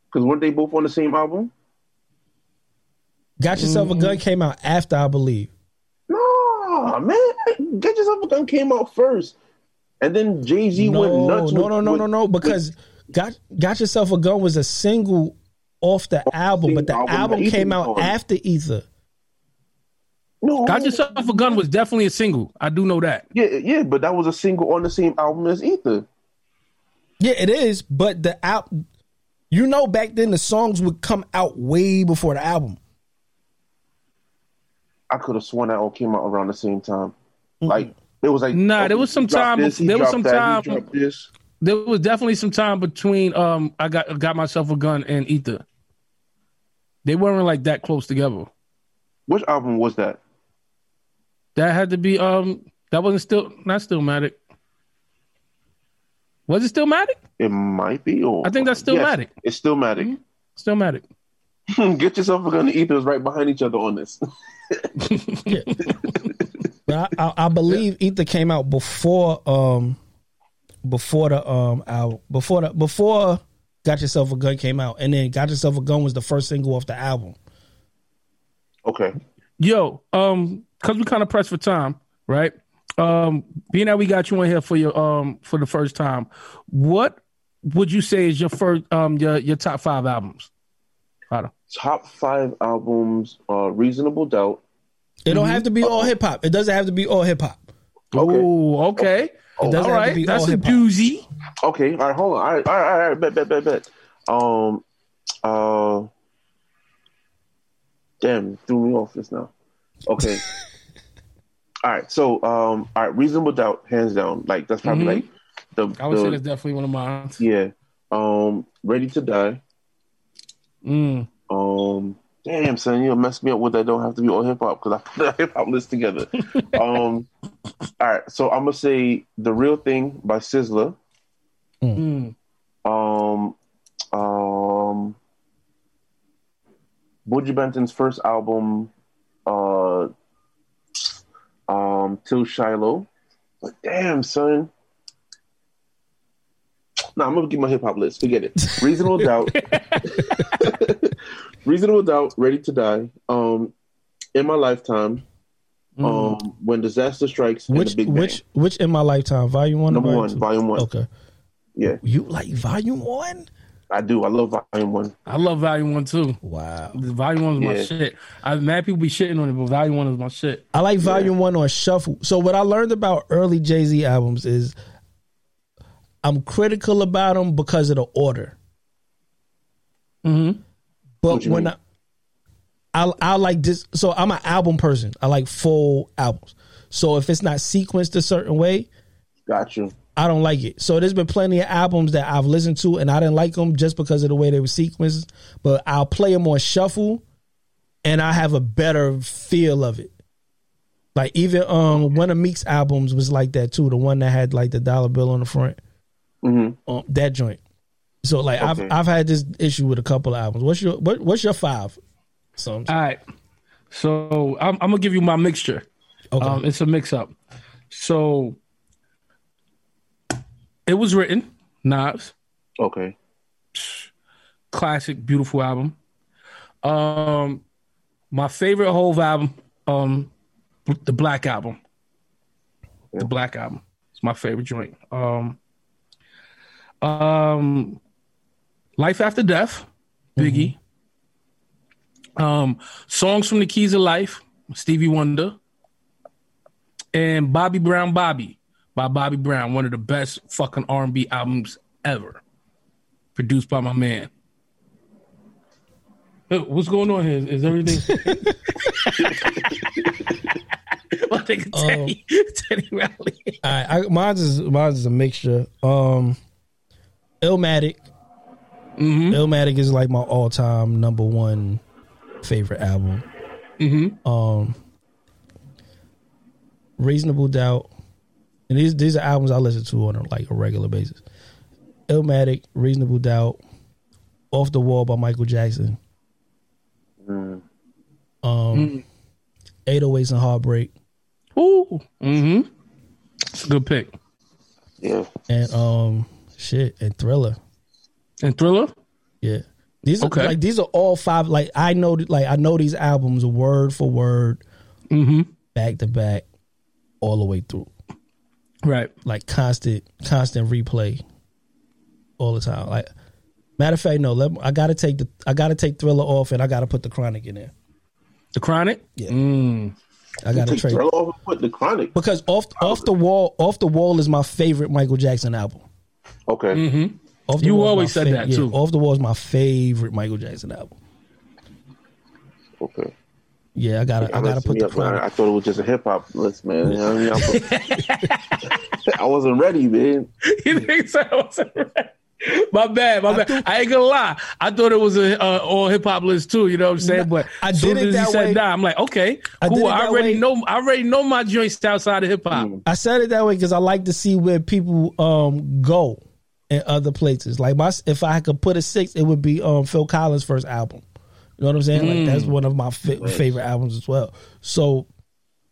because weren't they both on the same album? Got yourself Mm-hmm. a gun came out after I believe. No, man, get yourself a gun came out first, and then Jay Z No, went no, nuts. no, with- no, no, with- no, no, because got got yourself a gun was a single off the album, but the album album came out on. after Ether. No, Got yourself a gun was definitely a single. I do know that. Yeah, yeah, but that was a single on the same album as Ether. Yeah, it is, but the out you know back then the songs would come out way before the album. I could have sworn that all came out around the same time. Like it was like Nah, oh, there was some time This, there was some that, time-. There was definitely some time between um I got got myself a gun and Ether. They weren't like that close together. Which album was that? That had to be um that wasn't still not Stillmatic. Was it Stillmatic? It might be. Or I think that's Yes, Stillmatic. it's Stillmatic. Stillmatic. Get yourself a gun. and Ether is right behind each other on this. But I, I, I believe Ether came out before um before the um album before the before Got Yourself a Gun came out, and then Got Yourself a Gun was the first single off the album. okay. Yo, um, cause we kind of pressed for time, right? Um, being that we got you on here for your um for the first time, what would you say is your first um your your top five albums? Hold Top five albums. Uh, Reasonable Doubt. It don't have to be all hip hop. It doesn't have to be all hip hop. Okay. Oh, okay. It doesn't All have to be that's all a hip hop. doozy. Okay. All right. Hold on. All right. All right. All right. Bet. Bet. Bet. Bet. Um. Uh. Damn. Threw me off this now. Okay. all right. So. Um. All right. Reasonable Doubt. Hands down. Like that's probably Mhm. like the. I would say the that's definitely one of mine. yeah. Um. Ready to Die. Mm. Um, damn, son, you messed me up with that. Don't have to be all hip hop because I put a hip hop list together. um, all right, so I'm gonna say the real thing by Sizzla. Mm. Um, um, Buju Banton's first album, uh, um, Till Shiloh. But damn, son. No, I'm gonna give my hip hop list. Forget it. Reasonable Doubt. Reasonable Doubt. Ready to Die. Um, in my lifetime. Mm. Um, when disaster strikes. and Which the Big Bang. which which in my lifetime? Volume one. or Number volume one, two? volume one. Okay. Yeah, You like volume one? I do. I love volume one. I love Volume One too. Wow. Volume One is my shit. I've mad people be shitting on it, but Volume One is my shit. I like volume one on shuffle. So what I learned about early Jay Z albums is I'm critical about them because of the order. Mm-hmm. But when mean? I, I I like this, so I'm an album person. I like full albums. So if it's not sequenced a certain way, Got you. I don't like it. So there's been plenty of albums that I've listened to and I didn't like them just because of the way they were sequenced. But I'll play them on shuffle, and I have a better feel of it. Like even um one of Meek's albums was like that too. The one that had like the dollar bill on the front. Hmm Um, that joint. So like Okay. I've I've had this issue with a couple of albums. What's your what, what's your five? Some All right. So I'm, I'm gonna give you my mixture. okay. Um, it's a mix up. So it was written, Nas, Okay. classic, beautiful album. Um, my favorite whole album, um, the Black album. The Black album. It's my favorite joint. Um, um, Life After Death, Biggie. Um, Songs from the Keys of Life, Stevie Wonder. And Bobby Brown Bobby by Bobby Brown, one of the best fucking R&B albums ever. Produced by my man. Hey, What's going on here? Is everything? What they can tell you, Teddy Riley. All right, I, mine's is mine's is a mixture. Um, Illmatic. Mm-hmm. Illmatic is like my all time number one favorite album. Mm-hmm. Um, Reasonable Doubt, and these these are albums I listen to on a, like a regular basis. Illmatic, Reasonable Doubt, Off the Wall by Michael Jackson, Mm. Um, 808s and Heartbreak, Ooh. Mm-hmm. It's a good pick. Yeah. and um, shit, and Thriller. And Thriller? Yeah. These are like these are all five. Like I know, like I know these albums word for word, Mm-hmm. back to back, all the way through. Right. Like constant, constant replay, all the time. Like matter of fact, no, let, I gotta take the I gotta take Thriller off, and I gotta put the Chronic in there. The Chronic? Yeah. Mm. I gotta Take trade Thriller off and put the chronic. because off off the wall, off the wall is my favorite Michael Jackson album. Okay. Mm-hmm. Off the You Wall always my said that, yeah, too. Off the wall is my favorite Michael Jackson album. Okay. Yeah, I gotta I gotta put the up, man. I thought it was just a hip hop list, man. You know what I mean? I, put- I wasn't ready, man. you think so? My bad, my bad. I ain't gonna lie. I thought it was a uh, all hip hop list too. You know what I'm saying? But I soon did it as he that said way. that, I'm like, okay, I cool. it I already way. know. I already know my joints outside of hip hop. Mm. I said it that way because I like to see where people um go in other places. Like my, if I could put a six, it would be um Phil Collins' first album. You know what I'm saying? Like that's Mm. one of my fa- favorite albums as well. So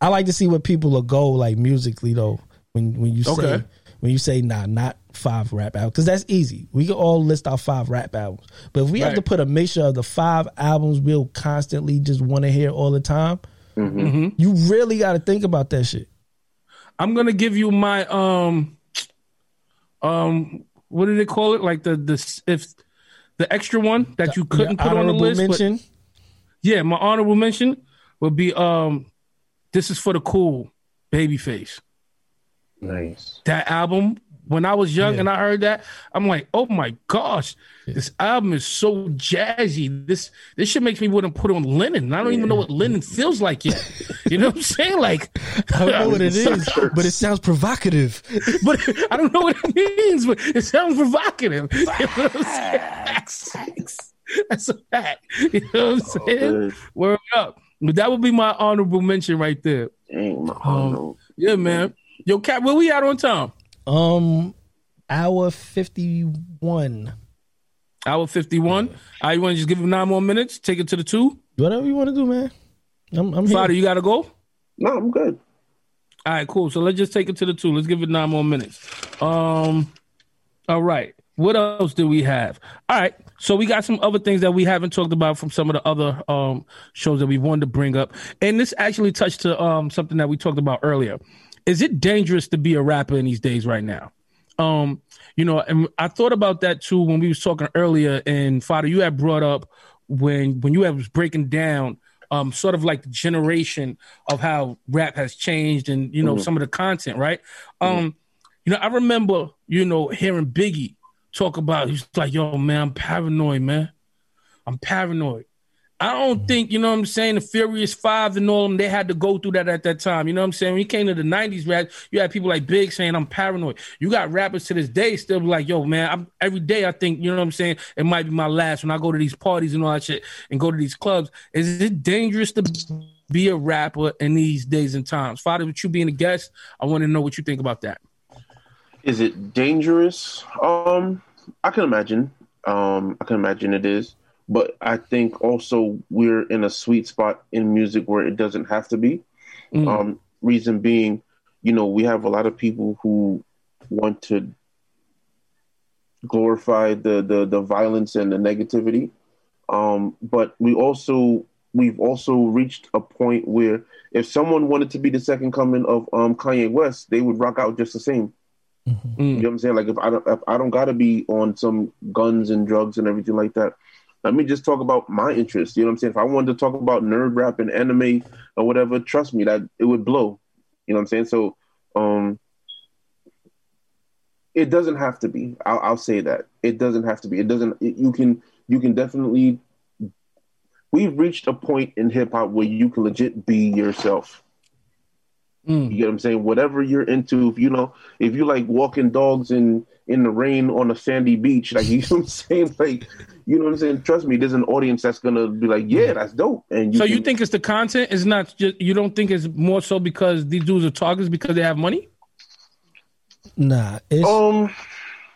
I like to see where people will go like musically though. When when you say Okay. when you say nah, not five rap albums because that's easy. We can all list our five rap albums, but if we have to put a mixture of the five albums we'll constantly just want to hear all the time, Mm-hmm. you really got to think about that shit. I'm gonna give you my um um what do they call it? Like the the if the extra one that you couldn't Your put on the honorable list. but- mention. yeah, my honorable mention would be um this is for the cool babyface. Nice. that album when I was young Yeah. and I heard that, I'm like, oh my gosh, this album is so jazzy. This this shit makes me want to put on linen. I don't even know what linen feels like yet. You know what I'm saying? Like, I don't know what it is, but it sounds provocative. but I don't know what it means, but it sounds provocative. You know what I'm saying? That's a fact. You know what I'm saying? Word up. But that would be my honorable mention right there. Dang, my Um. Yeah, man. Yo, Cap, where we at on time? Um, hour fifty one. Hour 51. All right, you want to just give him nine more minutes? Take it to the two? Whatever you want to do, man. I'm, I'm here. Fadda, you got to go? No, I'm good. All right, cool. So let's just take it to the two. Let's give it nine more minutes. Um, all right. What else do we have? All right. So we got some other things that we haven't talked about from some of the other um shows that we wanted to bring up. And this actually touched to um something that we talked about earlier. Is it dangerous to be a rapper in these days right now? Um, you know, and I thought about that too when we was talking earlier. And Fadda, you had brought up when when you had was breaking down um sort of like the generation of how rap has changed and you know some of the content, right? Um, you know, I remember, you know, hearing Biggie talk about he's like, yo, man, I'm paranoid, man. I'm paranoid. I don't think, you know what I'm saying, the Furious Five and all them, they had to go through that at that time. You know what I'm saying? When you came to the 90s rap, you had people like Big saying, I'm paranoid. You got rappers to this day still be like, yo, man, I'm every day I think, you know what I'm saying, it might be my last when I go to these parties and all that shit and go to these clubs. Is it dangerous to be a rapper in these days and times? Fadda, with you being a guest, I want to know what you think about that. Is it dangerous? Um, I can imagine. Um, I can imagine it is. But I think also we're in a sweet spot in music where it doesn't have to be. Mm. Um, reason being, you know, we have a lot of people who want to glorify the the, the violence and the negativity. Um, but we also we've also reached a point where if someone wanted to be the second coming of um, Kanye West, they would rock out just the same. You Mm. know what I'm saying? Like if I don't if I don't gotta be on some guns and drugs and everything like that. Let me just talk about my interests. You know what I'm saying? If I wanted to talk about nerd rap and anime or whatever, trust me, that it would blow. You know what I'm saying? So um it doesn't have to be. I'll, I'll say that. It doesn't have to be. It doesn't it, you can you can definitely we've reached a point in hip hop where you can legit be yourself. Mm. You get what I'm saying? Whatever you're into, if you know, if you like walking dogs in in the rain on a sandy beach, like you know what I'm saying, like you know what I'm saying. Trust me, there's an audience that's gonna be like, yeah, that's dope. And you so you think it's the content? It's not just you don't think it's more so because these dudes are talkers because they have money? Nah, it's um,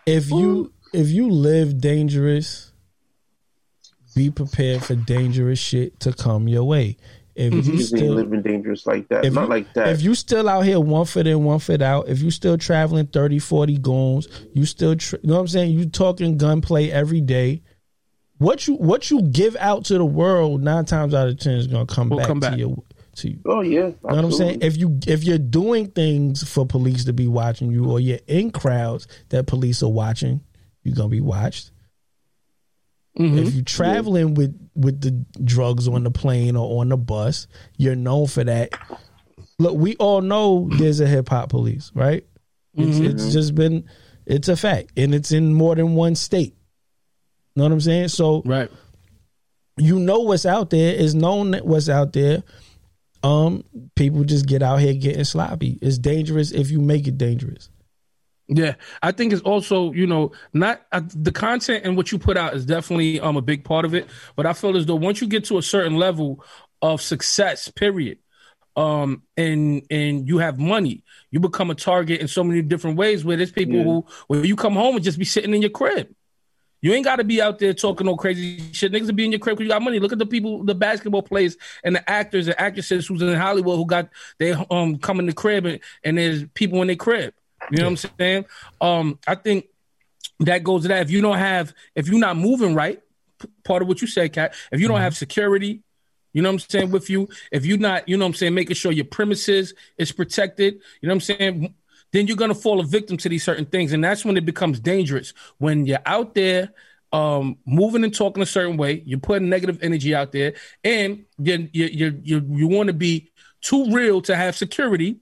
if you if you live dangerous, be prepared for dangerous shit to come your way. If Niggas you ain't still living dangerous like that. if Not you, like that. If you still out here one foot in, one foot out, if you still traveling 30, 40 goons, you still, tra- you know what I'm saying? You talking gunplay every day. What you what you give out to the world nine times out of ten is gonna come Will back come to you. To you. oh yeah, You know what I'm saying? If you if you're doing things for police to be watching you, or you're in crowds that police are watching, you're gonna be watched. Mm-hmm. If you're traveling with with the drugs on the plane or on the bus, you're known for that. Look, we all know there's a hip hop police, right? It's, Mm-hmm. it's just been, it's a fact, and it's in more than one state. Know what I'm saying? So Right. you know what's out there is known that what's out there. Um, people just get out here getting sloppy. It's dangerous if you make it dangerous. Yeah, I think it's also you know not uh, the content and what you put out is definitely um a big part of it. But I feel as though once you get to a certain level of success, period, um, and and you have money, you become a target in so many different ways. Where there's people Yeah. who where you come home and just be sitting in your crib. You ain't got to be out there talking no crazy shit. Niggas will be in your crib because you got money. Look at the people, the basketball players and the actors and actresses who's in Hollywood who got they um come in the crib and, and there's people in their crib. You know what I'm saying? Um, I think that goes to that. If you don't have, if you're not moving right, p- part of what you said, Cat. If you don't have security, you know what I'm saying with you. If you're not, you know what I'm saying, making sure your premises is protected. You know what I'm saying. Then you're gonna fall a victim to these certain things, and that's when it becomes dangerous. When you're out there, um, moving and talking a certain way, you're putting negative energy out there, and then you you you, you want to be too real to have security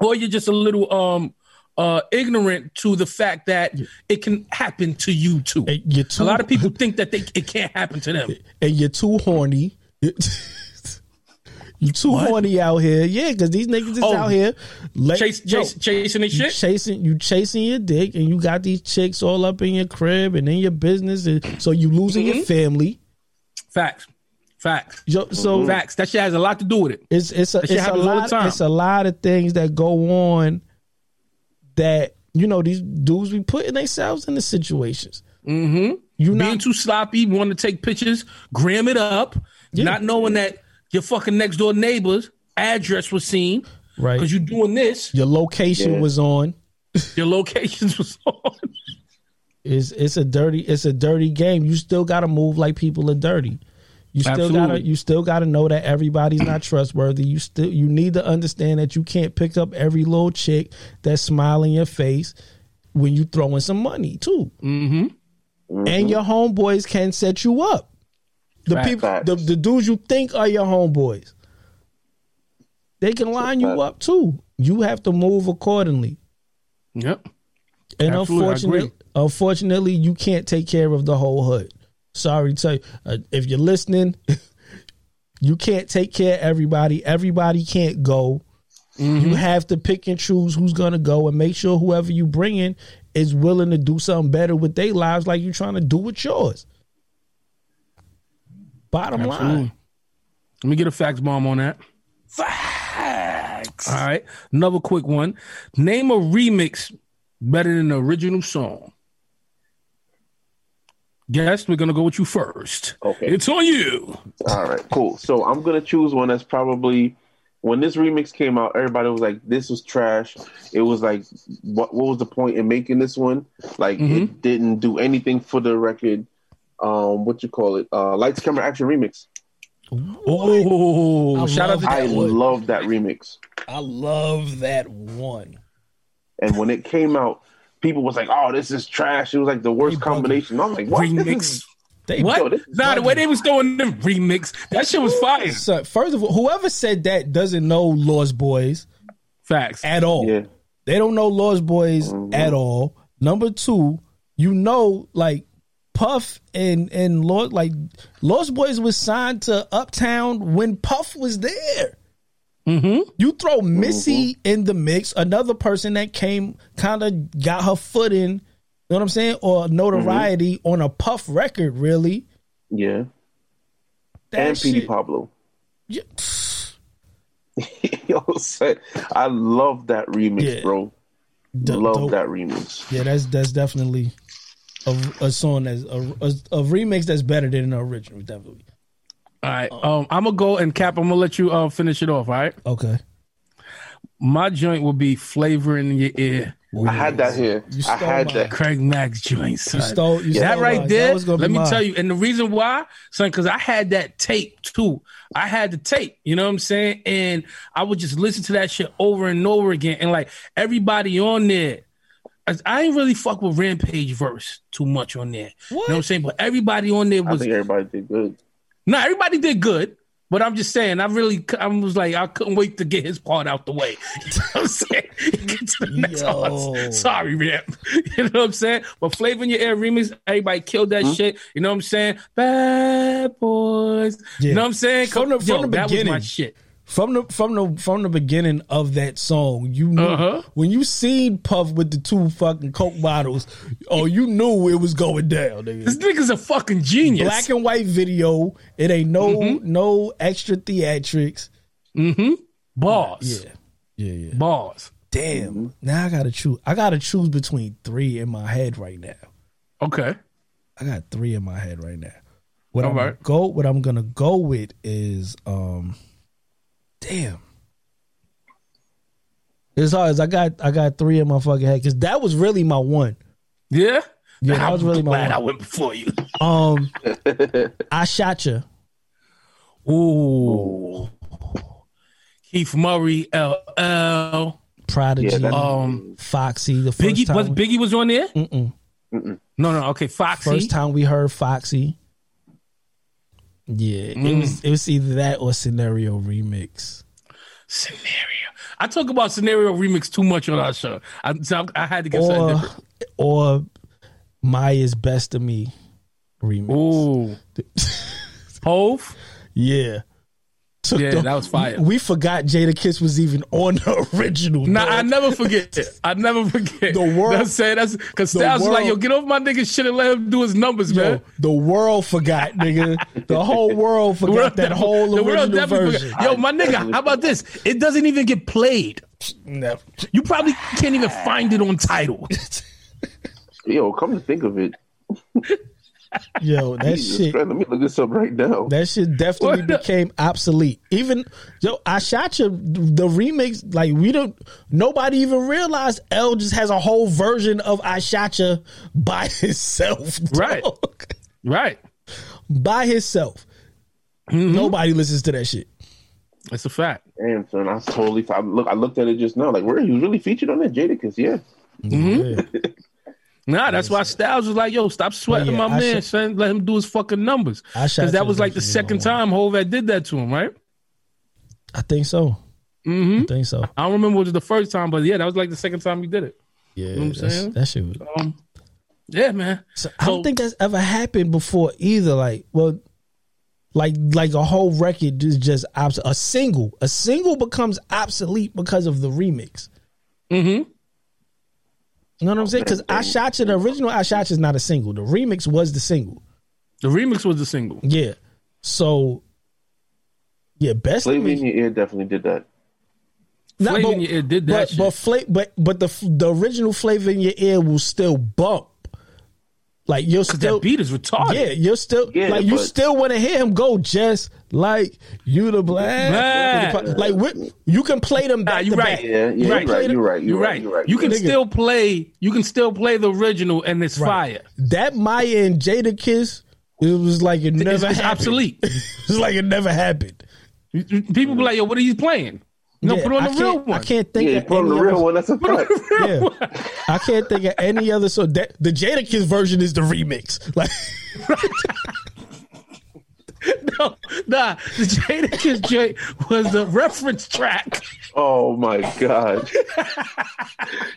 or you're just a little um uh ignorant to the fact that it can happen to you too. Too, a lot of people think that they it can't happen to them. and you're too horny. you too horny out here, yeah, because these niggas is Oh, out here let, Chase, chase, chasing you shit. chasing you chasing your dick, and you got these chicks all up in your crib and in your business, and so you losing Mm-hmm. your family. Facts, facts, Yo, so facts. That shit has a lot to do with it. it's it's a it's a happens lot time. it's a lot of things that go on that you know these dudes be putting themselves in the situations. Mm-hmm. You Being not too sloppy, want to take pictures, gram it up, not knowing that your fucking next door neighbor's address was seen right. because you're doing this. Your location Yeah. was on. Your locations was on. It's it's a dirty it's a dirty game. You still got to move like people are dirty. You still Absolutely. gotta you still gotta know that everybody's not trustworthy. You still you need to understand that you can't pick up every little chick that's smiling your face when you throwing some money too. Mm-hmm. And your homeboys can set you up. The Fact- people facts. the, the dudes you think are your homeboys. They can line you up too. You have to move accordingly. Yep. And Absolutely, unfortunately, unfortunately, you can't take care of the whole hood. Sorry to tell you, uh, if you're listening, you can't take care of everybody. Everybody can't go. Mm-hmm. You have to pick and choose who's gonna go, and make sure whoever you bring in is willing to do something better with their lives, like you're trying to do with yours. Bottom Absolutely. line, Let me get a facts bomb on that. Facts. All right. Another quick one. Name a remix better than the original song. Guess we're gonna go with you first. Okay. It's on you. All right, cool. So I'm gonna choose one that's probably when this remix came out, everybody was like, "This was trash." It was like, "What? What was the point in making this one?" Like, it didn't do anything for the record. Um, what you call it? Uh, Lights, camera, action remix. Oh, I shout out to I That one. love that remix. I love that one. And when it came out, people was like, "Oh, this is trash." It was like the worst combination. I'm like, "What?" remix. They What? Yo, this is nah, the way they was throwing them remix, that shit was fire. So, first of all, whoever said that doesn't know Lost Boyz Facts. at all. yeah, They don't know Lost Boyz mm-hmm. at all. Number two, you know, like Puff and and Lost like Lost Boyz was signed to Uptown when Puff was there. Mm-hmm. You throw Missy in the mix, another person that came kind of got her foot in, you know what I'm saying, or notoriety on a Puff record, really. yeah. That and Petey shit- Pablo. Yeah. Yo, say, I love that remix, Yeah. bro. Dope- love dope. that remix. Yeah, that's that's definitely a, a song that's a, a, a remix that's better than the original. Definitely. All right. Um, I'm gonna go and cap. I'm gonna let you uh, finish it off. All right. Okay. My joint will be flavor in your ear. I had that here. You I stole had mine. that. Craig Mack's joint, son. You stole, you that right mine. there. That let me mine. tell you, and the reason why, son, because I had that tape too. I had the tape. You know what I'm saying? And I would just listen to that shit over and over again. And like everybody on there, I, I ain't really fuck with Rampage verse too much on there. You know what I'm saying? But everybody on there I was think everybody did good. No, everybody did good. But I'm just saying, I really, I was like, I couldn't wait to get his part out the way. You know what I'm saying? Get to the next Yo. part. Sorry, man. You know what I'm saying? But Flavor in Your Ear remix, everybody killed that hmm? shit. You know what I'm saying? Bad boys. Yeah. You know what I'm saying? From the- from Yo, the that was my shit. From the from the from the beginning of that song, you knew Uh-huh. when you seen Puff with the two fucking coke bottles, oh, you knew it was going down. Nigga. This nigga's a fucking genius. Black and white video. It ain't no Mm-hmm. no extra theatrics. mm-hmm. Bars. Yeah, yeah, yeah. Bars. Damn. Now I gotta choose. I gotta choose between three in my head right now. Okay. I got three in my head right now. What All I'm right. gonna go what I'm gonna go with is um damn. It's hard as I got I got three in my fucking head because that was really my one. Yeah? Yeah, that was really my glad one. I went before you. Um I shot you. Ooh. Keith Murray, LL. Prodigy, Yeah, that- Um, Foxy. The first Biggie time was Biggie was on there? Mm-mm. Mm-mm. No, no. Okay, Foxy. first time we heard Foxy. Yeah, it Mm. was it was either that or scenario remix. Scenario. I talk about scenario remix too much on our show. I, so I had to get something Or different. or Mya's best of me remix. Ooh. Hove. Yeah. Took Yeah, the- that was fire. We forgot Jadakiss was even on the original. Nah, dog. I never forget it. I never forget. The world- That's saying that's because the Styles was like, "Yo, get off my nigga shit and let him do his numbers, Yo, man." the world forgot, nigga. The whole world The forgot world that definitely- whole the world original definitely version. forgot. Yo, my nigga, how about this? It doesn't even get played. No. You probably can't even find it on Tidal. Yo, come to think of it, Yo, that Jesus shit. Christ, let me look this up right now. That shit definitely What became obsolete. Even yo, I shot you the remix. Like we don't. Nobody even realized L just has a whole version of I shot you by himself. Right. dog. Right. by himself. Mm-hmm. Nobody listens to that shit. That's a fact. Damn, son, I totally. I look, I looked at it just now. Like, where he was really featured on that Jadakiss? Yeah, Mm-hmm. Nah, that's why Styles was like, "Yo, stop sweating yeah, my I man, shot- son. Let him do his fucking numbers." Because that was like the second time Hove had did that to him, right? I think so. Mm-hmm. I think so. I don't remember what was the first time, but yeah, that was like the second time he did it. Yeah, know what I'm saying? that shit. Was, Um, yeah, man. so I don't So- think that's ever happened before either. Like, well, like like a whole record is just obs- a single. A single becomes obsolete because of the remix. Mm-hmm. You know what I'm saying? Because I shot you. The original I shot you is not a single. The remix was the single. The remix was the single. Yeah. So. Yeah, best of Flavor in. Your Ear definitely did that. Nah, Flavor but- in Your Ear did that but shit. but fla- but but the the original flavor in your ear will still bump. Like you'll still that beat is retarded. yeah, you're still Yeah, like you still want to hear him go just like you the black. Black. Like what, you can play them Nah, back you to right. back. Yeah, yeah, You you're right. right. You're right. You're right. You're right. You can Nigga. still play. You can still play the original, and it's fire. That Mya and Jadakiss, it was like it never It's, it's happened. obsolete. it's like it never happened. People be like, "Yo, what are you playing?" No, Yeah, put on I the real can't- one. I can't think Yeah, of put on the any real other- one. That's a fact. Yeah, I can't think of any other. So that the Jadakiss version is the remix. Like no, nah, the Jadakiss J was the reference track. Oh my god.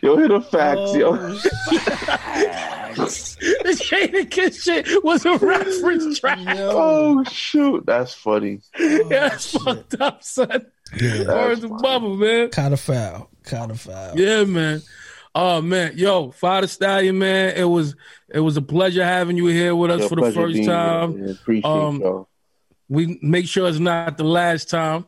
yo, hit the facts, yo. Oh, the Jadakiss shit was a reference track. Oh shoot, that's funny. yeah, oh, that's fucked up, son. Yeah, Word to bubble, man. kind of foul, kind of foul. Yeah, man. Oh man, yo, Fadda Stallion, man, it was it was a pleasure having you here with us Yo, for the first being time. man. Appreciate Um, y'all. We make sure it's not the last time.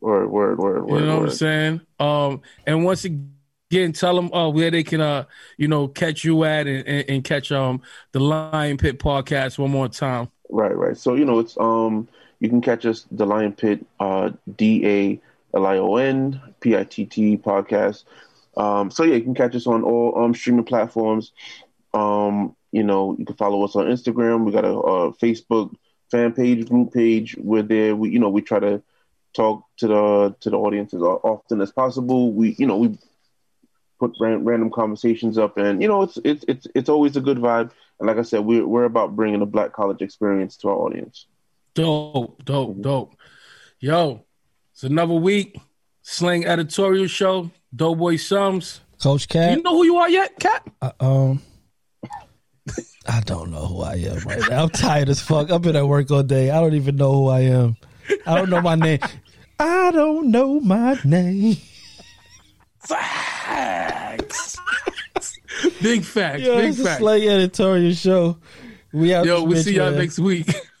Word, word, word, You word, know what I'm saying? Um, and once again, tell them uh, where they can uh, you know, catch you at and, and, and catch um the Lion Pit podcast one more time. Right, right. So you know, it's um, you can catch us the Lion Pit, uh, D A L I O N P I T T podcast. Um, so yeah, you can catch us on all um, streaming platforms. Um, you know, you can follow us on Instagram. We got a, a Facebook fan page, group page. We're there. We, you know, we try to talk to the to the audience as often as possible. We, you know, we put ran, random conversations up, and you know, it's it's it's it's always a good vibe. And like I said, we're we're about bringing a black college experience to our audience. Dope, dope, dope. Yo, it's another week. Slang editorial show. Doughboy Sums. Coach Cat. You know who you are yet, Cat? Uh, um. I don't know who I am right now. I'm tired as fuck. I've been at work all day. I don't even know who I am. I don't know my name. I don't know my name. Facts. big facts. Yo, big it's facts. Slang editorial show. We out. Yo, we'll see y'all man. next week.